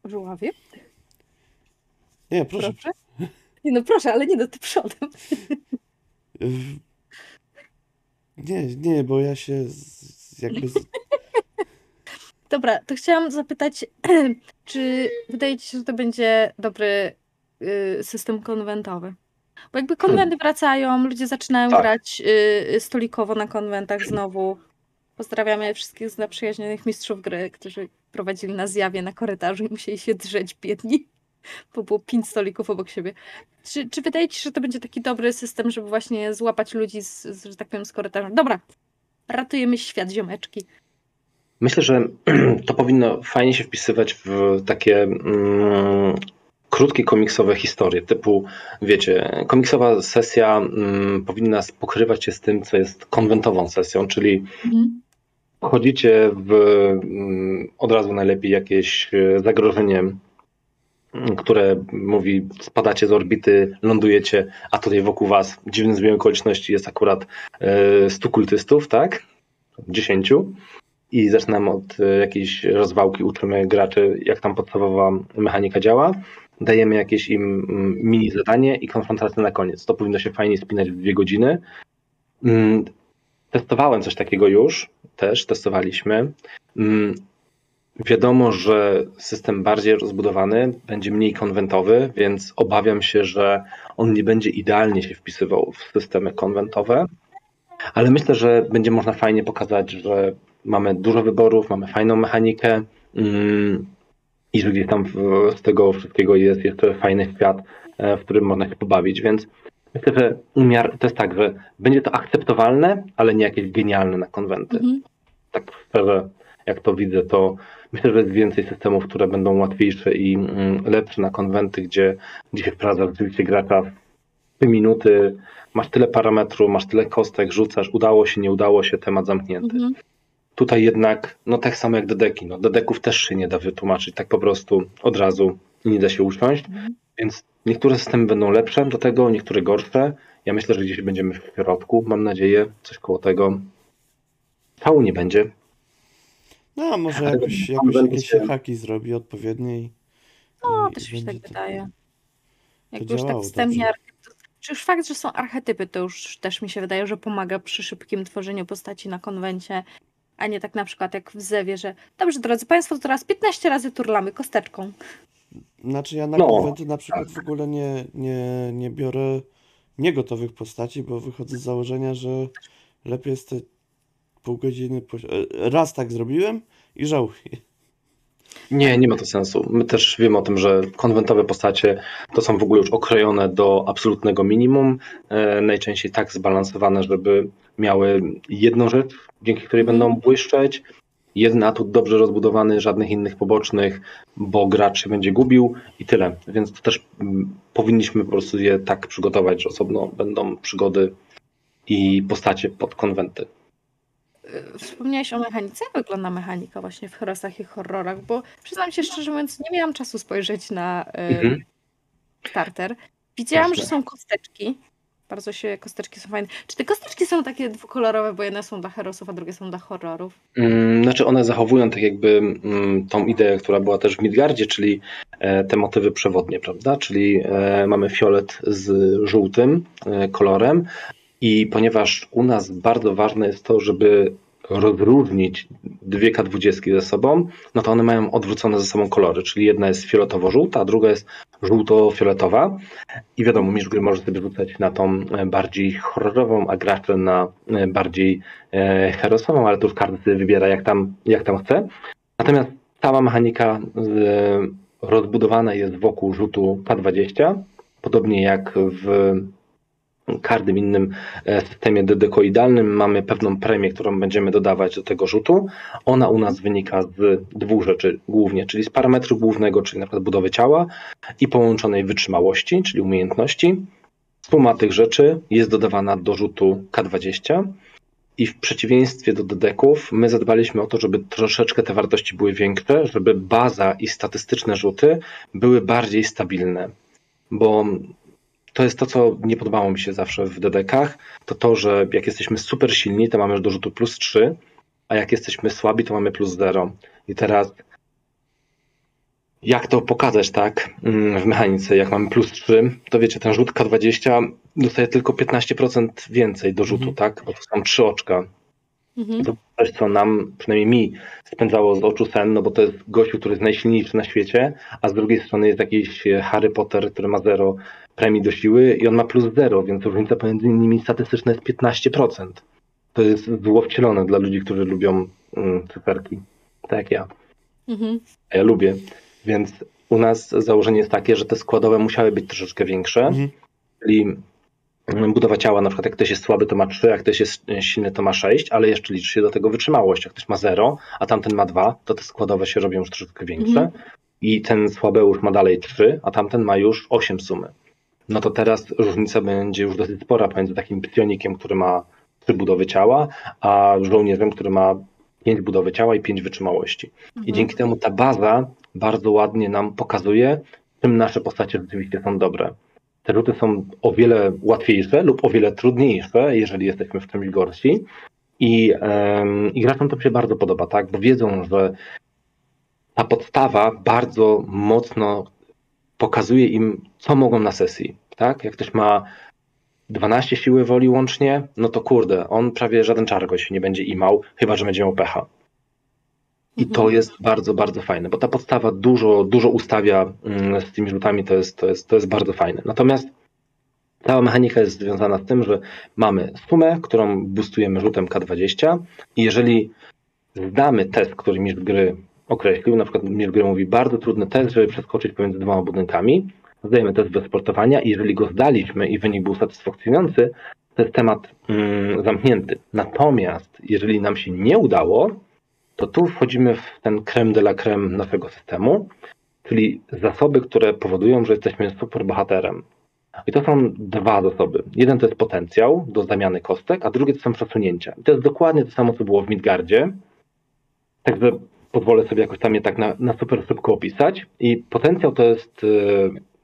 Żuławie? Nie, proszę. Proszę? Nie no proszę, ale nie do ty przodem. Nie, nie, bo ja się jakby Dobra, to chciałam zapytać, czy wydaje ci się, że to będzie dobry y, system konwentowy? Bo jakby konwenty wracają, ludzie zaczynają Tak. grać y, stolikowo na konwentach znowu. Pozdrawiamy wszystkich zaprzyjaźnionych mistrzów gry, którzy prowadzili na zjawie na korytarzu i musieli się drzeć biedni, bo było pięć stolików obok siebie. Czy, czy wydaje ci się, że to będzie taki dobry system, żeby właśnie złapać ludzi, z, z, że tak powiem, z korytarza? Dobra, ratujemy świat, ziomeczki. Myślę, że to powinno fajnie się wpisywać w takie mm, krótkie komiksowe historie, typu, wiecie, komiksowa sesja mm, powinna pokrywać się z tym, co jest konwentową sesją, czyli Mhm. wchodzicie w mm, od razu najlepiej jakieś e, zagrożenie, mm, które mówi, spadacie z orbity, lądujecie, a tutaj wokół was dziwnym zbiegiem okoliczności jest akurat e, 100 kultystów, tak? 10. I zaczynamy od e, jakiejś rozwałki, uczymy graczy, jak tam podstawowa mechanika działa. Dajemy jakieś im mm, mini zadanie i konfrontację na koniec. To powinno się fajnie spinać w dwie godziny. Mm, Testowałem coś takiego już, też testowaliśmy. Mm, Wiadomo, że system bardziej rozbudowany będzie mniej konwentowy, więc obawiam się, że on nie będzie idealnie się wpisywał w systemy konwentowe, ale myślę, że będzie można fajnie pokazać, że mamy dużo wyborów, mamy fajną mechanikę i że gdzieś tam z tego wszystkiego jest jeszcze fajny świat, e, w którym można się pobawić, więc myślę, że umiar to jest tak, że będzie to akceptowalne, ale nie jakieś genialne na konwenty Mhm. tak szczerze, jak to widzę, to myślę, że jest więcej systemów, które będą łatwiejsze i mm, lepsze na konwenty, gdzie, gdzie się wprowadza rzeczywiście gracza w 3 minuty, masz tyle parametrów, masz tyle kostek, rzucasz, udało się, nie udało się, temat zamknięty. Mhm. Tutaj jednak, no tak samo jak dedeki, no dedeków też się nie da wytłumaczyć tak po prostu od razu i nie da się usiąść, Mhm. więc niektóre systemy będą lepsze do tego, niektóre gorsze. Ja myślę, że gdzieś będziemy w środku, mam nadzieję, coś koło tego. Szału nie będzie, no a może Ale jakoś, jakoś jakieś się- haki zrobi odpowiednie i, No, i, też i mi się tak to- wydaje. Jakby już tak wstępnie. Czy już fakt, że są archetypy, to już też mi się wydaje, że pomaga przy szybkim tworzeniu postaci na konwencie, a nie tak na przykład jak w Zewie, że dobrze, drodzy Państwo, to teraz 15 razy turlamy kosteczką. Znaczy ja na No, konwenty na przykład w ogóle nie, nie, nie biorę niegotowych postaci, bo wychodzę z założenia, że Lepiej jest te pół godziny. Po... e, Raz tak zrobiłem i żałuję. Nie, nie ma to sensu. My też wiemy o tym, że konwentowe postacie to są w ogóle już okrojone do absolutnego minimum. E, najczęściej tak zbalansowane, żeby miały jedną rzecz, dzięki której będą błyszczeć. Jeden atut dobrze rozbudowany, żadnych innych pobocznych, bo gracz się będzie gubił i tyle. Więc to też mm, powinniśmy po prostu je tak przygotować, że osobno będą przygody i postacie pod konwenty. Y, Wspomniałeś o mechanice? Jak wygląda mechanika właśnie w herosach i horrorach? Bo przyznam się szczerze mówiąc, nie miałam czasu spojrzeć na y, Mhm. starter. Widziałam, Jasne. że są kosteczki. Bardzo się kosteczki są fajne. Czy te kosteczki są takie dwukolorowe, bo jedne są dla herosów, a drugie są dla horrorów? Mm, Znaczy one zachowują tak jakby mm, tą ideę, która była też w Midgardzie, czyli e, te motywy przewodnie, prawda? Czyli e, mamy fiolet z żółtym e, kolorem i ponieważ u nas bardzo ważne jest to, żeby rozróżnić dwie K20 ze sobą, no to one mają odwrócone ze sobą kolory, czyli jedna jest fioletowo-żółta, a druga jest żółto-fioletowa i wiadomo, mistrz gry może sobie rzucać na tą e, bardziej horrorową, a gracze na e, bardziej e, herosową, ale to już każdy wybiera jak tam, jak tam chce. Natomiast cała mechanika e, rozbudowana jest wokół rzutu K20, podobnie jak w każdym innym e, systemie dedekoidalnym mamy pewną premię, którą będziemy dodawać do tego rzutu. Ona u nas wynika z dwóch rzeczy głównie, czyli z parametru głównego, czyli na przykład budowy ciała i połączonej wytrzymałości, czyli umiejętności. Suma tych rzeczy jest dodawana do rzutu K20 i w przeciwieństwie do dedeków my zadbaliśmy o to, żeby troszeczkę te wartości były większe, żeby baza i statystyczne rzuty były bardziej stabilne. Bo to jest to, co nie podobało mi się zawsze w dedekach, to to, że jak jesteśmy super silni, to mamy do rzutu plus 3, a jak jesteśmy słabi, to mamy plus 0. I teraz jak to pokazać, tak, mm, w mechanice, jak mamy plus 3, to wiecie, ten rzut K20 dostaje tylko 15% więcej do rzutu, Mhm. tak, bo to są trzy oczka. Mhm. To coś, co nam, przynajmniej mi, spędzało z oczu sen, no bo to jest gościu, który jest najsilniejszy na świecie, a z drugiej strony jest jakiś e, Harry Potter, który ma zero premii do siły i on ma plus zero, więc różnica pomiędzy nimi statystyczna jest 15%. To jest zło wcielone dla ludzi, którzy lubią mm, cyferki, tak jak ja. Mhm. A ja lubię. Więc u nas założenie jest takie, że te składowe musiały być troszeczkę większe, Mhm. czyli mm, budowa ciała, na przykład jak ktoś jest słaby, to ma 3, jak ktoś jest e, silny, to ma 6, ale jeszcze liczy się do tego wytrzymałość. Jak ktoś ma 0, a tamten ma 2, to te składowe się robią już troszeczkę większe. Mhm. I ten słabeusz ma dalej 3, a tamten ma już 8 sumy. No to teraz różnica będzie już dosyć spora pomiędzy takim psionikiem, który ma 3 budowy ciała, a żołnierzem, który ma 5 budowy ciała i 5 wytrzymałości. I Mhm. dzięki temu ta baza bardzo ładnie nam pokazuje, czym nasze postacie rzeczywiście są dobre. Te rzuty są o wiele łatwiejsze lub o wiele trudniejsze, jeżeli jesteśmy w czymś gorsi. I, em, I graczom to się bardzo podoba, tak? Bo wiedzą, że ta podstawa bardzo mocno pokazuje im, co mogą na sesji. Tak? Jak ktoś ma 12 siły woli łącznie, no to kurde, on prawie żaden czar go się nie będzie imał, chyba że będzie miał pecha. I to Mhm. jest bardzo, bardzo fajne, bo ta podstawa dużo, dużo ustawia mm, z tymi rzutami, to jest, to, jest, to jest bardzo fajne. Natomiast cała mechanika jest związana z tym, że mamy sumę, którą boostujemy rzutem K20 i jeżeli zdamy test, który mistrz gry określił, na przykład gry mówi bardzo trudny test, żeby przeskoczyć pomiędzy dwoma budynkami, zdajemy test bez sportowania i jeżeli go zdaliśmy i wynik był satysfakcjonujący, to jest temat mm, zamknięty. Natomiast jeżeli nam się nie udało, to tu wchodzimy w ten creme de la creme naszego systemu, czyli zasoby, które powodują, że jesteśmy super bohaterem. I to są dwa zasoby. Jeden to jest potencjał do zamiany kostek, a drugie to są przesunięcia. I to jest dokładnie to samo, co było w Midgardzie. Także pozwolę sobie jakoś tam je tak na, na super szybko opisać. I potencjał to jest e,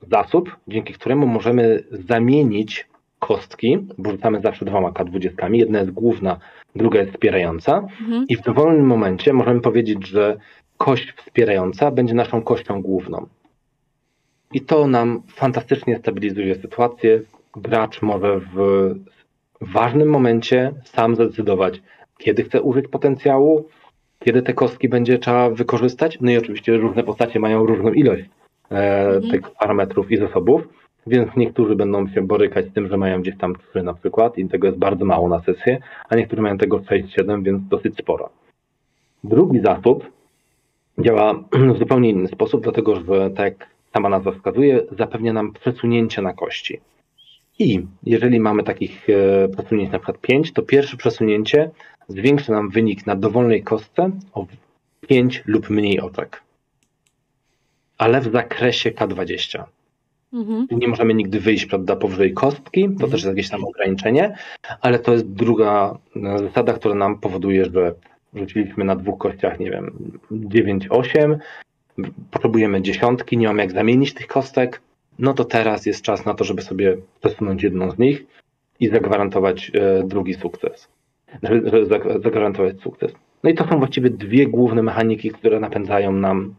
zasób, dzięki któremu możemy zamienić kostki, bo rzucamy zawsze dwoma K20. Jedna jest główna, druga jest wspierająca. Mhm. I w dowolnym momencie możemy powiedzieć, że kość wspierająca będzie naszą kością główną. I to nam fantastycznie stabilizuje sytuację. Gracz może w ważnym momencie sam zdecydować, kiedy chce użyć potencjału, kiedy te kostki będzie trzeba wykorzystać. No i oczywiście różne postacie mają różną ilość e, Mhm. tych parametrów i zasobów, więc niektórzy będą się borykać z tym, że mają gdzieś tam 3 na przykład i tego jest bardzo mało na sesję, a niektórzy mają tego 6-7, więc dosyć sporo. Drugi zasób działa w zupełnie inny sposób, dlatego że tak jak sama nazwa wskazuje, zapewnia nam przesunięcie na kości. I jeżeli mamy takich e, przesunięć na przykład 5, to pierwsze przesunięcie zwiększy nam wynik na dowolnej kostce o 5 lub mniej oczek. Ale w zakresie K20. Mhm. Nie możemy nigdy wyjść prawda, powyżej kostki, to też jest jakieś tam ograniczenie, ale to jest druga e, zasada, która nam powoduje, że rzuciliśmy na dwóch kościach, nie wiem, 9-8, potrzebujemy dziesiątki, nie mamy jak zamienić tych kostek, no to teraz jest czas na to, żeby sobie przesunąć jedną z nich i zagwarantować e, drugi sukces. Żeby- żeby zag- Zagwarantować sukces. No i to są właściwie dwie główne mechaniki, które napędzają nam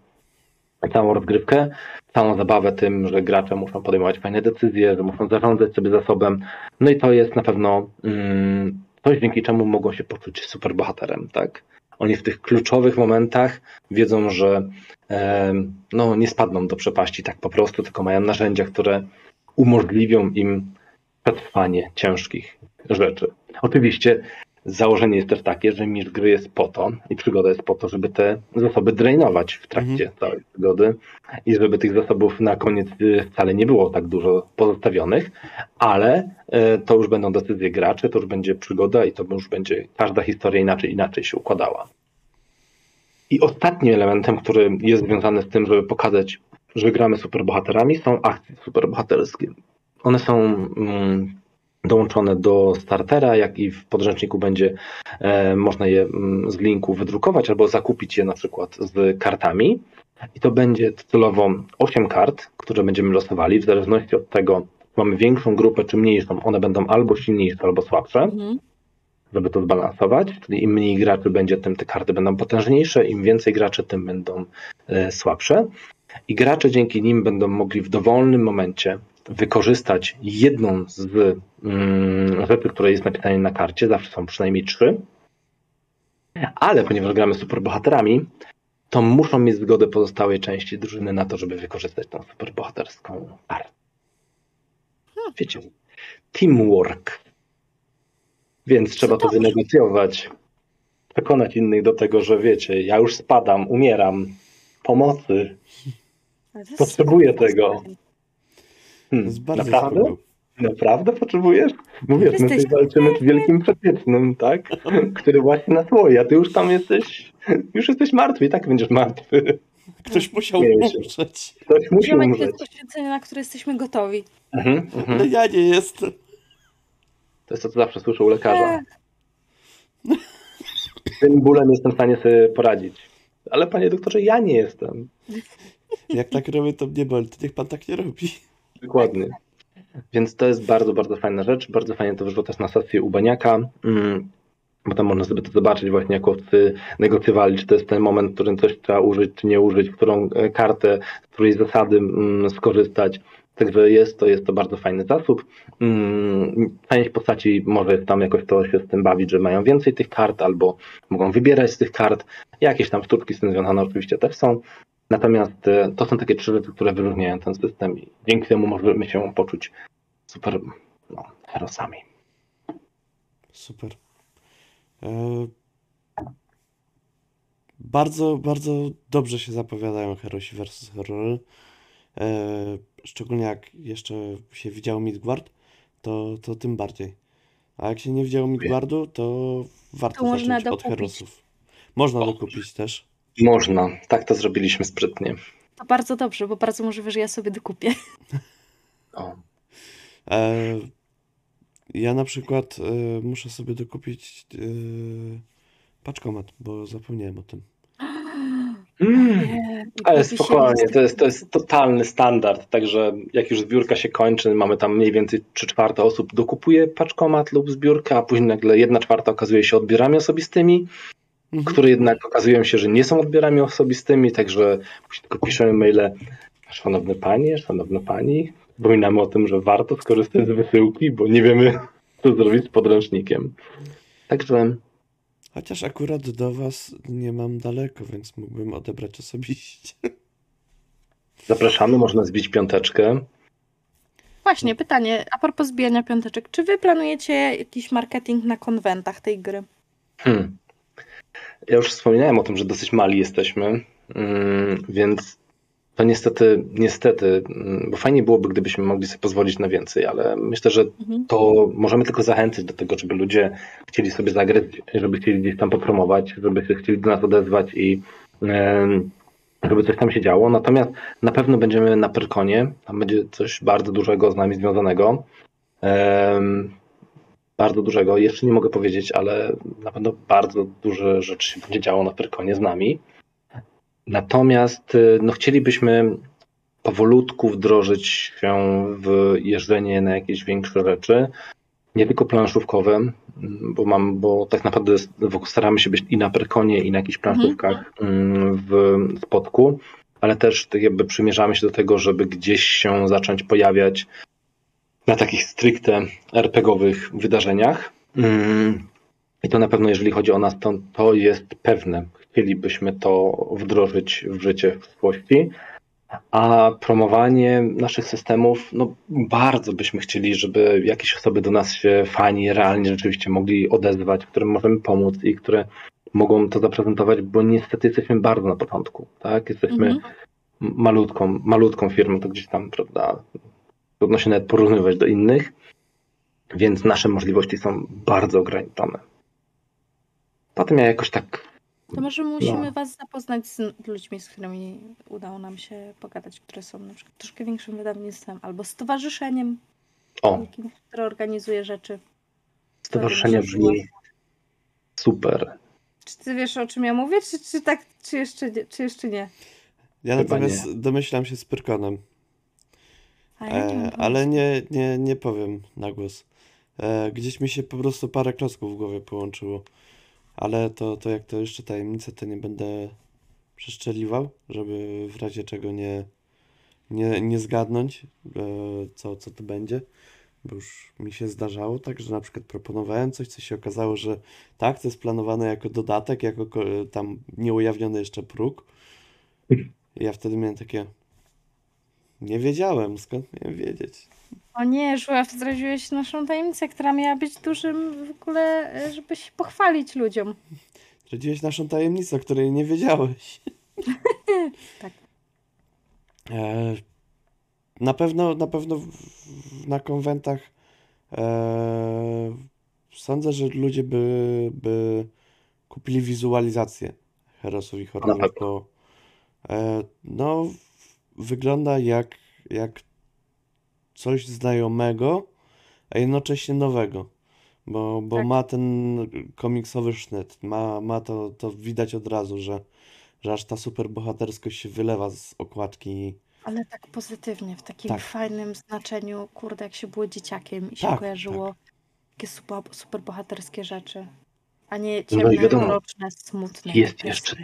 całą rozgrywkę, całą zabawę tym, że gracze muszą podejmować fajne decyzje, że muszą zarządzać sobie zasobem. No i to jest na pewno mm, coś, dzięki czemu mogą się poczuć superbohaterem, tak? Oni w tych kluczowych momentach wiedzą, że em, no, nie spadną do przepaści tak po prostu, tylko mają narzędzia, które umożliwią im przetrwanie ciężkich rzeczy. Oczywiście założenie jest też takie, że mistrz gry jest po to i przygoda jest po to, żeby te zasoby drainować w trakcie całej przygody i żeby tych zasobów na koniec y, wcale nie było tak dużo pozostawionych, ale e, to już będą decyzje graczy, to już będzie przygoda i to już będzie każda historia inaczej inaczej się układała. I ostatnim elementem, który jest związany z tym, żeby pokazać, że gramy superbohaterami, są akcje superbohaterskie. One są mm, dołączone do startera, jak i w podręczniku będzie e, można je mm, z linku wydrukować albo zakupić je na przykład z kartami. I to będzie celowo 8 kart, które będziemy losowali, w zależności od tego, czy mamy większą grupę czy mniejszą, one będą albo silniejsze, albo słabsze Mhm. żeby to zbalansować. Czyli im mniej graczy będzie, tym te karty będą potężniejsze, im więcej graczy, tym będą e, słabsze. I gracze dzięki nim będą mogli w dowolnym momencie wykorzystać jedną z mm, rzeczy, które jest napisane na karcie, zawsze są przynajmniej trzy. Ale ponieważ gramy superbohaterami, to muszą mieć zgodę pozostałej części drużyny na to, żeby wykorzystać tą superbohaterską kartę. Wiecie, teamwork. Więc trzeba to wynegocjować. Przekonać innych do tego, że wiecie, ja już spadam, umieram. Pomocy. Potrzebuję tego. Hmm, jest bardzo naprawdę? Naprawdę potrzebujesz? Mówię, my tutaj walczymy z wielkim przedwiecznym, tak? Który właśnie nas łoi, a ty już tam jesteś, już jesteś martwy i tak będziesz martwy. Ktoś musiał umrzeć. Ktoś musi Ziomek to umrzeć. jest poświęcenie, na które jesteśmy gotowi. Mhm, mhm. ja nie jestem. To jest to, co zawsze słyszę u lekarza. Z tym bólem jestem w stanie sobie poradzić. Ale panie doktorze, ja nie jestem. Jak tak robię, to mnie boli. To niech pan tak nie robi. Dokładnie. Więc to jest bardzo, bardzo fajna rzecz. Bardzo fajnie to wyszło też na sesji u Baniaka, mm, bo tam można sobie to zobaczyć właśnie, jak chłopcy negocjowali, czy to jest ten moment, w którym coś trzeba użyć, czy nie użyć, którą e, kartę, z której zasady mm, skorzystać. Także jest to, jest to bardzo fajny zasób. Mm, Część postaci może tam jakoś to się z tym bawić, że mają więcej tych kart, albo mogą wybierać z tych kart. Jakieś tam sztuczki z tym związane oczywiście też są. Natomiast e, to są takie trzy rzeczy, które wyróżniają ten system i dzięki temu możemy się poczuć super no, herosami. Super. E, bardzo, bardzo dobrze się zapowiadają Herosi vs. Horror. E, szczególnie jak jeszcze się widziało Midgard, to, to tym bardziej. A jak się nie widziało Midgardu, to warto To można zacząć od. Herosów. Można dokupić też. Można, tak to zrobiliśmy sprytnie. To bardzo dobrze, bo bardzo możliwe, że ja sobie dokupię. O. E, ja na przykład e, muszę sobie dokupić e, paczkomat, bo zapomniałem o tym. Mm. Ale spokojnie, to jest, to jest totalny standard, także jak już zbiórka się kończy, mamy tam mniej więcej 3 czwarte osób dokupuje paczkomat lub zbiórkę, a później nagle 1 czwarta okazuje się odbiorami osobistymi, Mhm. które jednak okazują się, że nie są odbiorami osobistymi, także tylko piszemy maile, szanowny panie, szanowna pani, przypominamy o tym, że warto skorzystać z wysyłki, bo nie wiemy, co zrobić z podręcznikiem. Także Chociaż akurat do was nie mam daleko, więc mógłbym odebrać osobiście. zapraszamy, można zbić piąteczkę. Właśnie, pytanie, a propos zbijania piąteczek. Czy wy planujecie jakiś marketing na konwentach tej gry? Hmm. Ja już wspominałem o tym, że dosyć mali jesteśmy, mm, więc to niestety, niestety, mm, bo fajnie byłoby, gdybyśmy mogli sobie pozwolić na więcej, ale myślę, że Mhm. to możemy tylko zachęcić do tego, żeby ludzie chcieli sobie zagrać, żeby chcieli gdzieś tam popromować, żeby się chcieli do nas odezwać i żeby coś tam się działo. Natomiast na pewno będziemy na Pyrkonie, tam będzie coś bardzo dużego z nami związanego. Bardzo dużego. Jeszcze nie mogę powiedzieć, ale na pewno bardzo duże rzeczy się będzie działo na Pyrkonie z nami. Natomiast y, no, chcielibyśmy powolutku wdrożyć się w jeżdżenie na jakieś większe rzeczy. Nie tylko planszówkowe, bo mam, bo tak naprawdę staramy się być i na Pyrkonie, i na jakichś planszówkach mm, w Spodku, ale też tak jakby przymierzamy się do tego, żeby gdzieś się zacząć pojawiać na takich stricte RPGowych wydarzeniach. Mm, I to na pewno, jeżeli chodzi o nas, to, to jest pewne. Chcielibyśmy to wdrożyć w życie w przyszłości. A promowanie naszych systemów, no bardzo byśmy chcieli, żeby jakieś osoby do nas się fani realnie rzeczywiście mogli odezwać, którym możemy pomóc i które mogą to zaprezentować, bo niestety jesteśmy bardzo na początku, tak? Jesteśmy Mhm. malutką, malutką firmą, to gdzieś tam, prawda, trudno się nawet porównywać do innych, więc nasze możliwości są bardzo ograniczone. Potem ja jakoś tak, To może musimy No. was zapoznać z ludźmi, z którymi udało nam się pogadać, które są na przykład troszkę większym wydawnictwem albo stowarzyszeniem, o, takim, które organizuje rzeczy. stowarzyszenie brzmi super. Czy ty wiesz o czym ja mówię, czy, czy tak, czy jeszcze, nie- czy jeszcze nie? Ja Chyba natomiast domyślam się z Pyrkonem, A ja nie e, ale nie, nie, nie powiem na głos. E, gdzieś mi się po prostu parę klocków w głowie połączyło, ale to, to jak to jeszcze tajemnicę, to nie będę przeszczeliwał, żeby w razie czego nie, nie, nie zgadnąć, e, co, co to będzie, bo już mi się zdarzało tak, że na przykład proponowałem coś, co się okazało, że tak, to jest planowane jako dodatek, jako ko- tam nieujawniony jeszcze próg. Ja wtedy miałem takie, nie wiedziałem, skąd miałem wiedzieć. O nie, Żuław, zdradziłeś naszą tajemnicę, która miała być dużym w ogóle, e, żeby się pochwalić ludziom. Zdradziłeś naszą tajemnicę, o której nie wiedziałeś. Tak. E, na pewno, na pewno w, w, na konwentach e, sądzę, że ludzie by, by kupili wizualizację Herosów i Horrorów, pewno. bo e, no, wygląda jak, jak coś znajomego, a jednocześnie nowego. Bo, bo Tak. ma ten komiksowy sznyt, ma, ma to, to widać od razu, że, że aż ta superbohaterskość się wylewa z okładki. Ale tak pozytywnie, w takim Tak. fajnym znaczeniu, kurde, jak się było dzieciakiem i się Tak, kojarzyło takie super, super bohaterskie rzeczy. A nie No ciemne, wiadomo, mroczne, smutne. jest jeszcze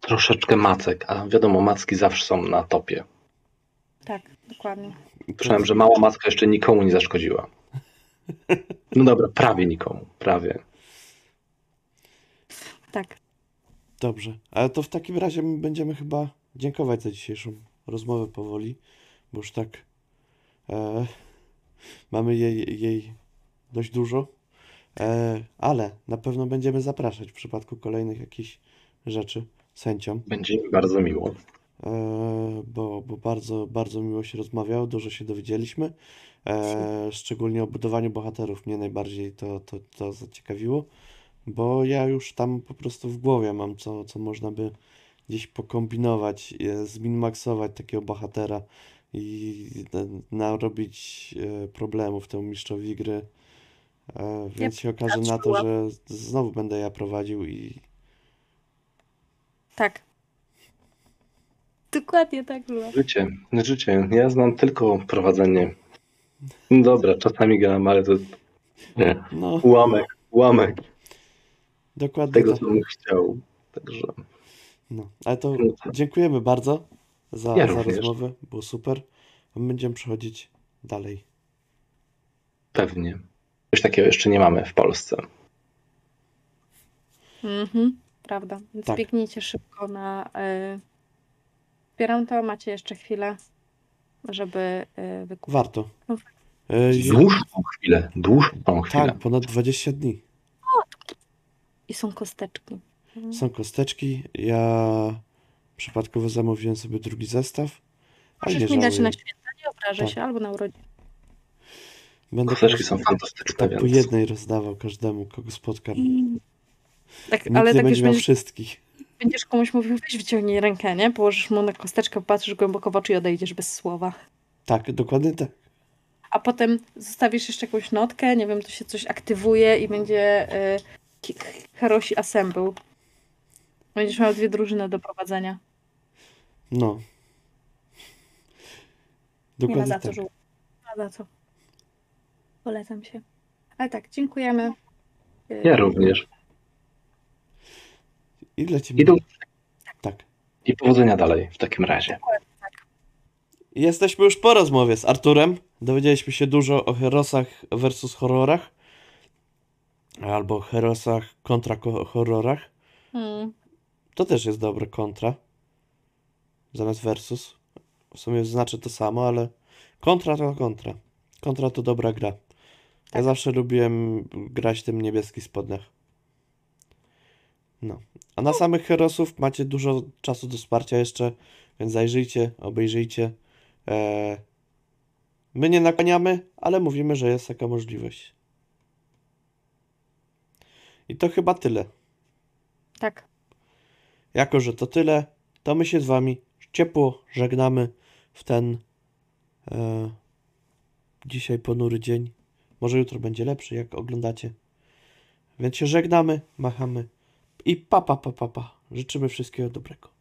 Troszeczkę macek, a wiadomo, macki zawsze są na topie. Tak, dokładnie. Słyszałem, że mała macka jeszcze nikomu nie zaszkodziła. No dobra, prawie nikomu, prawie. Tak. Dobrze, ale to w takim razie my będziemy chyba dziękować za dzisiejszą rozmowę powoli, bo już tak e, mamy jej, jej dość dużo, e, ale na pewno będziemy zapraszać w przypadku kolejnych jakichś rzeczy sędziom, Będzie mi bardzo miło. E, bo, bo bardzo, bardzo miło się rozmawiało, dużo się dowiedzieliśmy, e, szczególnie o budowaniu bohaterów mnie najbardziej to, to, to zaciekawiło, bo ja już tam po prostu w głowie mam, co, co można by gdzieś pokombinować, e, zminmaksować takiego bohatera i na- narobić problemów temu mistrzowi gry. Więc się okaże na to, że znowu będę ja prowadził i Tak. Dokładnie tak było. Życie, życie. Ja znam tylko prowadzenie. No dobra, czasami gram, ale to nie. no, ułamek, ułamek dokładnie tego, tak. co bym chciał. Także No, ale to no tak. dziękujemy bardzo za, Ja za rozmowę, było super. Będziemy przechodzić dalej. pewnie. Coś takiego jeszcze nie mamy w Polsce. Mhm, prawda. Więc Tak. biegnijcie szybko na. Y... Wspieram to, macie jeszcze chwilę, żeby y, wykupić. Warto. E, je- Dłuższą chwilę, dłuższą chwilę. tak, ponad 20 dni. I są kosteczki. Są kosteczki. Ja przypadkowo zamówiłem sobie drugi zestaw. Ale nie Możesz mi dać żałuję. na święta, nie obrażę Tak. się, albo na urodziny. Będę Kosteczki po są prostu fantastyczne, tak po jednej rozdawał każdemu, kogo spotkam. Tak, Nikt ale nie tak już będzie miał wszystkich. Będziesz komuś mówił, weź wyciągnij rękę, nie? Położysz mu na kosteczkę, patrzysz głęboko w oczy i odejdziesz bez słowa. Tak, dokładnie tak. A potem zostawisz jeszcze jakąś notkę, nie wiem, to się coś aktywuje i będzie y, ki- Herosi Assemble. Będziesz miał dwie drużyny do prowadzenia. No. Nie ma Dokładnie za co, tak. żół. Nie ma za co. Polecam się. Ale tak, dziękujemy. Ja również. I lecimy. Idą Tak. i powodzenia dalej w takim razie. I Jesteśmy już po rozmowie z Arturem. Dowiedzieliśmy się dużo o herosach versus horrorach. Albo herosach kontra ko- horrorach. Mm, To też jest dobre kontra. Zamiast versus. W sumie znaczy to samo, ale kontra to kontra. Kontra to dobra gra. Ja zawsze lubiłem grać w tym niebieskich spodniach. No. A na samych herosów macie dużo czasu do wsparcia jeszcze, więc zajrzyjcie, obejrzyjcie. Eee, my nie nakłaniamy, ale mówimy, że jest taka możliwość. I to chyba tyle. tak. Jako, że to tyle, to my się z wami ciepło żegnamy w ten e, dzisiaj ponury dzień. Może jutro będzie lepszy, jak oglądacie. Więc się żegnamy, machamy i pa, pa, pa, pa, pa. Życzymy wszystkiego dobrego.